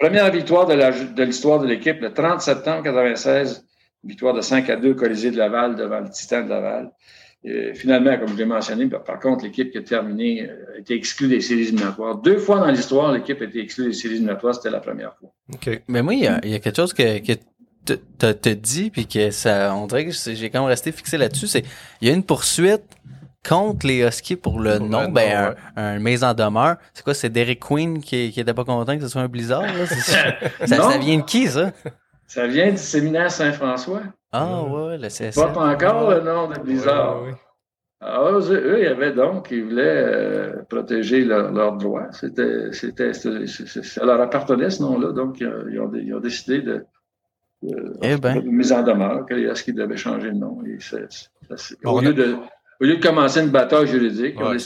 Première victoire de l'histoire de l'équipe, le 30 septembre 96, victoire de 5 à 2 Colisée de Laval devant le Titan de Laval. Et finalement, comme je l'ai mentionné, par contre, l'équipe qui a terminé euh, a été exclue des séries éliminatoires. Deux fois dans l'histoire, l'équipe a été exclue des séries éliminatoires, c'était la première fois. Mais moi, il y a, quelque chose que, que t'as dit, puis que ça, on dirait que j'ai quand même resté fixé là-dessus, c'est il y a une poursuite contre les Huskies pour le nom, ben, un, mise en demeure. C'est quoi, c'est Derek Queen qui, qui était pas content que ce soit un blizzard, là? [LAUGHS] ça, ça, vient de qui, ça? Ça vient du séminaire Saint-François. Ah, ouais, le CSM. Pas encore le nom de blizzard. Ah, eux, il y avait donc, ils voulaient euh, protéger leurs droits. C'était, c'était, ça leur appartenait ce nom-là, donc ils ont, ils ont décidé de, eh ben. mise en demeure, ce qu'ils devaient changer de nom? Et au, lieu de, au lieu de commencer une bataille juridique, ouais,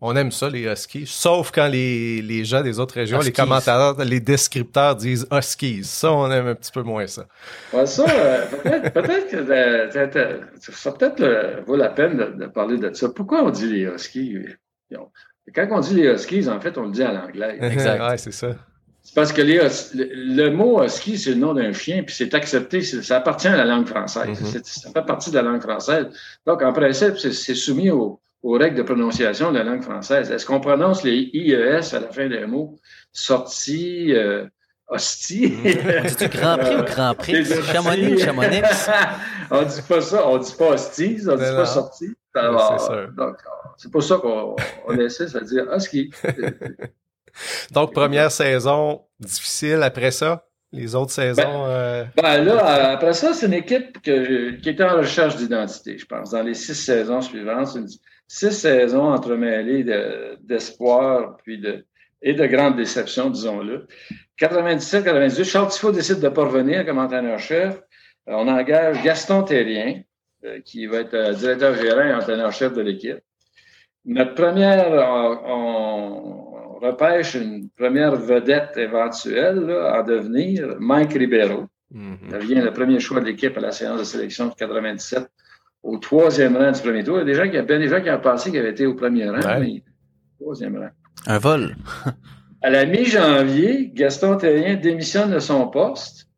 on aime ça, les Huskies. Sauf quand les, les gens des autres régions, les commentateurs, les descripteurs disent Huskies. Ça, on aime un petit peu moins ça. Ouais, ça, euh, peut-être [LAUGHS] peut que euh, ça peut-être euh, vaut la peine de, parler de ça. Pourquoi on dit les Huskies? Quand on dit les Huskies, en fait, on le dit à l'anglais. Exact. [LAUGHS] ouais, c'est ça. Parce que les, le, mot husky, c'est le nom d'un chien, puis c'est accepté, ça appartient à la langue française. Mm-hmm. Ça fait partie de la langue française. Donc, en principe, c'est soumis au, aux règles de prononciation de la langue française. Est-ce qu'on prononce les IES à la fin des mots? Sortie, euh, hostie? C'est Grand Prix ou Grand Prix? Chamonix ou Chamonix? [LAUGHS] on dit pas ça, on dit pas hostie, on dit pas sortie. donc, c'est pour ça qu'on essaie de dire husky. [LAUGHS] donc, première saison difficile après ça? Les autres saisons. Ben, euh... ben là, après ça, c'est une équipe que, qui était en recherche d'identité, je pense. Dans les six saisons suivantes, une, six saisons entremêlées d'espoir puis de, et de grandes déceptions, disons-le. 97-98, Charles Tifo décide de ne pas revenir comme entraîneur-chef. Euh, on engage Gaston Terrien, euh, qui va être euh, directeur gérant et entraîneur-chef de l'équipe. Notre première, on, repêche une première vedette éventuelle là, en devenir, Mike Ribeiro. Mm -hmm. Il devient le premier choix de l'équipe à la séance de sélection de 97 au troisième rang du premier tour. Il y a des gens qui, bien des gens qui ont pensé qu'il avait été au premier rang, mais troisième rang. Un vol. [LAUGHS] à la mi-janvier, Gaston Terrien démissionne de son poste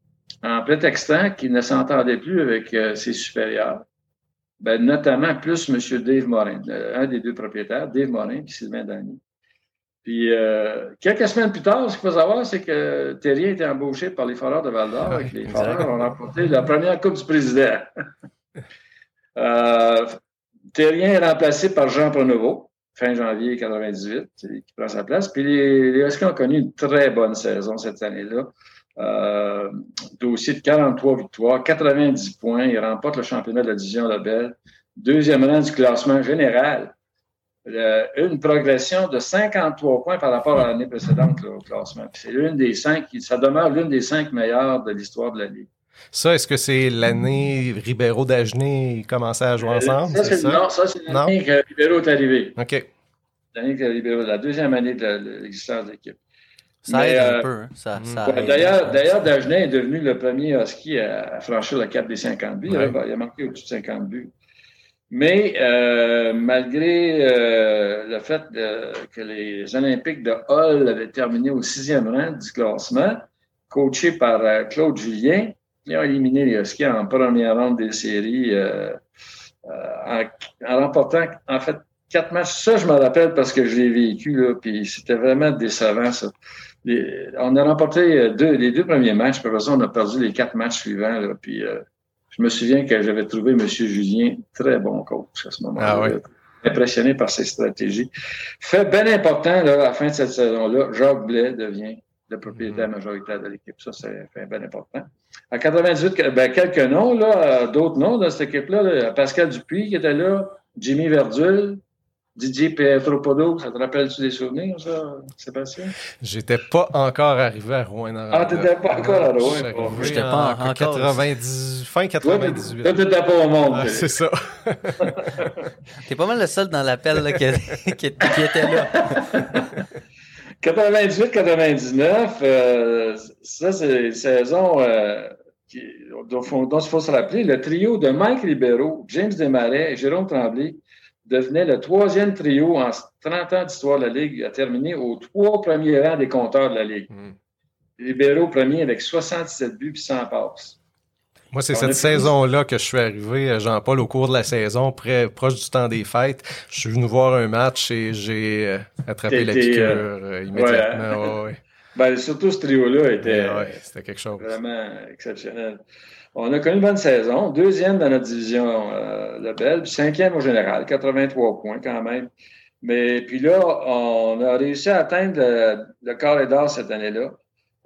en prétextant qu'il ne s'entendait plus avec euh, ses supérieurs. Ben, notamment plus M. Dave Morin, un des deux propriétaires, Dave Morin puis Sylvain Dany. Puis, euh, quelques semaines plus tard, ce qu'il faut savoir, c'est que Terrien était embauché par les Foreurs de Val d'Or. les Foreurs ont remporté la première Coupe du Président. [LAUGHS] Euh, Terrien est remplacé par Jean Pronovo, fin janvier 98, qui prend sa place. Puis les, les Huskies ont connu une très bonne saison cette année-là. Euh, dossier de 43 victoires, 90 points. Il remporte le championnat de la division Label. Deuxième rang du classement général. Euh, une progression de 53 points par rapport à l'année précédente là, au classement. C'est l'une des cinq, ça demeure l'une des cinq meilleures de l'histoire de la Ligue. Ça, est-ce que c'est l'année Ribeiro d'Agenais commençait à jouer ensemble? Ça, ça? Non, ça, c'est l'année que Ribeiro est arrivé. OK. L'année que Ribeiro, la deuxième année de l'existence de l'équipe. Ça aide euh, un peu. Hein. Ça, ça ouais, D'ailleurs, d'ailleurs, Dagenet est devenu le premier husky à, à franchir le cap des 50 buts. Ouais. Il a marqué au-dessus de 50 buts. Mais euh, malgré euh, le fait de, que les Olympiques de Hull avaient terminé au sixième rang du classement, coaché par euh, Claude Julien, ils ont éliminé les Huskies en première ronde des séries euh, euh, en, en, remportant, en fait, quatre matchs. Ça, je me rappelle parce que je l'ai vécu, là, puis c'était vraiment décevant, ça. On a remporté deux, les deux premiers matchs, puis après ça, on a perdu les quatre matchs suivants, là, puis je me souviens que j'avais trouvé M. Julien très bon coach à ce moment-là. Ah, oui. Impressionné par ses stratégies. Fait bien important, là, à la fin de cette saison-là, Jacques Blais devient le propriétaire mmh. majoritaire de l'équipe. Ça, c'est bien important. En 98, ben, quelques noms, là, d'autres noms dans cette équipe-là. Pascal Dupuis qui était là, Jimmy Verdul, Didier Pietropodo, ça te rappelle-tu des souvenirs, ça, Sébastien? J'étais pas encore arrivé à rouen Ah, t'étais pas encore à Rouen? J'étais pas en, encore. 90, fin 98. Toi, t'étais pas au monde. Ah, c'est ça. [LAUGHS] T'es pas mal le seul dans l'appel qui, qui, [LAUGHS] qui, était là. [LAUGHS] 98-99, euh, ça, c'est une saison euh, qui, dont il faut se rappeler. Le trio de Mike Ribeiro, James Desmarais et Jérôme Tremblay devenait le troisième trio en 30 ans d'histoire de la Ligue à terminer aux trois premiers rangs des compteurs de la Ligue. Mm. Ribeiro premier avec 67 buts et 100 passes. Moi, c'est cette saison-là que je suis arrivé, Jean-Paul, au cours de la saison, près, proche du temps des fêtes. Je suis venu voir un match et j'ai euh, attrapé la piqûre euh, immédiatement. Ouais. Ben, surtout ce trio-là était, c'était quelque chose. vraiment exceptionnel. On a connu une bonne saison, deuxième dans notre division euh, le Bel, puis cinquième au général, 83 points quand même. Mais puis là, on a réussi à atteindre le, le d'or cette année-là.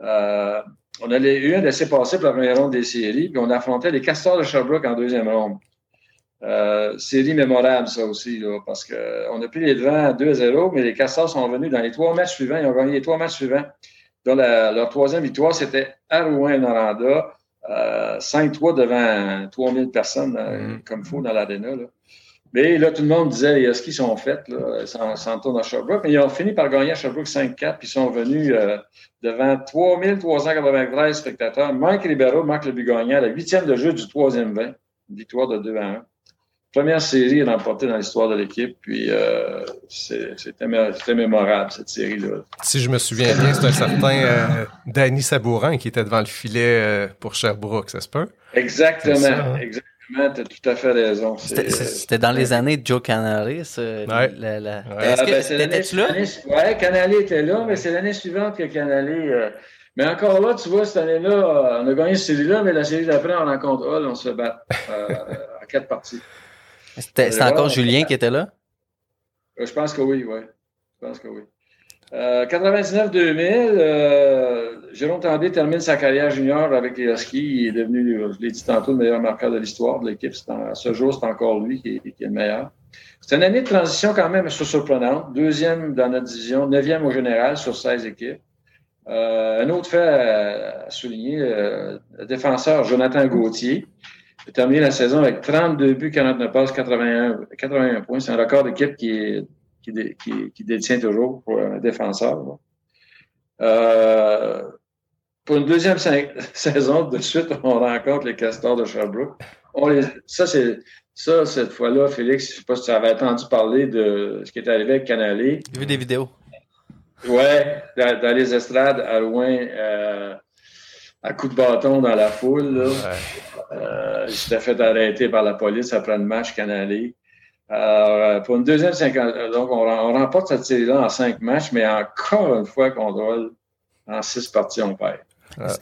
Euh, on a eu un laissé passer pour la première ronde des séries, puis on affrontait les Castors de Sherbrooke en deuxième ronde. Euh, série mémorable, ça aussi, là, parce qu'on a pris les devants à 2-0, mais les Castors sont venus dans les trois matchs suivants. Ils ont gagné les trois matchs suivants. Donc, leur troisième victoire, c'était à Rouen-Noranda. 5-3 euh, devant 3000 personnes, euh, mm. comme il faut dans l'aréna. Mais là, tout le monde disait, les Huskies sont faits, là, tourne à Sherbrooke. Mais ils ont fini par gagner à Sherbrooke 5-4, puis ils sont venus euh, devant 3393 spectateurs. Mike Ribeiro marque le but gagnant à la huitième de jeu du troisième 20. victoire de 2 à 1 première série remportée dans l'histoire de l'équipe. Puis euh, c'était mémorable, cette série-là. Si je me souviens bien, c'est un certain euh, Danny Sabourin qui était devant le filet euh, pour Sherbrooke, ça se peut? Exactement, hein? exactement. Tu as tout à fait raison. C'était dans les années de Joe Canale. Ouais. La, la... Est-ce ah, ben, tu là? Oui, Canale était là, mais c'est l'année suivante que Canale. Mais encore là, tu vois, cette année-là, on a gagné cette série-là, mais la série d'après, on rencontre Hall, on se bat [LAUGHS] à quatre parties. C'était encore Julien qui était là? Euh, je pense que oui, oui. Je pense que oui. 99-2000, euh, euh, Jérôme Tremblay termine sa carrière junior avec les Huskies. Il est devenu, je l'ai dit tantôt, le meilleur marqueur de l'histoire de l'équipe. À ce jour, c'est encore lui qui est, le meilleur. C'est une année de transition quand même surprenante. Deuxième dans notre division, neuvième au général sur 16 équipes. un autre fait à, souligner, le défenseur Jonathan Gauthier, a terminé la saison avec 32 buts, 49 passes, 81, 81 points. C'est un record d'équipe qui, qui, qui, détient toujours pour un défenseur. Euh, pour une deuxième [LAUGHS] saison, de suite, on rencontre les Castors de Sherbrooke. On les, ça, c'est ça, cette fois-là, Félix, je ne sais pas si tu avais entendu parler de ce qui est arrivé avec Canalé. J'ai vu des vidéos. Ouais, dans, les estrades à Rouen, euh, à coup de bâton dans la foule. Là. Euh, J'étais fait arrêter par la police après le match canalé. Alors, euh, pour une deuxième cinquante, donc on, remporte cette série-là en cinq matchs, mais encore une fois qu'on doit en six parties, on perd.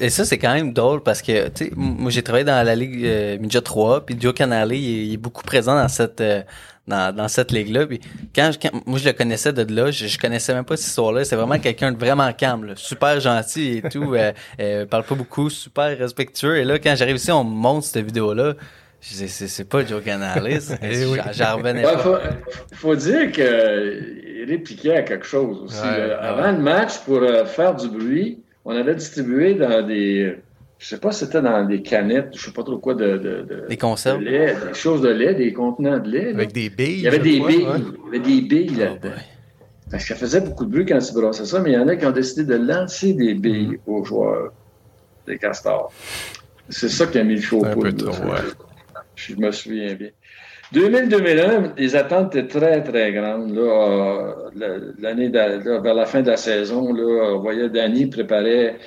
Et ça, c'est quand même drôle parce que, tu sais, moi, j'ai travaillé dans la Ligue euh, Midget 3, puis Joe Canale, il, est beaucoup présent dans cette euh, dans, dans cette ligue-là. Puis quand, moi, je le connaissais de là, je, je connaissais même pas cette histoire-là. C'est vraiment quelqu'un de vraiment calme, super gentil et tout. [LAUGHS] euh, euh, parle pas beaucoup, super respectueux. Et là, quand j'arrive ici, on me montre cette vidéo-là. Je dis, c'est pas Joe Canale. [LAUGHS] Eh J'en revenais pas. Faut, faut dire qu'il répliquait à quelque chose aussi. Avant le match, pour faire du bruit, on avait distribué dans des. Je sais pas si c'était dans des canettes, je sais pas trop quoi de. de, des conserves. lait, des choses de lait, des contenants de lait. Avec des billes. Il y avait des billes. Il y avait des billes là-dedans. Parce que ça faisait beaucoup de bruit quand tu brassais ça, mais il y en a qui ont décidé de lancer des billes mm. aux joueurs des castors. C'est ça qui a mis le chaud Un peu trop, ouais. Je me souviens bien. 2000-2001, les attentes étaient très, très grandes. Là, euh, l'année vers la fin de la saison, là, on voyait Danny préparer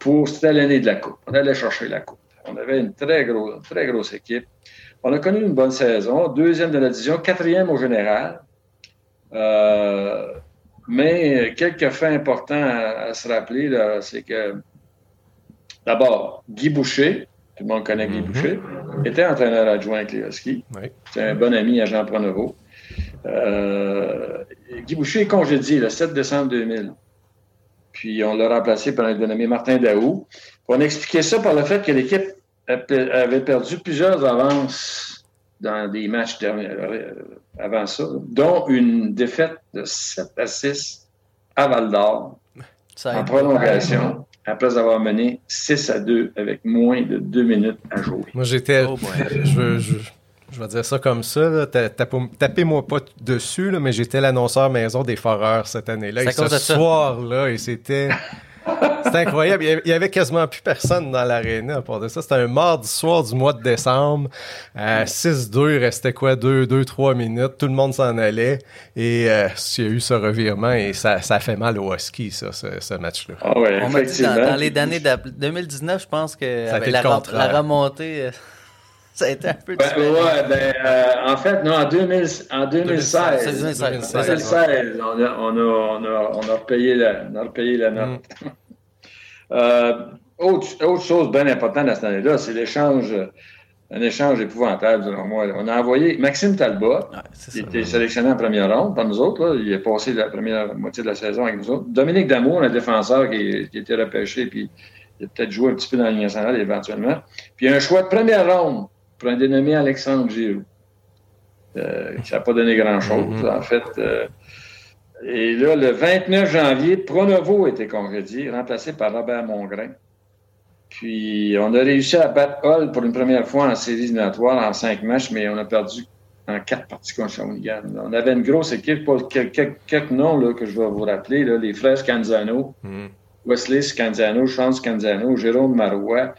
pour. C'était l'année de la Coupe. On allait chercher la Coupe. On avait une très, gros, très grosse équipe. On a connu une bonne saison, deuxième de la division, quatrième au général. Euh, mais quelques faits importants à, se rappeler, c'est que d'abord, Guy Boucher, tout le monde connaît Guy mhm. Boucher, était entraîneur adjoint avec les Huskies. C'est un bon ami à Jean Pronovo. Euh, Guy Boucher est congédié le 7 décembre 2000. Puis on l'a remplacé par un dénommé Martin Daou. On expliquait ça par le fait que l'équipe avait perdu plusieurs avances dans des matchs euh, avant ça, dont une défaite de 7 à 6 à Val d'Or en prolongation après avoir mené 6 à 2 avec moins de 2 minutes à jouer. Moi, j'étais. Oh, je, je, je, vais dire ça comme ça. Tapez-moi pas dessus, là, mais j'étais l'annonceur maison des Foreurs cette année-là. Et ce soir-là, et c'était. C'était incroyable. Il y, avait, quasiment plus personne dans l'aréna pour ça. C'était un mardi soir du mois de décembre. 6-2, il restait quoi? 2-3 minutes. Tout le monde s'en allait. Et euh, il y a eu ce revirement et ça, ça a fait mal au Husky, ça, ce, match-là. Ah ouais, On m'a dit dans, les années 2019, je pense que la, la, remontée... [LAUGHS] Ça a été un peu différent. Ouais, ben, euh, en fait, non, en, 2000, en 2016, 2016, 2016 on, a, on, a, on, a, on a repayé la, on a repayé la note. Mm. [LAUGHS] Euh, autre, autre, chose bien importante à cette année-là, c'est l'échange, un échange épouvantable, selon moi. On a envoyé Maxime Talbot, qui était sélectionné en première ronde par nous autres. Là. Il est passé la première moitié de la saison avec nous autres. Dominique Damour, un défenseur qui, qui était repêché, puis il a peut-être joué un petit peu dans la Ligue nationale éventuellement. Puis un choix de première ronde pour un dénommé Alexandre Giroux. Euh, ça n'a pas donné grand-chose, mm-hmm. en fait. Euh, et là, le 29 janvier, Pronovo a été congédié, remplacé par Robert Mongrain. Puis, on a réussi à battre Hall pour une première fois en série éliminatoire en cinq matchs, mais on a perdu en quatre parties contre Shawinigan. On avait une grosse équipe, pour quelques, quelques noms là, que je vais vous rappeler, là, les frères Canzano, mm. Wesley Scanzano, Chance Canzano, Jérôme Marois,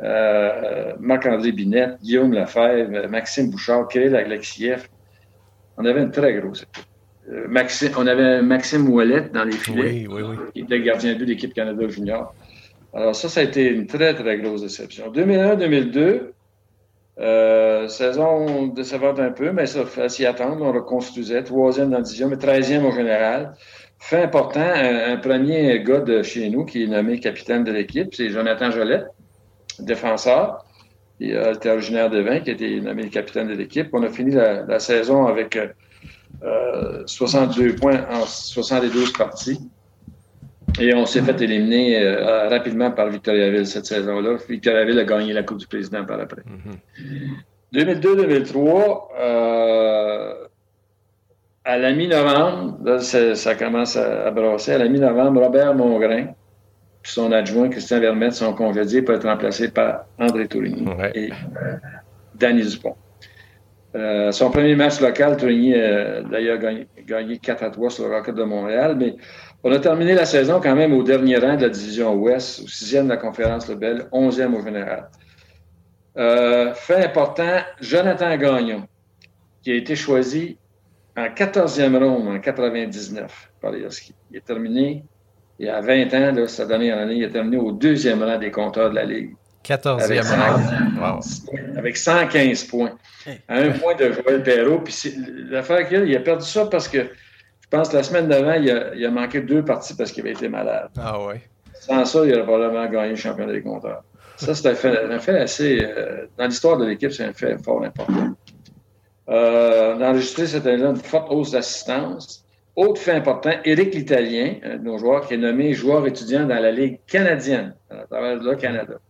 Marc-André Binette, Guillaume Lefebvre, Maxime Bouchard, Kirill Aglexiev. On avait une très grosse équipe. Euh, Maxime, on avait Maxime Ouellet dans les filets, oui, oui, qui était gardien de l'équipe Canada Junior. Alors ça, ça a été une très, très grosse déception. 2001-2002, euh, saison décevante un peu, mais ça fait s'y attendre. On reconstruisait, troisième dans la division, mais treizième au général. Fait important, un, premier gars de chez nous qui est nommé capitaine de l'équipe, c'est Jonathan Jolette, défenseur. Il était originaire de Vin, qui a été nommé capitaine de l'équipe. On a fini la, la saison avec 62 euh, points en 72 parties. Et on s'est fait éliminer euh, rapidement par Victoriaville cette saison-là. Victoriaville a gagné la Coupe du Président par après. 2002-2003, euh, à la mi-novembre, ça, commence à, brasser, à la mi-novembre, Robert Mongrain, son adjoint Christian Vermette sont congédiés pour être remplacés par André Tourigny et Danny Dupont. Euh, son premier match local, Tourigny a d'ailleurs gagné, 4 à 3 sur le Rocket de Montréal, mais on a terminé la saison quand même au dernier rang de la division Ouest, au sixième de la conférence Lebel, onzième au général. Euh, fait important, Jonathan Gagnon, qui a été choisi en 14e ronde en 99 par les Huskies. Il est terminé, il y a 20 ans, là, cette dernière année, il est terminé au deuxième rang des compteurs de la Ligue. 14e rang. Avec 115 points. À un point de Joël Perrault. Puis l'affaire qu'il a, il a perdu ça parce que je pense que la semaine d'avant, il a, il a manqué deux parties parce qu'il avait été malade. Ah ouais. Sans ça, il aurait probablement gagné le championnat des compteurs. Ça, c'est un fait, assez. Euh, dans l'histoire de l'équipe, c'est un fait fort important. Euh, on a enregistré cette année-là une forte hausse d'assistance. Autre fait important, Éric l'Italien, un de nos joueurs, qui est nommé joueur étudiant dans la Ligue canadienne, à travers le Canada.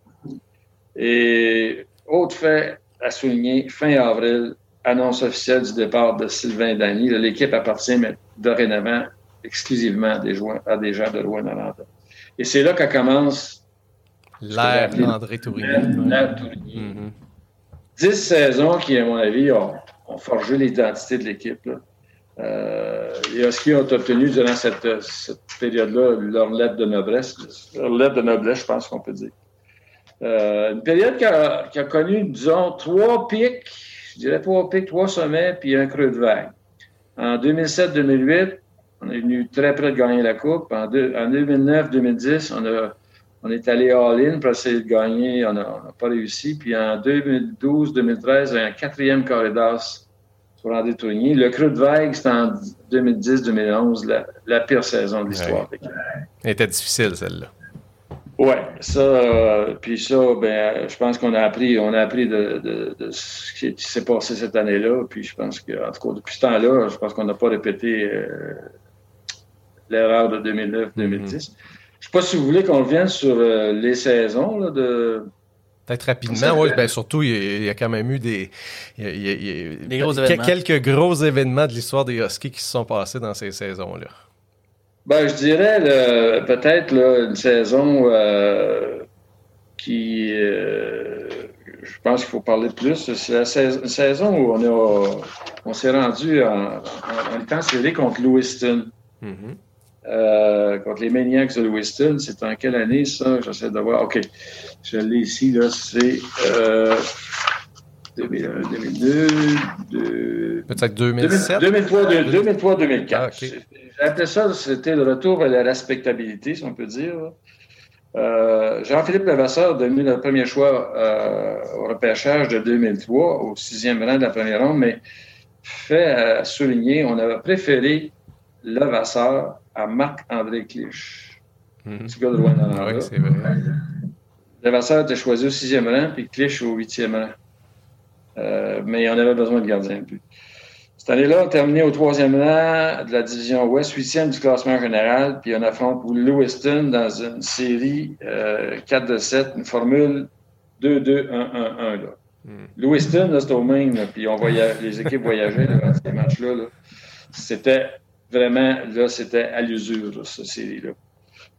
Et autre fait à souligner, fin avril, annonce officielle du départ de Sylvain Dany. L'équipe appartient dorénavant exclusivement des joueurs, à des gens de Rouen-Noranda. Et c'est là que commence l'ère André Tourigny. L'ère Tourigny. Mm-hmm. Dix saisons qui, à mon avis, ont, forgé l'identité de l'équipe. Euh, les Huskies ont obtenu durant cette, période-là leur lettre de noblesse? Leur lettre de noblesse, je pense qu'on peut dire. Euh, une période qui a, connu, disons, trois pics, je dirais trois pics, trois sommets, puis un creux de vague. En 2007-2008, on est venu très près de gagner la Coupe. En, en 2009-2010, on, a, on est allé all-in pour essayer de gagner. On n'a pas réussi. Puis en 2012-2013, un quatrième corridor sur André Tourigny. Le creux de vague, c'était en 2010-2011, la, la, pire saison de l'histoire. Ouais. Elle était difficile, celle-là. Oui, ça, euh, puis ça, ben, je pense qu'on a appris, on a appris de, de, de ce qui s'est passé cette année-là. Puis je pense que, en tout cas, depuis ce temps-là, je pense qu'on n'a pas répété euh, l'erreur de 2009-2010. Mm-hmm. Je ne sais pas si vous voulez qu'on revienne sur euh, les saisons là, de Peut-être rapidement, oui. Ben surtout, il y, a, quand même eu des, gros événements. quelques gros événements de l'histoire des Huskies qui se sont passés dans ces saisons-là. Ben, je dirais peut-être une saison euh, qui, euh, je pense qu'il faut parler de plus. C'est la saison, où on a, on s'est rendu en, en, étant série contre Lewiston. Mm-hmm. Euh, contre les Maniacs de Lewiston. C'est en quelle année, ça? J'essaie de voir. OK. Je l'ai ici, là. C'est euh, 2001, 2002... Peut-être 2007? 2003-2004. Ah, ça, c'était le retour à la respectabilité, si on peut dire. Euh, Jean-Philippe Levasseur a mis le premier choix euh, au repêchage de 2003, au sixième rang de la première ronde, mais fait à souligner, on avait préféré Levasseur à Marc-André Clich. Mmh. Petit gars de Oui, c'est vrai. Levasseur était choisi au sixième rang, puis Clich au huitième rang. Euh, mais on avait besoin de gardien. Cette année-là, on a terminé au troisième rang de la division Ouest, huitième du classement général, puis on affronte Lewiston dans une série euh, 4 de 7, une formule 2-2-1-1-1. Là. Hmm. Lewiston, là, c'est au Maine, puis on voyage, les équipes voyageaient dans ces matchs-là. Là. C'était vraiment, là, c'était à l'usure, cette série-là.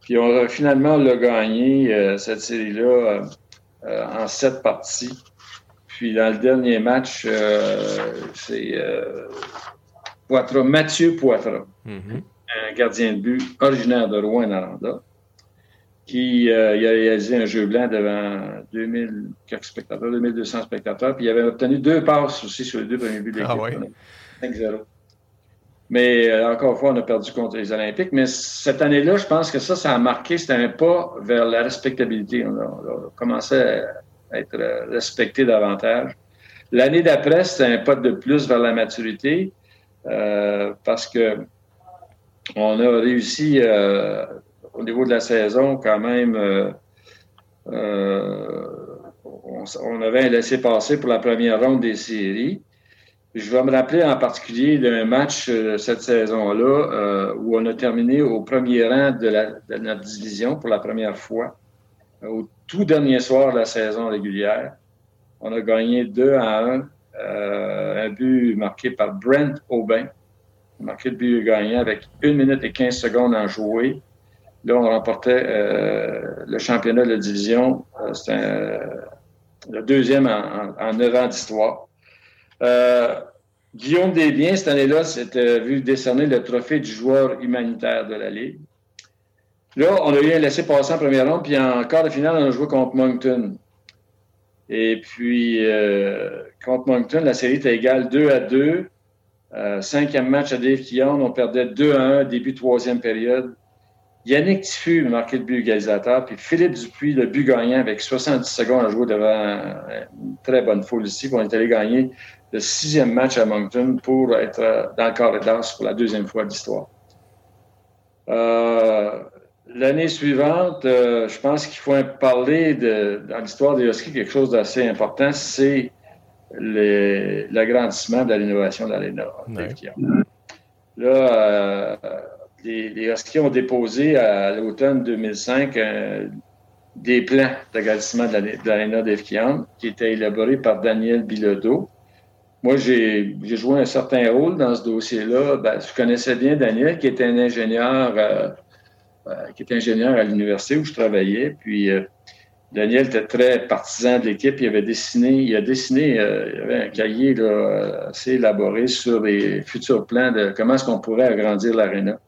Puis on a finalement le gagné, euh, cette série-là, euh, euh, en sept parties. Puis dans le dernier match, c'est Mathieu Poitras, mm-hmm. un gardien de but originaire de Rouen-Noranda, qui a réalisé un jeu blanc devant 2000 spectateurs, 2200 spectateurs, puis il avait obtenu deux passes aussi sur les deux premiers buts de l'équipe. Ah 5-0. Mais euh, encore une fois, on a perdu contre les Olympiques. Mais cette année-là, je pense que ça, ça a marqué, c'était un pas vers la respectabilité. On a, commencé à être respecté davantage. L'année d'après, c'était un pas de plus vers la maturité euh, parce que on a réussi euh, au niveau de la saison quand même. on, on, avait laissé passer pour la première ronde des séries. Je vais me rappeler en particulier d'un match euh, cette saison-là euh, où on a terminé au premier rang de, notre division pour la première fois. Euh, au tout dernier soir de la saison régulière, on a gagné 2 à 1, un but marqué par Brent Aubin. Marqué le but gagnant avec 1 minute et 15 secondes en jouer. Là, on remportait le championnat de la division. C'était le deuxième en, en, en 9 ans d'histoire. Euh, Guillaume Desbiens, cette année-là, s'était vu décerner le trophée du joueur humanitaire de la Ligue. Là, on a eu un laissé-passer en première ronde, puis en quart de finale, on a joué contre Moncton. Et puis, euh, contre Moncton, la série était égale 2 à 2. Euh, cinquième match à Dave Quillon, on perdait 2 à 1, début troisième période. Yannick Tiffu marqué le but égalisateur, puis Philippe Dupuis, le but gagnant avec 70 secondes à jouer devant une très bonne foule ici. Puis on est allé gagner le sixième match à Moncton pour être euh, dans le corridor pour la deuxième fois de l'histoire. Euh, l'année suivante, euh, je pense qu'il faut parler de, dans l'histoire des Huskies, quelque chose d'assez important, c'est l'agrandissement de l'innovation de l'Arena. Là, les, les, Huskies ont déposé à l'automne 2005 des plans d'agrandissement de l'Arena d'Evkian qui étaient élaborés par Daniel Bilodeau moi, j'ai joué un certain rôle dans ce dossier-là. Ben, je connaissais bien Daniel, qui était un ingénieur, euh, euh, qui était ingénieur à l'université où je travaillais. Puis euh, Daniel était très partisan de l'équipe. Il avait dessiné, il a dessiné, il avait un cahier là, assez élaboré sur les futurs plans de comment est-ce qu'on pourrait agrandir l'aréna.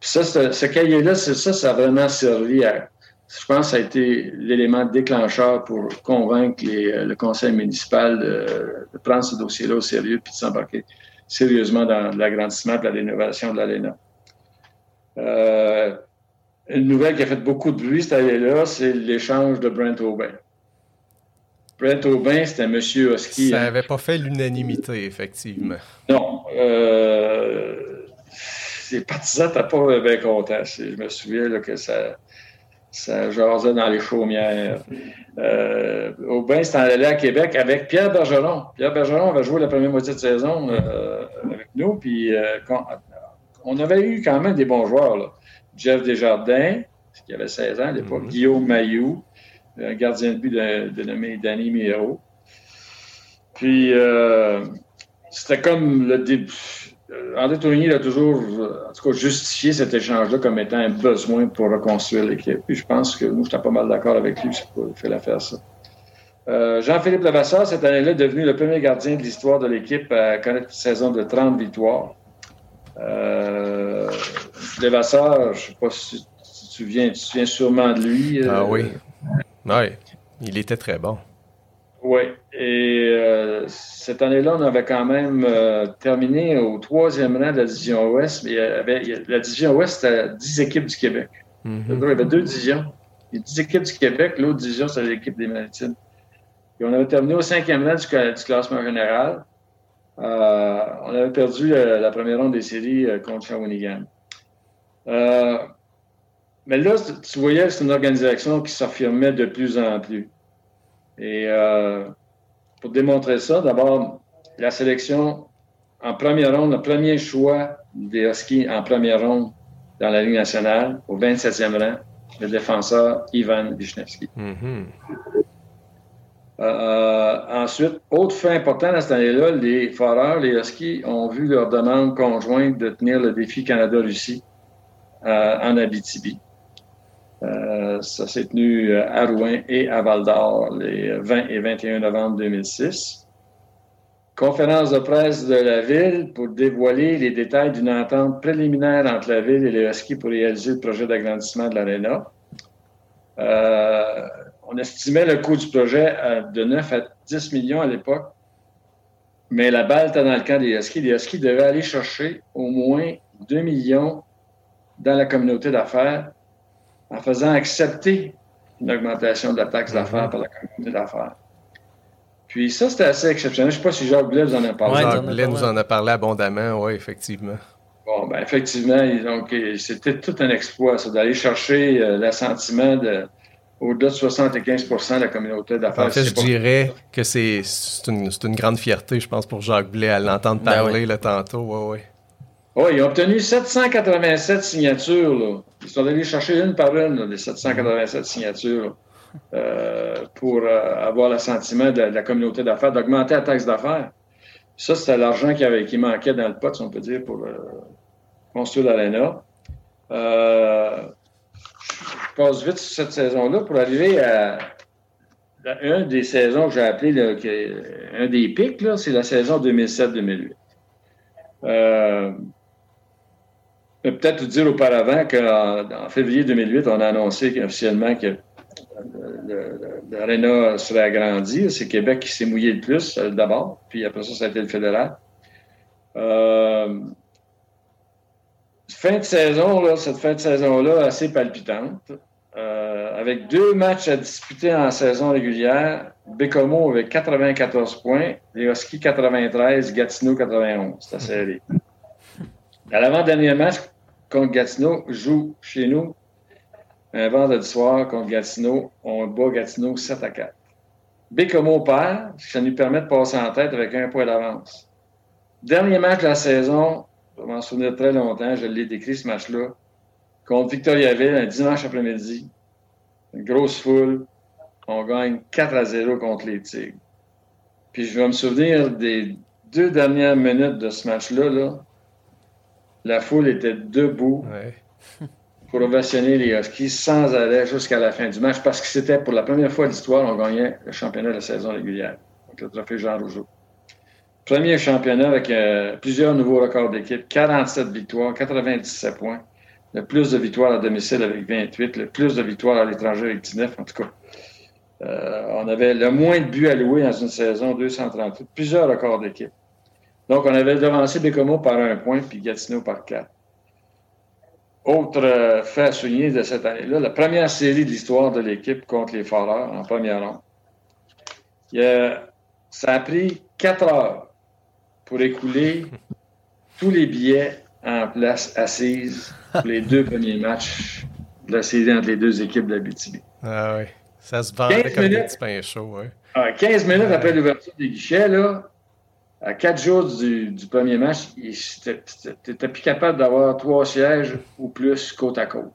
Puis ça, ce, ce cahier-là, c'est ça, ça a vraiment servi à je pense que ça a été l'élément déclencheur pour convaincre euh, le conseil municipal de, prendre ce dossier-là au sérieux puis de s'embarquer sérieusement dans l'agrandissement et la rénovation de l'ALENA. Euh, une nouvelle qui a fait beaucoup de bruit cette année-là, c'est l'échange de Brent Aubin. Brent Aubin, c'était un monsieur. Ça n'avait pas fait l'unanimité, effectivement. Non. Euh, les partisans n'étaient pas bien contents. Je me souviens que ça ça jasait dans les chaumières. Euh, Aubin s'est allé à Québec avec Pierre Bergeron. Pierre Bergeron avait joué la première moitié de saison euh, avec nous, puis euh, on avait eu quand même des bons joueurs. Jeff Desjardins, qui avait 16 ans à l'époque, mm-hmm. Guillaume Mayou, un gardien de but dénommé Danny Miro. Puis, c'était comme le début. André Tourigny a toujours, en tout cas, justifié cet échange-là comme étant un besoin pour reconstruire l'équipe. Puis je pense que moi, j'étais pas mal d'accord avec lui, c'est faire l'affaire, ça. Euh, Jean-Philippe Levasseur, cette année-là, est devenu le premier gardien de l'histoire de l'équipe à connaître une saison de 30 victoires. Euh, Levasseur, je ne sais pas si, tu, te souviens, tu te sûrement de lui. Euh, ah oui. Oui, il était très bon. Oui, et euh, cette année-là, on avait quand même terminé au troisième rang de la division Ouest. Mais la division Ouest, c'était 10 équipes du Québec. Mm-hmm. Il y avait deux divisions. Il y a 10 équipes du Québec, l'autre division, c'est l'équipe des Maritimes on avait terminé au cinquième rang du, classement général. Euh, on avait perdu la, première ronde des séries euh, contre Shawinigan. Euh, mais là, tu voyais, c'est une organisation qui s'affirmait de plus en plus. Et pour démontrer ça, d'abord, la sélection en première ronde, le premier choix des Huskies en première ronde dans la Ligue nationale, au 27e rang, le défenseur Ivan Wisniewski. Mm-hmm. Euh, ensuite, autre fait important à cette année-là, les Foreurs, les Huskies, ont vu leur demande conjointe de tenir le défi Canada-Russie euh, en Abitibi. Euh, ça s'est tenu à Rouen et à Val d'Or les 20 et 21 novembre 2006. Conférence de presse de la ville pour dévoiler les détails d'une entente préliminaire entre la ville et les Huskies pour réaliser le projet d'agrandissement de l'aréna. Euh, on estimait le coût du projet de 9 à 10 millions à l'époque. Mais la balle était dans le camp des Huskies. Les Huskies devaient aller chercher au moins 2 millions dans la communauté d'affaires en faisant accepter une augmentation de la taxe d'affaires mhm. par la communauté d'affaires. Puis ça, c'était assez exceptionnel. Je ne sais pas si Jacques Blais vous en a parlé. Jacques Blais nous en a parlé abondamment, oui, effectivement. Bon, ben effectivement, donc c'était tout un exploit, ça, d'aller chercher euh, l'assentiment de, au-delà de 75% de la communauté d'affaires. En fait, je dirais que c'est une, une, grande fierté, je pense, pour Jacques Blais à l'entendre ben parler là, tantôt. Oui, oui. Oui, ils ont obtenu 787 signatures. Là. Ils sont allés chercher une par une, les 787 signatures, euh, pour euh, avoir l'assentiment de, la communauté d'affaires, d'augmenter la taxe d'affaires. Ça, c'était l'argent qui, avait, qui manquait dans le pot, si on peut dire, pour euh, construire l'aréna. Euh, je passe vite sur cette saison-là pour arriver à, une des saisons que j'ai appelé un des pics, c'est la saison 2007-2008. Euh, peut-être vous dire auparavant qu'en février 2008, on a annoncé officiellement que l'aréna serait agrandi. C'est Québec qui s'est mouillé le plus euh, d'abord, puis après ça, ça a été le fédéral. Euh, fin de saison, cette fin de saison-là, assez palpitante. Euh, avec deux matchs à disputer en saison régulière, Bécomo avec 94 points, les Huskies 93, Gatineau 91. C'est serré. À l'avant-dernier match contre Gatineau, joue chez nous un vendredi soir contre Gatineau. On bat Gatineau 7 à 4. Bécomo perd, ça nous permet de passer en tête avec un point d'avance. Dernier match de la saison, je m'en souvenir très longtemps, je l'ai décrit ce match-là. Contre Victoriaville, un dimanche après-midi. Une grosse foule. On gagne 4 à 0 contre les Tigres. Puis je vais me souvenir des deux dernières minutes de ce match-là. La foule était debout pour ovationner les Huskies sans arrêt jusqu'à la fin du match parce que c'était pour la première fois de l'histoire, on gagnait le championnat de la saison régulière. Donc le trophée Jean Rougeau. Premier championnat avec euh, plusieurs nouveaux records d'équipe, 47 victoires, 97 points, le plus de victoires à domicile avec 28, le plus de victoires à l'étranger avec 19, en tout cas. Euh, on avait le moins de buts alloués dans une saison, 238, plusieurs records d'équipe. Donc, on avait devancé Bécomo par un point, puis Gatineau par quatre. Autre euh, fait à souligner de cette année-là, la première série de l'histoire de l'équipe contre les Foreurs en première ronde. ça a pris quatre heures pour écouler [LAUGHS] tous les billets en place assise pour les deux premiers matchs de la série entre les deux équipes de la BTB. Ah oui. Ça se vendait comme minutes, des petits pains chauds. Ouais. 15 ah, minutes après l'ouverture des guichets, là, à quatre jours du, du premier match, tu n'étais plus capable d'avoir trois sièges ou plus côte à côte.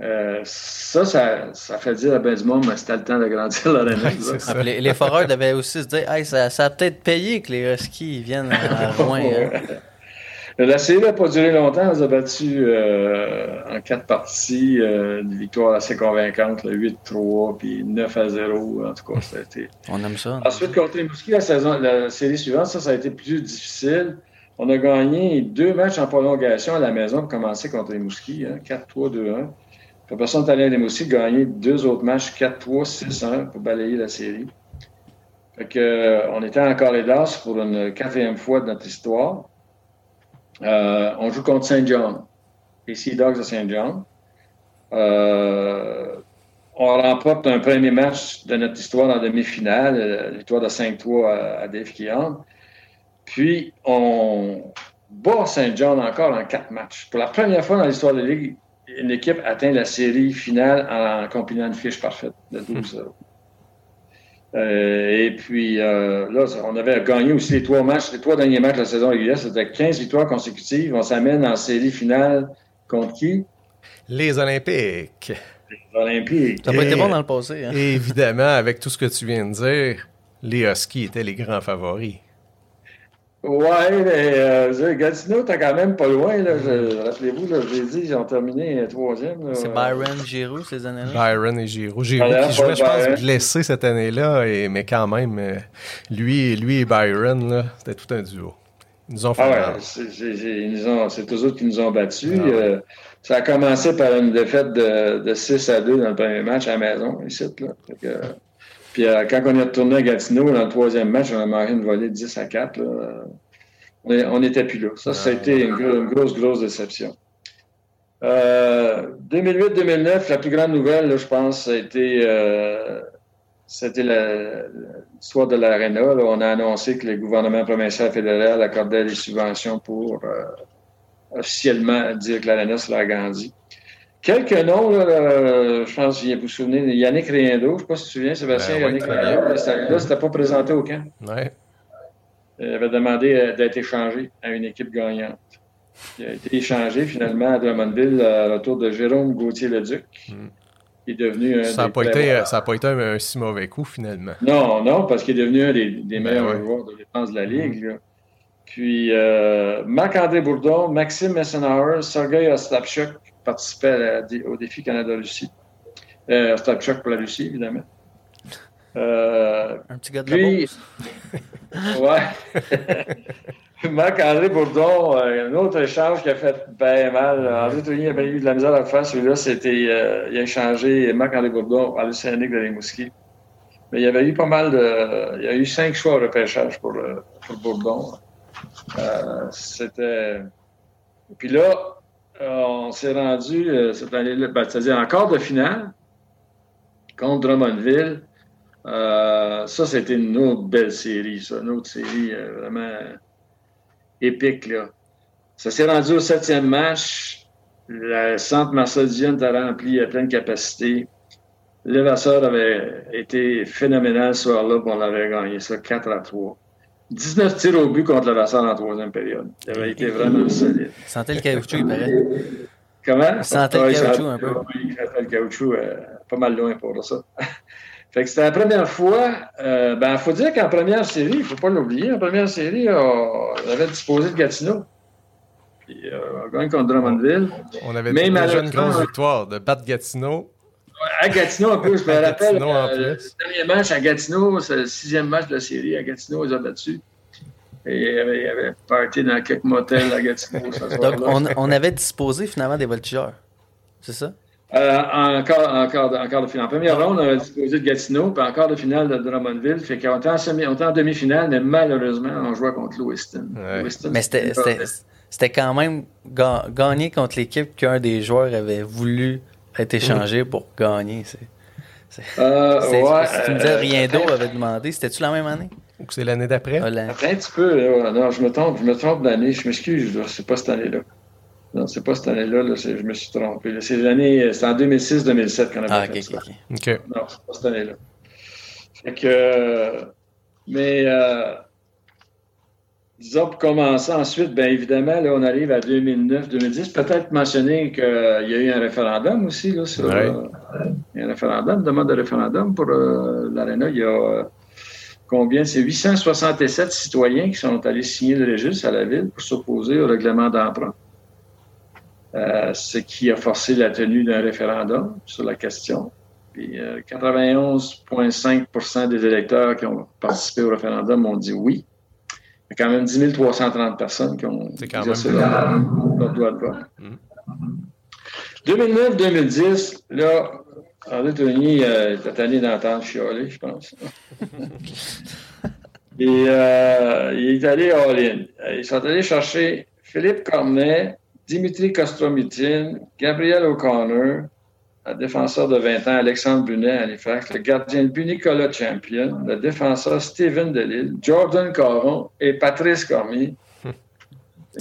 Euh, ça, ça, ça, fait dire à ben du monde, mais c'était le temps de grandir l'arena. Ah, les, les, foreurs devaient aussi se dire hey, ça, ça a peut-être payé que les Huskies viennent à [LAUGHS] loin. Hein. La série n'a pas duré longtemps. Elle a battu euh, en quatre parties, euh, une victoire assez convaincante, 8-3 puis 9-0. En tout cas, ça a été. On aime ça. Ensuite, contre les Mouskis, la, saison, la série suivante, ça, ça a été plus difficile. On a gagné deux matchs en prolongation à la maison pour commencer contre les Mouskis, hein, 4-3, 2-1. Puis on est allé à les Mouskis gagner deux autres matchs, 4-3, 6-1 pour balayer la série. Fait que, euh, on était en Corridors pour une quatrième fois de notre histoire. Euh, on joue contre Saint John, les Sea Dogs de Saint John. Euh, on remporte un premier match de notre histoire en demi-finale, euh, victoire de 5-3 à, Dave Keon. Puis, on bat Saint John encore en quatre matchs. Pour la première fois dans l'histoire de la Ligue, une équipe atteint la série finale en, en combinant une fiche parfaite de 12-0. Euh, et puis euh, là, on avait gagné aussi les trois matchs, les trois derniers matchs de la saison régulière. C'était 15 victoires consécutives. On s'amène en série finale contre qui? Les Olympiques. Les Olympiques. Ça n'a pas été bon dans le passé. Hein? Évidemment, avec tout ce que tu viens de dire, les Huskies étaient les grands favoris. Ouais, mais euh, Gatineau, t'es quand même pas loin. Là. Rappelez-vous, j'ai dit, ils ont terminé troisième. C'est Byron, Giroux ces années-là? Byron et Giroux. Giroux qui jouait, je pense, blessé cette année-là, et, mais quand même, euh, lui, lui et Byron, c'était tout un duo. Ils nous ont fait ah ouais, c'est eux autres qui nous ont battus. Ah euh, ça a commencé par une défaite de, de, 6 à 2 dans le premier match à la maison, ici. Là. Que, puis euh, quand on est retourné à Gatineau, dans le troisième match, on a marqué une volée de 10 à 4. Là. On n'était plus là. Ça, ça a été une, grosse, grosse déception. Euh, 2008-2009, la plus grande nouvelle, je pense, a été, euh, c'était l'histoire de l'Arena. On a annoncé que le gouvernement provincial fédéral accordait des subventions pour euh, officiellement dire que l'Arena serait agrandie. Quelques noms, là, là, je pense que vous vous souvenez, Yannick Riendo, je ne sais pas si tu te souviens, Sébastien, ben, Yannick oui, Riendo, là, c'était pas présenté au camp. Ouais. Il avait demandé d'être échangé à une équipe gagnante. Il a été échangé finalement à Drummondville à retour de Jérôme Gauthier-Leduc. Mm. Il est devenu un ça n'a pas, été, pas un, un, si mauvais coup finalement. Non, non, parce qu'il est devenu un des, des meilleurs ben ouais. joueurs de défense de la Ligue. Mm. Puis euh, Marc-André Bourdon, Maxime Messenauer, Sergei Ostapchuk participaient au défi Canada-Russie. Euh, Ostapchuk pour la Russie, évidemment. Euh, un petit gars de lui, [LAUGHS] ouais. [LAUGHS] Marc-André Bourdon, euh, un autre échange qui a fait bien mal. André Tournier avait eu de la misère à le faire. Celui-là, c'était. Euh, il a échangé Marc-André Bourdon à l'Océanique de Rimouski. Mais il y avait eu pas mal de. Il y a eu cinq choix au repêchage pour, pour Bourdon. C'était. Puis là, on s'est rendu cette année-là, ben, c'est-à-dire en quart de finale contre Drummondville. Euh, ça, c'était une autre belle série, ça. Une autre série euh, vraiment épique, là. Ça s'est rendu au septième match. Le centre Marcel Dion était rempli à pleine capacité. Levasseur avait été phénoménal ce soir-là, on l'avait gagné ça 4 à 3. 19 tirs au but contre Levasseur en troisième période. Il avait été vraiment solide. Il sentait le caoutchouc, il paraît. Comment? Il sentait le caoutchouc un peu. Il sentait le caoutchouc euh, pas mal loin pour ça. [LAUGHS] Fait que c'était la première fois. Euh, ben, il faut dire qu'en première série, il ne faut pas l'oublier, en première série, on avait disposé de Gatineau. Puis, euh, on gagne contre Drummondville. On avait Mais déjà une grosse victoire de battre Gatineau. À Gatineau, en plus, je me rappelle, euh, le dernier match à Gatineau, c'est le sixième match de la série. À Gatineau, ils ont battu. Et il y avait, il avait party dans quelques motels à Gatineau. Donc, on, on, avait disposé finalement des voltigeurs. C'est ça? Euh, encore, encore, encore de finale. En première ronde, on a disposé de Gatineau, puis encore de finale de Drummondville. Fait qu'on était en, semi, on était en demi-finale, mais malheureusement, on jouait contre Lewiston. Ouais. Lewiston mais c'était quand même ga gagner contre l'équipe qu'un des joueurs avait voulu être échangé mmh. pour gagner. C'est. Euh, ouais, tu me disais rien d'autre avait demandé. C'était-tu la même année? Ou c'est l'année d'après? Ah, un petit peu. Là. Non, je me trompe, je me trompe d'année. Je m'excuse, c'est pas cette année-là. Non, c'est pas cette année-là, là, je me suis trompé. C'est l'année, c'est en 2006-2007 qu'on a ah, fait okay, ça. Okay. Non, c'est pas cette année-là. Fait que, mais, euh, disons, pour commencer, ensuite, bien évidemment, là, on arrive à 2009-2010. Peut-être mentionner qu'il y a eu un référendum aussi, là, sur, Ouais. euh, il y a un référendum, demande de référendum pour euh, l'Arena. Il y a euh, combien? C'est 867 citoyens qui sont allés signer le registre à la ville pour s'opposer au règlement d'emprunt. Euh, ce qui a forcé la tenue d'un référendum sur la question. Puis euh, 91,5% des électeurs qui ont participé au référendum ont dit oui. Il y a quand même 10 330 personnes qui ont exercé leur, leur droit de vote. Mm. 2009-2010, là, André Tourigny euh, était tanné d'entendre chialer, je pense. [LAUGHS] Et euh, il est allé all-in. Ils sont allés chercher Philippe Cornet, Dimitri Kostromitine, Gabriel O'Connor, le défenseur de 20 ans, Alexandre Bunet à Halifax, le gardien de but Nicolas Champion, le défenseur Steven Delille, Jordan Caron et Patrice Cormier. [LAUGHS] Une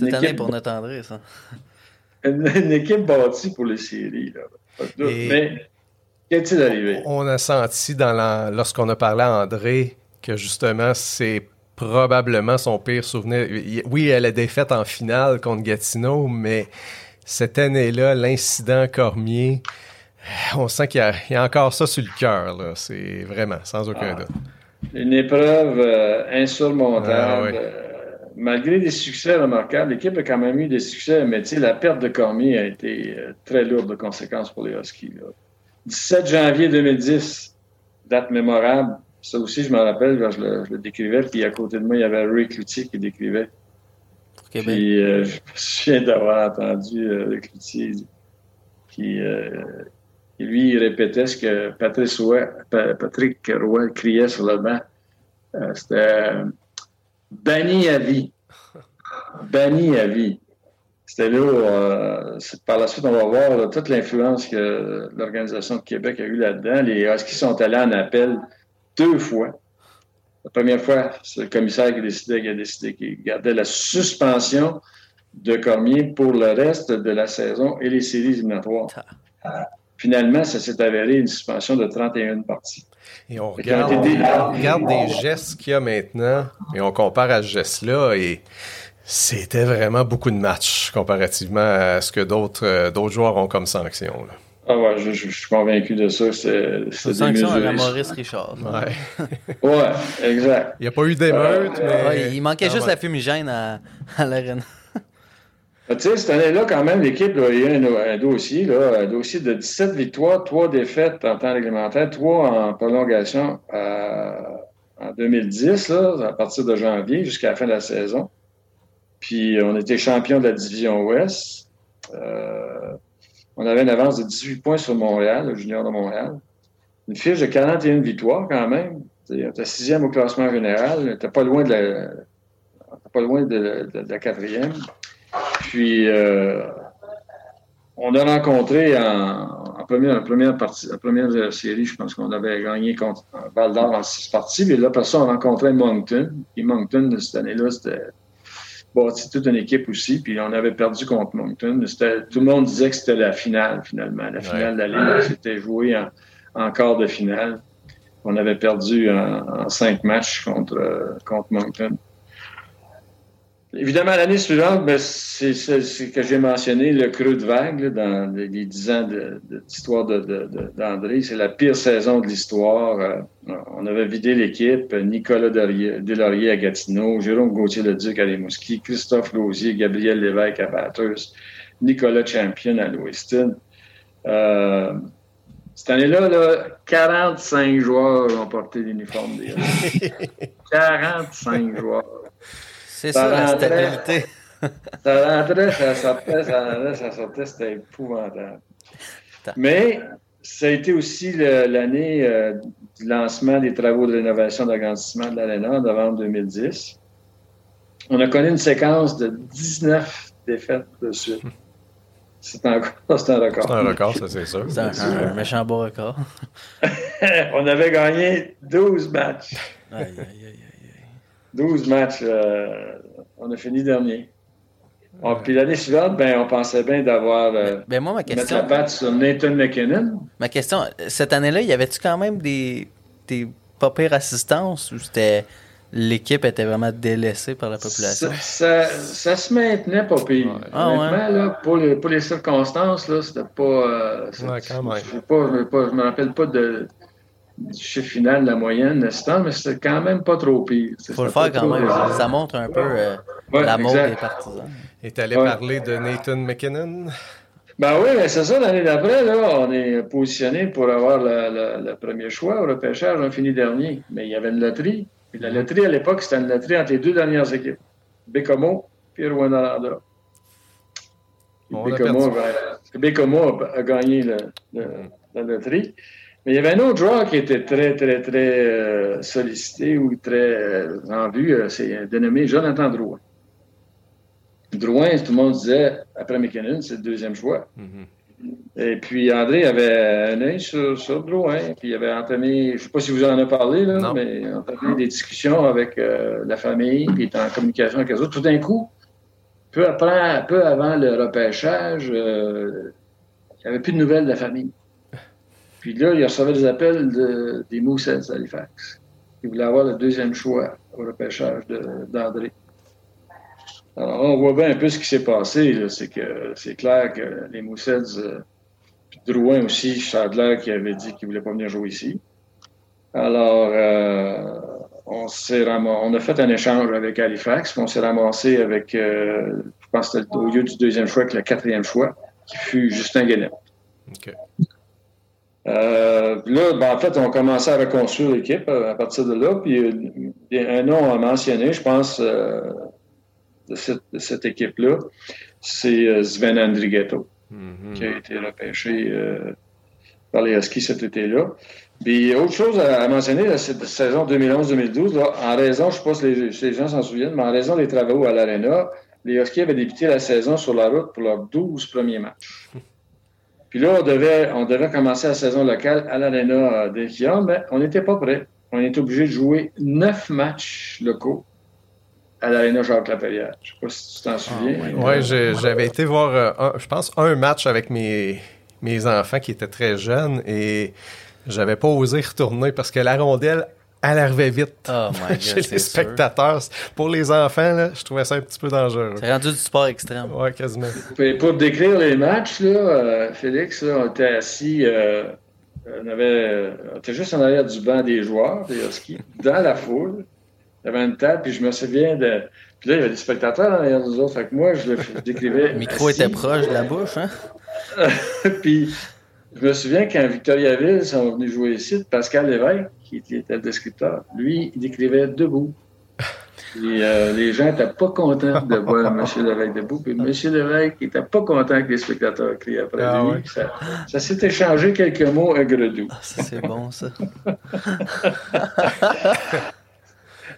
Toute année équipe, pour notre André, ça. [LAUGHS] une, une équipe bâtie pour les séries. Là. Pas de doute. Et- Mais qu'est-il arrivé? On a senti dans lorsqu'on a parlé à André que justement c'est probablement son pire souvenir. Oui, il y a la défaite en finale contre Gatineau, mais cette année-là, l'incident Cormier, on sent qu'il y, a- il y a encore ça sur le cœur. là. C'est vraiment, sans aucun Ah. doute. Une épreuve euh, insurmontable. Ah. Euh, malgré des succès remarquables, l'équipe a quand même eu des succès, mais tu sais, la perte de Cormier a été euh, très lourde de conséquences pour les Huskies. là. 17 janvier 2010, date mémorable. Ça aussi, je me rappelle, je le, je le décrivais, puis à côté de moi, il y avait Ray Cloutier qui décrivait. Puis euh, [LAUGHS] je me souviens d'avoir entendu euh, Ray Cloutier qui, euh, qui, lui, il répétait ce que Patrice Roy, Pa- Patrick Roy criait sur le banc. Euh, C'était euh, banni à vie. [LAUGHS] Banni à vie. C'était là, euh, c'est- par la suite, on va voir là, toute l'influence que l'Organisation de Québec a eu là-dedans. Les Huskies sont allés en appel deux fois. La première fois, c'est le commissaire qui décidait, qui a décidé qu'il gardait la suspension de Cormier pour le reste de la saison et les séries éliminatoires. Finalement, ça s'est avéré une suspension de 31 parties. Et on regarde, on regarde des gestes qu'il y a maintenant et on compare à ce geste-là et c'était vraiment beaucoup de matchs comparativement à ce que d'autres euh, d'autres joueurs ont comme sanction. là. Ah ouais, je, je- je suis convaincu de ça. C'est Sanction à. Maurice Richard. Ouais. [LAUGHS] Ouais, exact. Il n'y a pas eu d'émeute, mais... Ouais, il manquait Ah, juste ouais. la fumigène à, à l'arène. Tu sais, cette année-là, quand même, l'équipe a un, un dossier, un dossier de 17 victoires, 3 défaites en temps réglementaire, 3 en prolongation euh, en 2010, là, à partir de janvier jusqu'à la fin de la saison. Puis on était champion de la division Ouest. Euh, on avait une avance de 18 points sur Montréal, le junior de Montréal. Une fiche de 41 victoires quand même. On était sixième au classement général. On était pas loin de la, de la quatrième. Puis, euh, on a rencontré en, en première, en première partie, en première série, je pense qu'on avait gagné contre Val d'Or en six parties. Puis là, après ça, on rencontrait Moncton. Et Moncton, cette année-là, c'était bâti toute une équipe aussi. Puis on avait perdu contre Moncton. Tout le monde disait que c'était la finale, finalement. La finale de la Ligue. C'était joué en, en quart de finale. On avait perdu en, en cinq matchs contre, contre Moncton. Évidemment, l'année suivante, ben, c'est c'est que j'ai mentionné le creux de vague là, dans les dix ans de- d'histoire de, de, de- d'André. C'est la pire saison de l'histoire. Euh, on avait vidé l'équipe. Nicolas Delaurier, à Gatineau, Jérôme Gauthier-Leduc à Rimouski, Christophe Lausier, Gabriel Lévesque à Bathurst, Nicolas Champion à Lewiston. Euh, cette année-là, là, 45 joueurs ont porté l'uniforme des Huskies. 45 [LAUGHS] joueurs. C'est Ça ça, la stabilité. [LAUGHS] Ça rentrait, ça sortait, ça rentrait, ça sortait, c'était épouvantable. Mais ça a été aussi l'année euh, du lancement des travaux de rénovation d'agrandissement de l'ARENA en novembre 2010. On a connu une séquence de 19 défaites de suite. C'est encore [LAUGHS] c'est un record. C'est un record, ça, c'est sûr. C'est un, un méchant beau record. [LAUGHS] On avait gagné 12 matchs. Aïe, aïe, aïe. 12 matchs. euh, on a fini dernier. Bon, puis l'année suivante, ben, on pensait bien d'avoir euh, Ben moi, ma mettre question, la patte sur Nathan McKinnon. ma question, cette année-là, y avait-tu quand même des, des pas pires assistances ou c'était l'équipe était vraiment délaissée par la population? Ça, ça, se maintenait pas pire. Ah, là, pour, les, pour les circonstances, là, c'était pas. Euh, ouais, quand même. Je ne me rappelle pas de, chiffre final de la moyenne, mais c'était quand même pas trop pire. Il faut le faire quand même. Ça montre un peu euh, la mode des partisans. Et tu allais parler de Nathan McKinnon? Ben oui, mais c'est ça, l'année d'après, là, on est positionné pour avoir le premier choix au repêchage, on fini dernier. Mais il y avait une loterie. Puis la loterie à l'époque, c'était une loterie entre les deux dernières équipes. Bécomo et Rwanda. Bécomo, a, gagné la loterie. Mais il y avait un autre joueur qui était très, très, très euh, sollicité ou très euh, en vue, euh, c'est dénommé Jonathan Drouin. Drouin, tout le monde disait, après McKinnon, c'est le deuxième choix. Mm-hmm. Et puis André avait un œil sur, sur, Drouin, puis il avait entamé, je ne sais pas si vous en avez parlé, là, mais entamé des discussions avec la famille, puis il était en communication avec les autres. Tout d'un coup, peu, après, peu avant le repêchage, il n'y avait plus de nouvelles de la famille. Puis là, il recevait des appels de, des Moussets d'Halifax. Il voulait avoir le deuxième choix au repêchage d'André. Alors, on voit bien un peu ce qui s'est passé. C'est que c'est clair que les Moussets, euh, puis Drouin aussi, Chadler qui avait dit qu'il ne voulait pas venir jouer ici. Alors, euh, on, on a fait un échange avec Halifax, puis on s'est ramassé avec, euh, je pense que c'était au lieu du deuxième choix, avec le quatrième choix, qui fut Justin Guénet. OK. Euh, là, ben, en fait, on commençait à reconstruire l'équipe euh, à partir de là. Puis euh, un nom à mentionner, je pense, de cette, équipe-là, c'est Sven Andrighetto, mm-hmm. qui a été repêché par les Huskies cet été-là. Puis autre chose à, mentionner, cette saison 2011-2012, en raison, je ne sais pas si les, gens s'en souviennent, mais en raison des travaux à l'Arena, les Huskies avaient débuté la saison sur la route pour leurs 12 premiers matchs. [LAUGHS] Puis là, on devait, commencer la saison locale à l'Arena d'Evian, mais on n'était pas prêt. On était obligé de jouer neuf matchs locaux à l'Arena Jacques Laperrière. Je ne sais pas si tu t'en souviens. oui, j'avais été voir, euh, je pense, un match avec mes, mes enfants qui étaient très jeunes et j'avais pas osé retourner parce que la rondelle elle arrivait vite oh my [LAUGHS] chez les spectateurs. Pour les enfants, là, je trouvais ça un petit peu dangereux. C'est rendu du sport extrême. Oui, quasiment. pour décrire les matchs, là, euh, Félix, on était assis, euh, on, avait, on était juste en arrière du banc des joueurs, des Huskies, dans la foule. Il y avait une table, puis je me souviens de. Puis là, il y avait des spectateurs derrière nous autres. Fait que moi, je le [LAUGHS] décrivais. Le micro était proche de la bouche, hein? [LAUGHS] puis je me souviens quand Victoriaville sont venus jouer ici, Pascal Lévesque, qui était le descripteur, lui, il écrivait debout. Et, euh, les gens n'étaient pas contents de voir M. Lévesque debout. Puis M. Lévesque n'était pas content que les spectateurs crient après ah lui. Ça, s'est échangé quelques mots à Gredou. Ah, c'est bon, ça. [LAUGHS]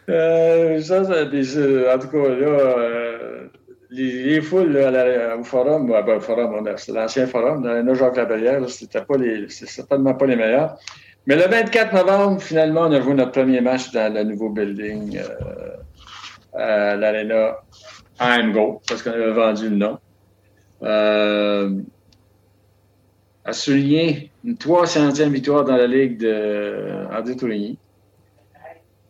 euh, ça, ça en tout cas, là, euh, les, foules là, au forum, ben, forum, c'est l'ancien forum, dans la Jacques Laberrière, c'était pas les, certainement pas les meilleurs. Mais le 24 novembre, finalement, on a joué notre premier match dans le nouveau building euh, à l'Arena Go, parce qu'on avait vendu le nom. Euh, a souligné une 300e victoire dans la Ligue de André Tourigny.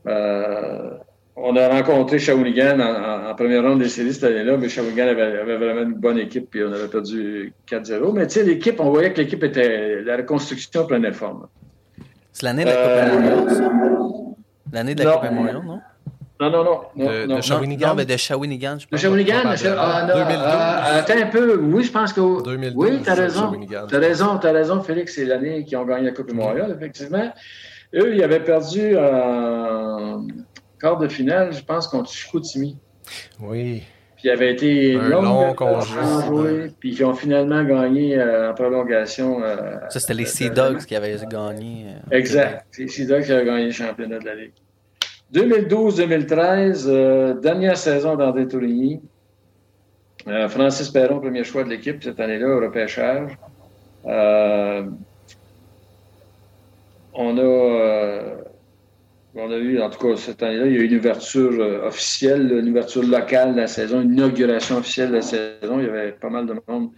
Euh, on a rencontré Shawinigan en, première ronde des séries cette année-là, mais Shawinigan avait, avait, vraiment une bonne équipe, puis on avait perdu 4-0. Mais tu sais, l'équipe, on voyait que l'équipe était. La reconstruction prenait forme. C'est l'année de la Coupe euh, Memorial, ça? L'année de la Coupe Memorial, non? Non, non, non. non, de, non. de Shawinigan? Non, mais de Shawinigan, je pense. De Shawinigan? Ah, ah, attends un peu. Oui, je pense que... 2012, oui, tu as raison. Tu as raison, tu as raison, Félix. C'est l'année qu'ils ont gagné la Coupe Memorial, effectivement. Eux, ils avaient perdu en quart de finale, je pense, contre Chicoutimi. Oui. Puis il avait été un long congé. Puis ils ont finalement gagné euh, en prolongation. Euh, ça, c'était les Sea Dogs qui avaient gagné. Euh, exact. C'est les Sea Dogs qui avaient gagné le championnat de la Ligue. 2012-2013, dernière saison d'André Tourigny. Francis Perron, premier choix de l'équipe cette année-là au repêchage. on a on a eu, en tout cas, cette année-là, il y a eu une ouverture euh, officielle, une ouverture locale de la saison, une inauguration officielle de la saison. Il y avait pas mal de monde.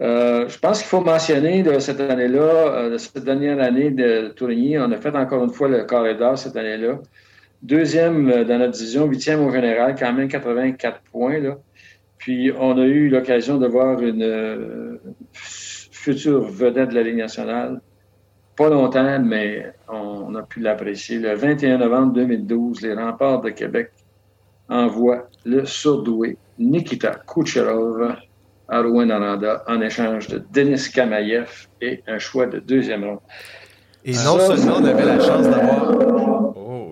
Euh, je pense qu'il faut mentionner cette année-là, euh, cette dernière année de Tourigny, on a fait encore une fois le corridor cette année-là. deuxième dans notre division, huitième au général, quand même 84 points. Puis on a eu l'occasion de voir une future vedette de la Ligue nationale. Pas longtemps, mais on a pu l'apprécier. Le 21 novembre 2012, les remparts de Québec envoient le surdoué Nikita Kucherov à Rouen Aranda en échange de Denis Kamayev et un choix de deuxième ronde. Et seulement on avait la chance d'avoir.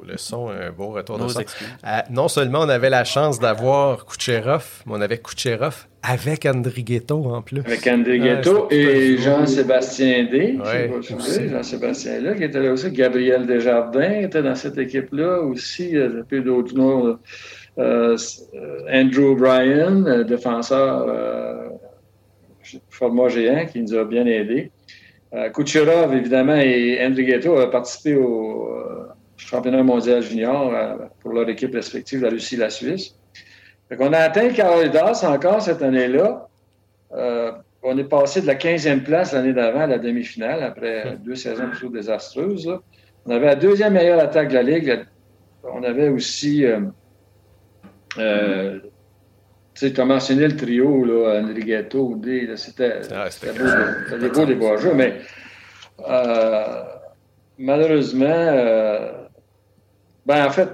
Le son, un beau retour de son. Euh, non seulement on avait la chance d'avoir Kucherov, mais on avait Kucherov avec Andrighetto en plus. Avec Andrighetto et Jean-Sébastien D. Jean-Sébastien là, qui était là aussi. Gabriel Desjardins était dans cette équipe-là aussi. Il y a peu d'autres noms. Euh, Andrew Bryan, défenseur format géant, qui nous a bien aidés. Euh, Kucherov, évidemment, et Andrighetto ont participé au euh, championnat mondial junior euh, pour leur équipe respective, la Russie et la Suisse. on a atteint le Carolidas encore cette année-là. on est passé de la 15e place l'année d'avant à la demi-finale, après deux saisons plutôt désastreuses. On avait la deuxième meilleure attaque de la Ligue. On avait aussi tu as mentionné le trio, là, Enriqueto, D, c'était ah, des beaux, des beaux jeux, mais euh, malheureusement, euh, ben en fait,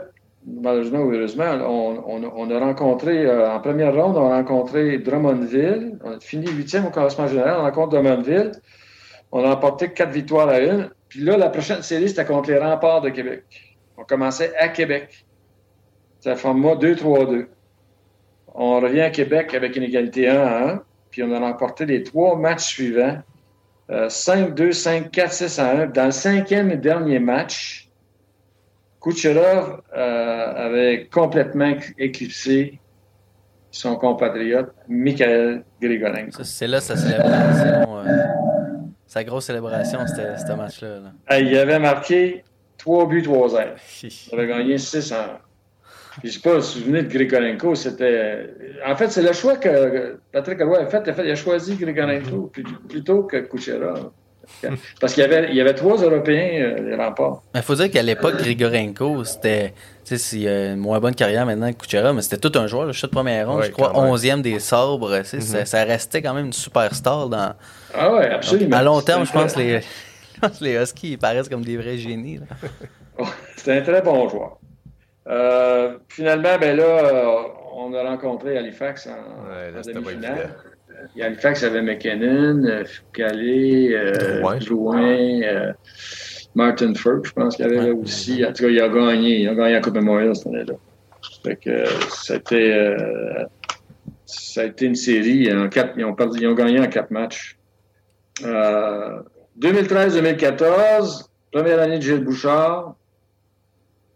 malheureusement ou heureusement, on, a rencontré, euh, en première ronde, on a rencontré Drummondville, on a fini huitième au classement général, on rencontre Drummondville, on a emporté quatre victoires à une, puis là, la prochaine série, c'était contre les remparts de Québec. On commençait à Québec. C'est un format 2-3-2. On revient à Québec avec une égalité 1 à 1, puis on a remporté les trois matchs suivants. 5-2, 5-4, 6 à 1. Dans le cinquième et dernier match, Kucherov euh, avait complètement éclipsé son compatriote Mikhail Grigorenko. C'est là sa célébration, euh, sa grosse célébration, c'était ce match-là. il avait marqué 3 buts, 3 airs. [LAUGHS] Il avait gagné 6 à 1. Je ne sais pas si vous souvenez de Grigorenko, c'était. En fait, c'est le choix que Patrick Roy a fait. Il a choisi Grigorenko plutôt que Kucherov. Parce qu'il y avait, il y avait trois Européens, euh, les remparts. Il faut dire qu'à l'époque, Grigorenko, c'était. Tu sais, il a une moins bonne carrière maintenant que Kucherov, mais c'était tout un joueur, le shot de première ronde, je crois, 11e des sabres. Mm-hmm. ça, restait quand même une superstar dans. Ah ouais, absolument. à long terme, je pense que les, les Huskies, ils paraissent comme des vrais génies. [LAUGHS] c'était un très bon joueur. Euh, finalement, ben là, euh, on a rencontré Halifax en, ouais, demi-finale. Halifax avait McKinnon, euh, Foucault, euh, Drouin, Martin Firk, je pense qu'il y avait là aussi. En tout cas, il a gagné. Il a gagné la Coupe Memorial cette année-là. Fait que c'était. ça a été une série. En quatre, ils, ont ils ont gagné en quatre matchs. 2013-2014, première année de Gilles Bouchard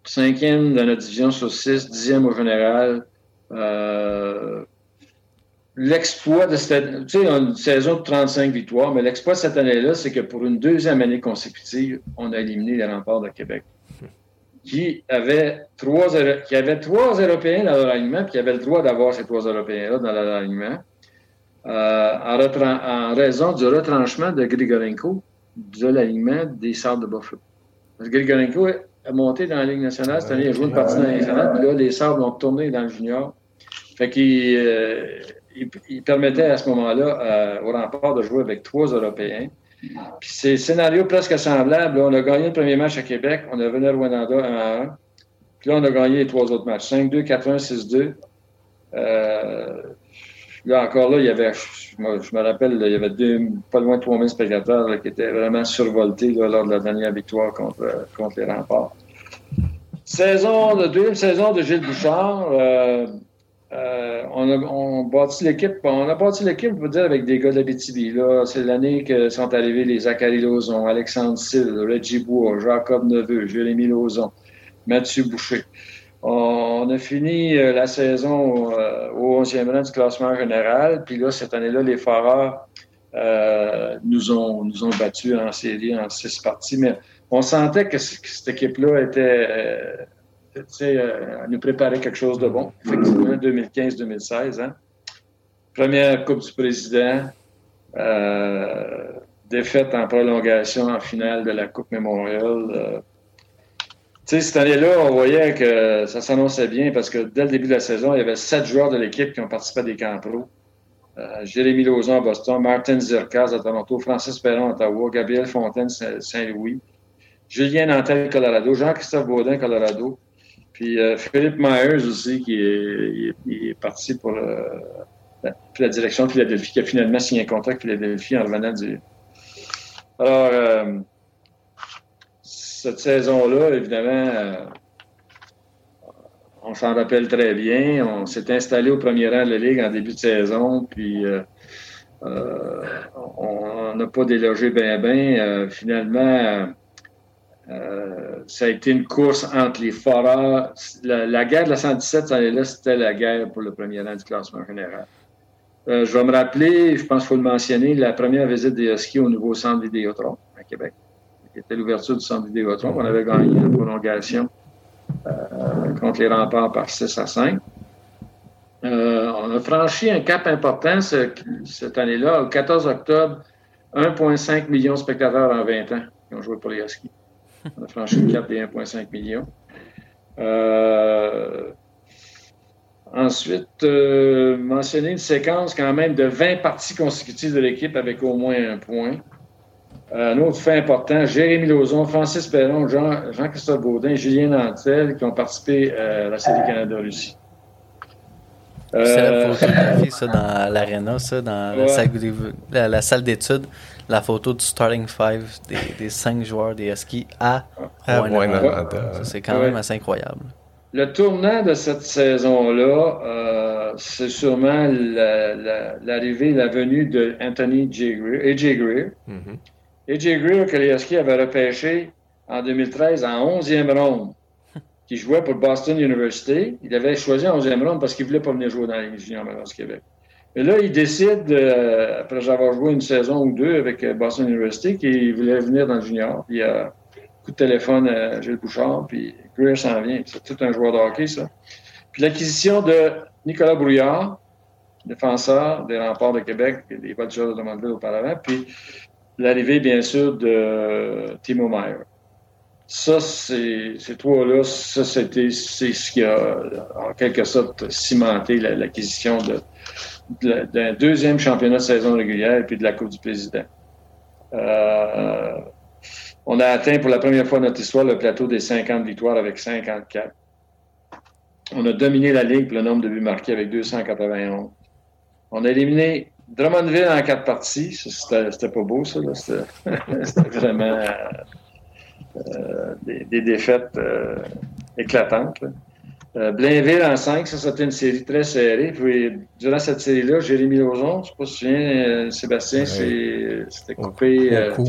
cinquième dans notre division sur six, dixième au général. Euh, l'exploit de cette tu sais, une saison de 35 victoires, mais l'exploit de cette année-là, c'est que pour une deuxième année consécutive, on a éliminé les remparts de Québec, qui avaient trois, qui avaient trois Européens dans leur alignement, puis qui avaient le droit d'avoir ces trois Européens-là dans leur alignement, euh, en, raison du retranchement de Grigorenko de l'alignement des Sardes de Buffalo. Parce que Grigorenko a monté dans la Ligue nationale. Cette année, il a joué une partie dans la Ligue nationale. Puis là, les Sabres l'ont tourné dans le junior. Fait qu'il euh, il, permettait à ce moment-là euh, au de jouer avec trois Européens. Puis c'est scénario presque semblable. on a gagné le premier match à Québec. On a venu à Rwanda 1 à 1. Puis là, on a gagné les trois autres matchs. 5-2, 4-1, 6-2. là, encore là, il y avait, je me, rappelle, il y avait pas loin de 3000 spectateurs qui étaient vraiment survoltés lors de la dernière victoire contre, contre les remparts. Saison de deuxième saison de Gilles Bouchard. Euh, euh, on, a, on l'équipe. On a bâti l'équipe, peut dire, avec des gars de la C'est l'année que sont arrivés les Zachary Lozon, Alexandre Sill, Reggie Bois, Jacob Neveu, Jérémy Lozon, Mathieu Boucher. On, a fini euh, la saison au 11e rang du classement général. Puis là, cette année-là, les Foreurs nous, ont, nous ont battus en série en six parties. Mais on sentait que, cette équipe-là était, euh, euh, nous préparait quelque chose de bon. Effectivement, 2015-2016. Hein. Première Coupe du Président, euh, défaite en prolongation en finale de la Coupe Memorial. sais, cette année-là, on voyait que ça s'annonçait bien parce que dès le début de la saison, il y avait sept joueurs de l'équipe qui ont participé à des camps pro. Euh, Jérémy Lauzon à Boston, Martin Zirkaz à Toronto, Francis Perron à Ottawa, Gabriel Fontaine Saint-Louis, Julien Nantel Colorado, Jean-Christophe Baudin Colorado, puis euh, Philippe Myers aussi qui est, parti pour la, direction de Philadelphie, qui a finalement signé un contrat avec Philadelphie en revenant du. Alors, euh, cette saison-là, évidemment, on s'en rappelle très bien. On s'est installé au premier rang de la Ligue en début de saison, puis euh, euh, on n'a pas délogé bien, bien. Euh, ça a été une course entre les foreurs. La, guerre de la 117, là c'était la guerre pour le premier rang du classement général. je vais me rappeler, je pense qu'il faut le mentionner, la première visite des Huskies au nouveau centre Vidéotron à Québec. C'était l'ouverture du centre Vidéotron. On avait gagné la prolongation euh, contre les remparts par 6 à 5. Euh, on a franchi un cap important cette année-là. Le 14 octobre, 1,5 million de spectateurs en 20 ans qui ont joué pour les Huskies. On a franchi le cap des 1,5 millions. Euh, ensuite, mentionner une séquence quand même de 20 parties consécutives de l'équipe avec au moins un point. Euh, un autre fait important, Jérémy Lauzon, Francis Perron, Jean-Christophe Baudin, Julien Nantel qui ont participé euh, à la Série Canada-Russie. C'est la euh, photographie, ça, dans l'aréna, ça, dans la, salle, d'études, la photo du starting five des, cinq joueurs des skis à ah, C'est quand même assez incroyable. Le tournant de cette saison-là, c'est sûrement l'arrivée, la, venue de Anthony J. Greer, AJ Greer, mm-hmm. A.J. Greer, que les Huskies avaient repêché en 2013 en 11e ronde, [LAUGHS] qui jouait pour Boston University. Il avait choisi en 11e ronde parce qu'il ne voulait pas venir jouer dans les juniors du Québec. Et là, il décide, euh, après avoir joué une saison ou deux avec euh, Boston University, qu'il voulait venir dans le junior. Puis il a un coup de téléphone à Gilles Bouchard, puis Greer s'en vient. C'est tout un joueur de hockey, ça. Puis l'acquisition de Nicolas Brouillard, défenseur des remparts de Québec, des Voltigeurs de Drummondville auparavant, puis l'arrivée, bien sûr, de Timo Meyer. Ça, ces trois-là, ça, c'était, c'est ce qui a, en quelque sorte, cimenté l'acquisition de, d'un deuxième championnat de saison régulière et puis de la Coupe du Président. Euh, on a atteint pour la première fois dans notre histoire le plateau des 50 victoires avec 54. On a dominé la Ligue pour le nombre de buts marqués avec 291. On a éliminé Drummondville en quatre parties, c'était pas beau, ça. [LAUGHS] C'était vraiment euh, des, défaites euh, éclatantes. Euh, Blainville en cinq, ça, c'était une série très serrée. Puis, durant cette série-là, Jérémy Lauzon, je ne sais pas si tu souviens, Sébastien, c'était coupé, coup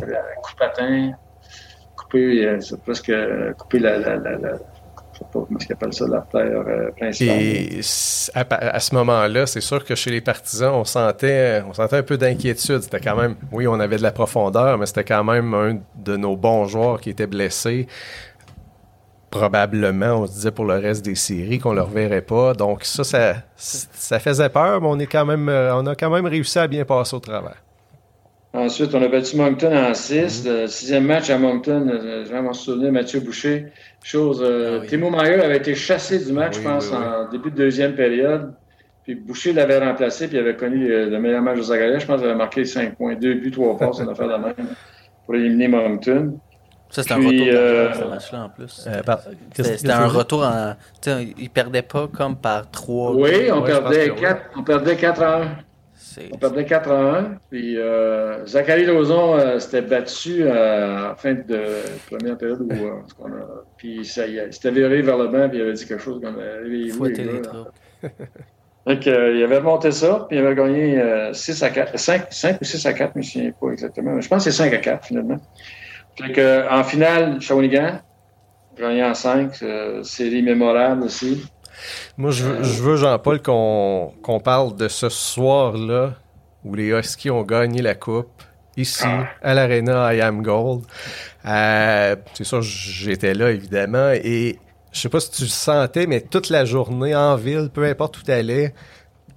patin, coupé, c'est presque coupé la, la, la pas comment appelle ça, l'artère euh, principale. Et à, ce moment-là, c'est sûr que chez les partisans, on sentait, on sentait un peu d'inquiétude. C'était quand même, oui, on avait de la profondeur, mais c'était quand même un de nos bons joueurs qui était blessé. Probablement, on se disait pour le reste des séries qu'on ne le reverrait pas. Donc ça, ça, ça faisait peur, mais on, est quand même, euh, on a quand même réussi à bien passer au travers. Ensuite, on a battu Moncton en 6. Mhm. Le sixième match à Moncton, euh, je vais m'en souvenir, Mathieu Boucher. Chose, euh, ah Timo Meyer avait été chassé du match, je pense, en début de deuxième période. Puis Boucher l'avait remplacé, puis il avait connu le, meilleur match de Zagaria. Je pense qu'il avait marqué 5 points, 2 buts, 3 passes, une affaire de même, pour éliminer Moncton. Ça, c'était un retour euh, ce match-là en plus. c'était un retour en. Il perdait pas comme par 3 Oui, on, perdait 4, on perdait 4 à 1. On perdait 4 à 1. Puis euh, Zachary Lauzon euh, s'était battu euh, à la fin de première période. Où, euh, a, puis ça, il s'était viré vers le banc puis il avait dit quelque chose comme réveillez-vous. Donc, [LAUGHS] il avait monté ça, puis il avait gagné 6 à 4, 5, 5 ou 6 à 4, je ne me souviens pas exactement. Je pense que c'est 5 à 4 finalement. Que, en finale, Shawinigan, gagné en 5, série mémorable aussi. Moi, je veux, Jean-Paul, qu'on parle de ce soir-là où les Huskies ont gagné la Coupe, ici, ah. à l'Arena I Am Gold. Euh, c'est sûr, j'étais là, évidemment, et je sais pas si tu le sentais, mais toute la journée en ville, peu importe où tu allais,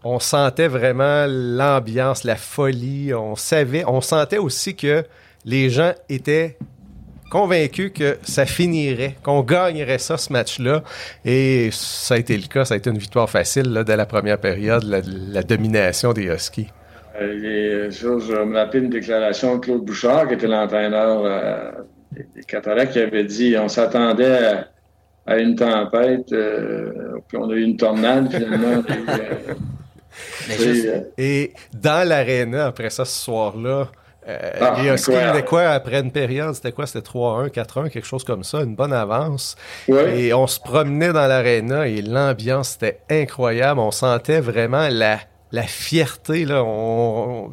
on sentait vraiment l'ambiance, la folie. On savait, on sentait aussi que les gens étaient convaincu que ça finirait, qu'on gagnerait ça, ce match-là. Et ça a été le cas. Ça a été une victoire facile là, dès la première période, la, domination des Huskies. Euh, je me rappelle une déclaration de Claude Bouchard, qui était l'entraîneur euh, des Cataractes, qui avait dit on s'attendait à, une tempête, euh, puis on a eu une tornade finalement. [LAUGHS] et dans l'aréna, après ça, ce soir-là, euh, ah, c'était quoi après une période? C'était quoi? C'était 3-1, 4-1, quelque chose comme ça, une bonne avance. Et on se promenait dans l'aréna et l'ambiance était incroyable. On sentait vraiment la, la fierté. Là. On,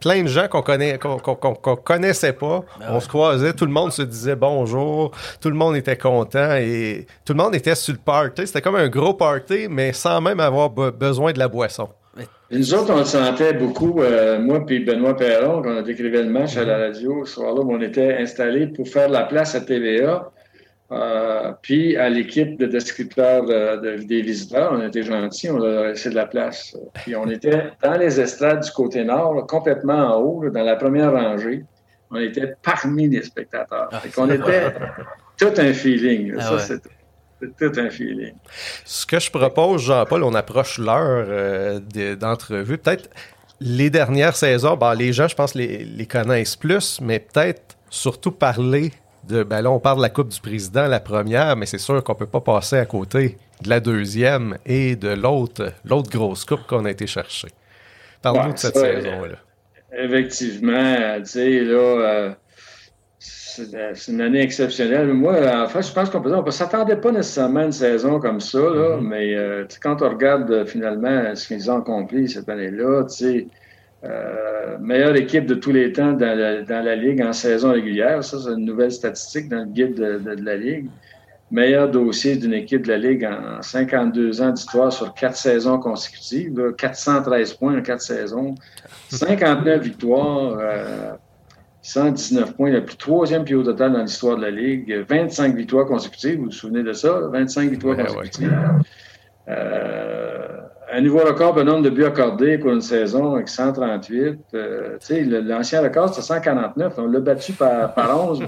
plein de gens qu'on connaît qu'on connaissait pas. Ben on se croisait, tout le monde se disait bonjour, tout le monde était content et tout le monde était sur le party. C'était comme un gros party, mais sans même avoir besoin de la boisson. Nous autres, on le sentait beaucoup, euh, moi puis Benoît Perron, quand on a décrivé le match à la radio ce soir-là, on était installés pour faire la place à TVA. Euh, puis à l'équipe de descripteurs des visiteurs, on était gentils, on leur a laissé de la place. Puis on était dans les estrades du côté nord, complètement en haut, dans la première rangée. On était parmi les spectateurs. Ah. on était tout un feeling. Ah ça, tout un feeling. Ce que je propose, Jean-Paul, on approche l'heure euh, d'entrevue. Peut-être les dernières saisons, ben, les gens, je pense, les, les connaissent plus, mais peut-être surtout parler ben là, on parle de la Coupe du Président, la première, mais c'est sûr qu'on peut pas passer à côté de la deuxième et de l'autre, l'autre grosse coupe qu'on a été chercher. Parle-nous de cette saison-là. Effectivement, tu sais, là, euh, c'est une année exceptionnelle. Moi, en fait, je pense qu'on peut ne s'attendait pas nécessairement à une saison comme ça, là, mm-hmm. mais euh, quand on regarde euh, finalement ce qu'ils ont accompli cette année-là, tu sais, euh, meilleure équipe de tous les temps dans la, Ligue en saison régulière. Ça, c'est une nouvelle statistique dans le guide de, la Ligue. Meilleur dossier d'une équipe de la Ligue en 52 ans d'histoire sur quatre saisons consécutives. 413 points en quatre saisons. [LAUGHS] 59 victoires. 119 euh, points, le plus troisième plus haut total dans l'histoire de la Ligue. 25 victoires consécutives, vous vous souvenez de ça? 25 victoires consécutives. Euh, un nouveau record le nombre de buts accordés pour une saison avec 138. Euh, l'ancien record, c'était 149. On l'a battu par, par 11.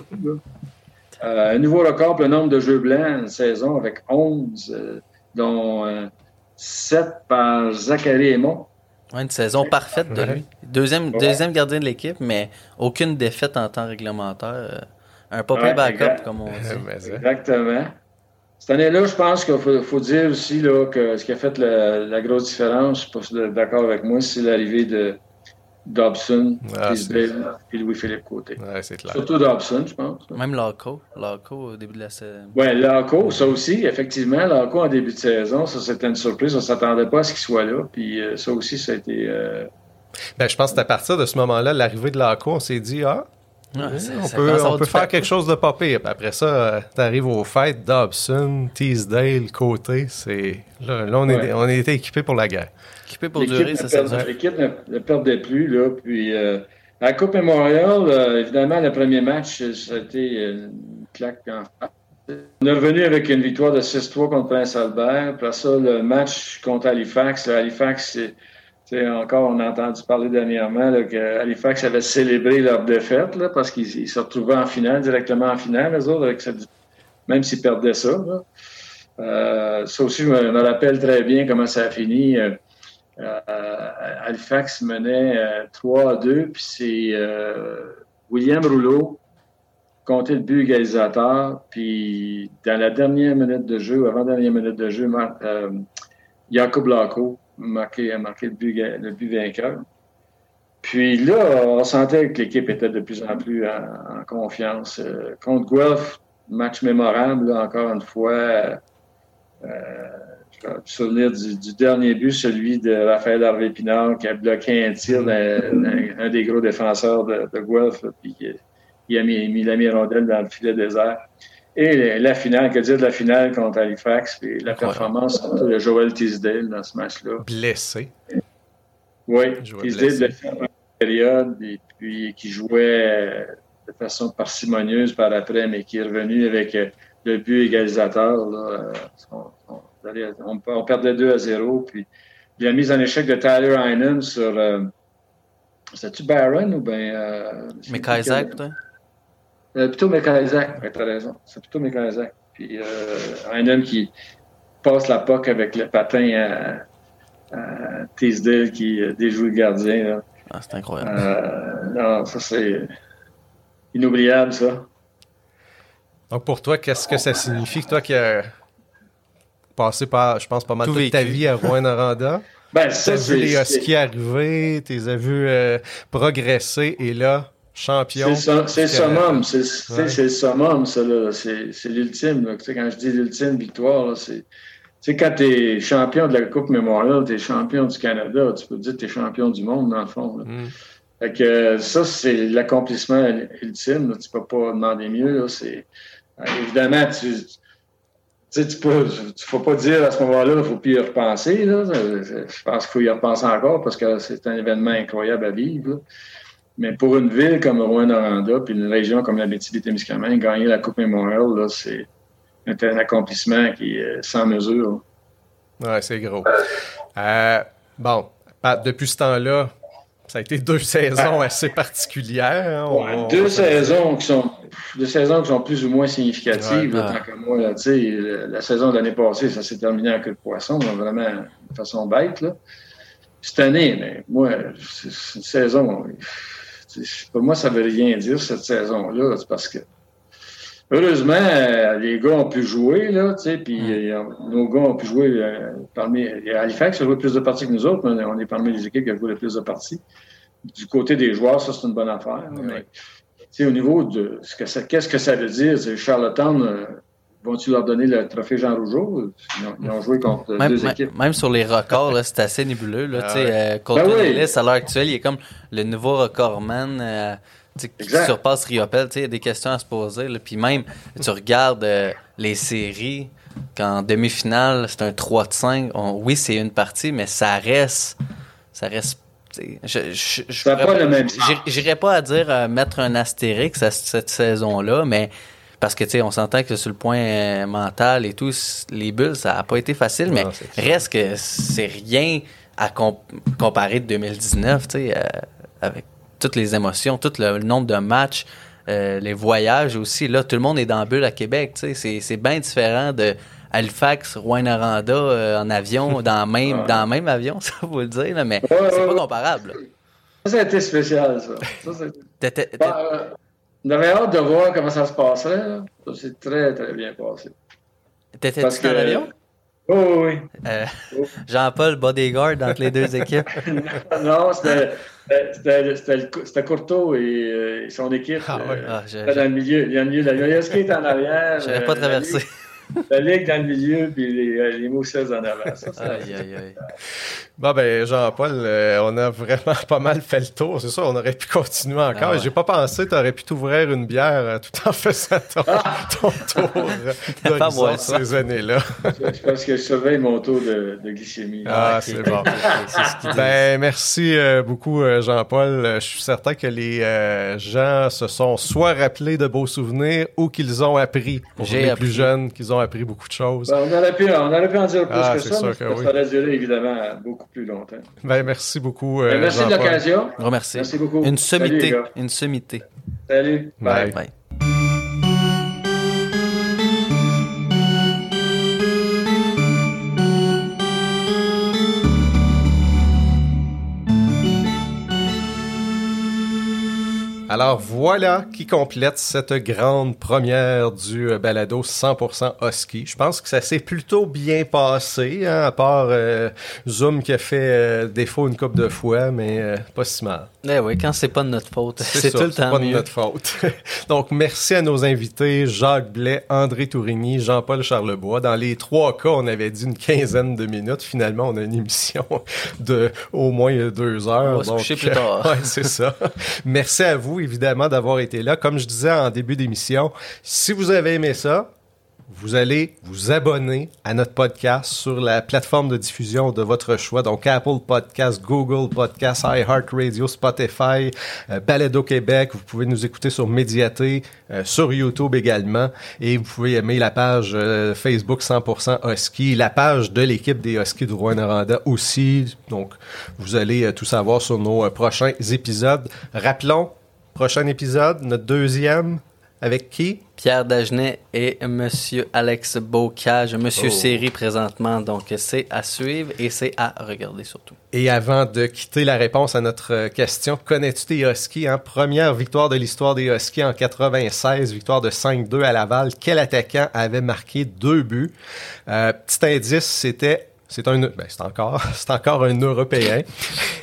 Euh, un nouveau record pour le nombre de jeux blancs une saison avec 11, euh, dont 7 par Zachary Aymon. Une saison parfaite de lui. Deuxième, deuxième gardien de l'équipe, mais aucune défaite en temps réglementaire. Un papier backup, comme on [LAUGHS] dit. Exactement. Cette année-là, je pense qu'il faut, dire aussi là, que ce qui a fait la, grosse différence, je ne suis pas d'accord avec moi, c'est l'arrivée de Dobson, ah, et Louis-Philippe Côté. Ouais, c'est clair. Surtout Dobson, je pense. Même Larco, Larco au début de la saison. Oui, Larco, ça aussi, effectivement, Larco en début de saison, ça c'était une surprise, on ne s'attendait pas à ce qu'il soit là, puis euh, ça aussi, ça a été... Euh, ben, je pense que c'est à partir de ce moment-là, l'arrivée de Larco, on s'est dit, ah, on peut, on peut faire quelque chose de pas pire. après ça, euh, tu arrives aux fêtes, Dobson, Teasdale, Côté. C'est... Là, on, est, on était équipés pour la guerre. Équipés pour durer, ça, c'est L'équipe ne, perdait plus. Là, puis, euh, à la Coupe Memorial, euh, évidemment, le premier match, ça a été une claque en on est revenu avec une victoire de 6-3 contre Prince Albert. Après ça, le match contre Halifax. Halifax, c'est encore, on a entendu parler dernièrement qu'Halifax avait célébré leur défaite parce qu'ils se retrouvaient en finale, directement en finale, eux autres, avec même s'ils perdaient ça. Euh, ça aussi, je me, rappelle très bien comment ça a fini. Euh, euh, Halifax menait 3 à 2, puis c'est William Rouleau comptait le but égalisateur, puis dans la dernière minute de jeu, avant-dernière minute de jeu, Jacob Laco marqué, marqué le, but, le vainqueur. Puis là, on sentait que l'équipe était de plus en plus en, confiance. Euh, contre Guelph, match mémorable, encore une fois. Euh, je me souvenir du, dernier but, celui de Raphaël Harvey-Pinard qui a bloqué un tir d'un des gros défenseurs de, de Guelph, puis il a mis, mis la mirondelle dans le filet désert. Et la finale, que dire de la finale contre Halifax, puis la performance de Joel Tisdale dans ce match-là. Blessé. Oui, Tisdale blessé en période, et puis qui jouait de façon parcimonieuse par après, mais qui est revenu avec euh, le but égalisateur. Là. Euh, on, perdait 2 à 0, puis la mise en échec de Tyler Heinen sur. Euh, C'était-tu Barron ou bien. Euh, mais Kaiser, peut-être? Euh, plutôt Mécanisac, tu as raison. C'est plutôt Mécanisac. Puis euh, homme qui passe la POC avec le patin à, à Teasdale qui déjoue le gardien. Là. Ah, c'est incroyable. Euh, non, ça c'est inoubliable, ça. Donc pour toi, qu'est-ce que ça signifie, toi qui as passé par, je pense, pas mal Tout toute ta vie à Rouen-Noranda? [LAUGHS] Ben, Tu ça, as vu les Huskies arriver, tu les as vus euh, progresser, et là, champion. c'est le- summum. C'est le summum, ça. là. C'est c'est l'ultime. là. Tu sais, Quand je dis l'ultime victoire, c'est. Tu sais, quand tu es champion de la Coupe Mémorial, tu es champion du Canada, tu peux dire que tu es champion du monde, dans le fond. là. Mm. Fait que euh, ça, c'est l'accomplissement ultime. là. Tu peux pas demander mieux. là. Évidemment, tu, tu sais, tu peux, faut pas dire à ce moment-là, il faut plus y repenser. Là. Je pense qu'il faut y repenser encore parce que c'est un événement incroyable à vivre. là. Mais pour une ville comme Rouen-Noranda, puis une région comme la Témiscamingue, gagner la Coupe Mémorial, là, c'est un, accomplissement qui est sans mesure. Ouais, c'est gros. Euh, bon, depuis ce temps-là, ça a été deux saisons assez particulières. hein. On- Ouais, on- deux saisons qui sont deux saisons qui sont plus ou moins significatives. Ouais. là, tant que moi, là, la, la saison de l'année passée, ça s'est terminé en queue de poisson, vraiment de façon bête. Là. Cette année, mais moi, c'est une saison. Pour moi, ça veut rien dire cette saison-là. C'est parce que heureusement, euh, les gars ont pu jouer, là, tu sais, puis euh, nos gars ont pu jouer euh, parmi. Halifax a joué plus de parties que nous autres, mais on est parmi les équipes qui ont joué le plus de parties. Du côté des joueurs, ça, c'est une bonne affaire. mais tu sais, au niveau de ce que ça, qu'est-ce que ça veut dire, c'est Charlottetown, euh, vont-ils leur donner le trophée Jean Rougeau? Ils ont, ils ont joué contre Même, deux équipes. même sur les records, là, c'est assez nébuleux. Là, Ah tu sais, ouais. euh, Colton Ben oui. Ellis, à l'heure actuelle, il est comme le nouveau recordman euh, qui Exact. surpasse Riopel. Il y a des questions à se poser. Là. Puis même, tu regardes euh, les séries, qu'en demi-finale, c'est un 3 de 5. On- oui, c'est une partie, mais ça reste... Ça reste je, je, je Ça pas le même j'irais- pas à dire euh, mettre un astérix à cette saison-là, mais parce que tu sais, on s'entend que sur le point euh, mental et tout, les bulles, ça a pas été facile, mais Non, reste que c'est rien à com- comparer de 2019, tu sais, euh, avec toutes les émotions, tout le, nombre de matchs, euh, les voyages aussi. Là, tout le monde est dans la bulle à Québec, tu sais, c'est, bien différent de Halifax, Rouen-Noranda euh, en avion, [LAUGHS] dans le même, dans même avion, [LAUGHS] ça faut le dire, là, mais Ouais, c'est ouais, pas comparable. là. Ça, ça a été spécial, ça. ça Bah, euh, on avait hâte de voir comment ça se passerait. Ça s'est très, très bien passé. T'étais-tu dans que- l'avion? Oh, oui, oui. Euh, [LAUGHS] Jean-Paul bodyguard entre les deux équipes. non, c'était c'était- c'était le cou- c'était Courteau et, euh, et son équipe. Ah ouais. euh, Ah, je- c'était dans le milieu. Il y a le milieu. La Yoyoski est en arrière. Euh, pas la traversé. Ligue- La Ligue dans le milieu, puis les, euh, les en avant. Ça- [LAUGHS] Aïe, aïe, aïe. Bon, ben, Jean-Paul, euh, on a vraiment [LAUGHS] pas mal fait le tour. C'est ça, on aurait pu continuer encore. Ah ouais. J'ai pas pensé que tu aurais pu t'ouvrir une bière euh, tout en [LAUGHS] faisant ton, ton tour euh, [LAUGHS] Pas d'horizon ça. ces années-là. C'est parce que je surveille mon taux de, de glycémie. Ah, ok, c'est bon. ce. Ben, merci euh, beaucoup, euh, Jean-Paul. Je suis certain que les euh, gens se sont soit rappelés de beaux souvenirs ou qu'ils ont appris, pour J'ai les appris. plus jeunes, qu'ils ont appris beaucoup de choses. Ben, on, aurait pu, on aurait pu en dire plus Ah, que c'est ça, sûr mais que ça oui. aurait duré évidemment beaucoup plus longtemps. Ben, merci beaucoup, euh, Ben, merci de l'occasion. Merci. Merci beaucoup. Une Salut, sommité. gars. Une sommité. Salut. Bye. Bye. Alors voilà qui complète cette grande première du euh, balado 100% Husky. Je pense que ça s'est plutôt bien passé, hein, à part euh, Zoom qui a fait euh, défaut une coupe de fois, mais euh, pas si mal. Eh oui, quand c'est pas de notre faute, c'est tout le temps pas de notre faute. [LAUGHS] Donc, merci à nos invités, Jacques Blais, André Tourigny, Jean-Paul Charlebois. Dans les trois cas, on avait dit une quinzaine de minutes. Finalement, on a une émission [LAUGHS] de au moins deux heures. On va se Donc, coucher plus tard. [LAUGHS] ouais, c'est ça. Merci à vous, évidemment, d'avoir été là. Comme je disais en début d'émission, si vous avez aimé ça, vous allez vous abonner à notre podcast sur la plateforme de diffusion de votre choix, donc Apple Podcast, Google Podcast, iHeartRadio, Spotify, euh, Québec. Vous pouvez nous écouter sur Médiaté, euh, sur YouTube également, et vous pouvez aimer la page euh, Facebook 100% Husky, la page de l'équipe des Huskies de Rouen-Noranda aussi. Donc, vous allez euh, tout savoir sur nos prochains épisodes. Rappelons, prochain épisode, notre deuxième, avec qui? Pierre Dagenet et Monsieur Alex Bocage, Monsieur Oh. Série présentement. Donc, c'est à suivre et c'est à regarder surtout. Et avant de quitter la réponse à notre euh, question, connais-tu tes Huskies? Hein? Première victoire de l'histoire des Huskies en 96, victoire de 5-2 à Laval. Quel attaquant avait marqué deux buts? Euh, petit indice, c'était c'est un, ben c'est encore, [LAUGHS] c'est encore un Européen.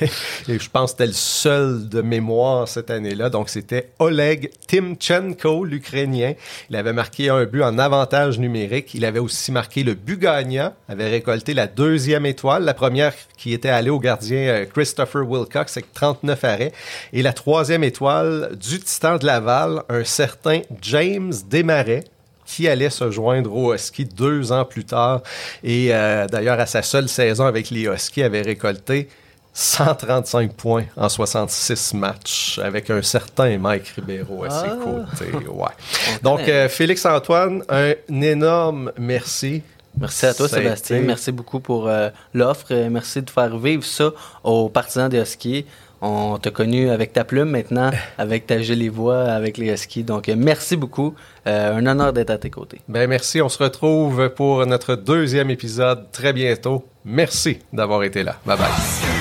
[LAUGHS] Et je pense que c'était le seul de mémoire cette année-là. Donc, c'était Oleg Timchenko, l'Ukrainien. Il avait marqué un but en avantage numérique. Il avait aussi marqué le but gagnant, avait récolté la deuxième étoile, la première qui était allée au gardien euh, Christopher Wilcox avec 39 arrêts. Et la troisième étoile du Titan de Laval, un certain James Desmarais, qui allait se joindre aux Huskies deux ans plus tard. Et euh, d'ailleurs, à sa seule saison avec les Huskies, avait récolté 135 points en 66 matchs avec un certain Mike Ribeiro à ses Ah. côtés. Ouais. [LAUGHS] On Donc, euh, Félix-Antoine, un énorme merci. Merci à toi, Ça Sébastien. été- Merci beaucoup pour euh, l'offre. Merci de faire vivre ça aux partisans des Huskies. On t'a connu avec ta plume maintenant, [LAUGHS] avec ta jolie voix, avec les Huskies. Donc, euh, merci beaucoup. Euh, un honneur d'être à tes côtés. Ben merci, on se retrouve pour notre deuxième épisode très bientôt. Merci d'avoir été là. Bye bye.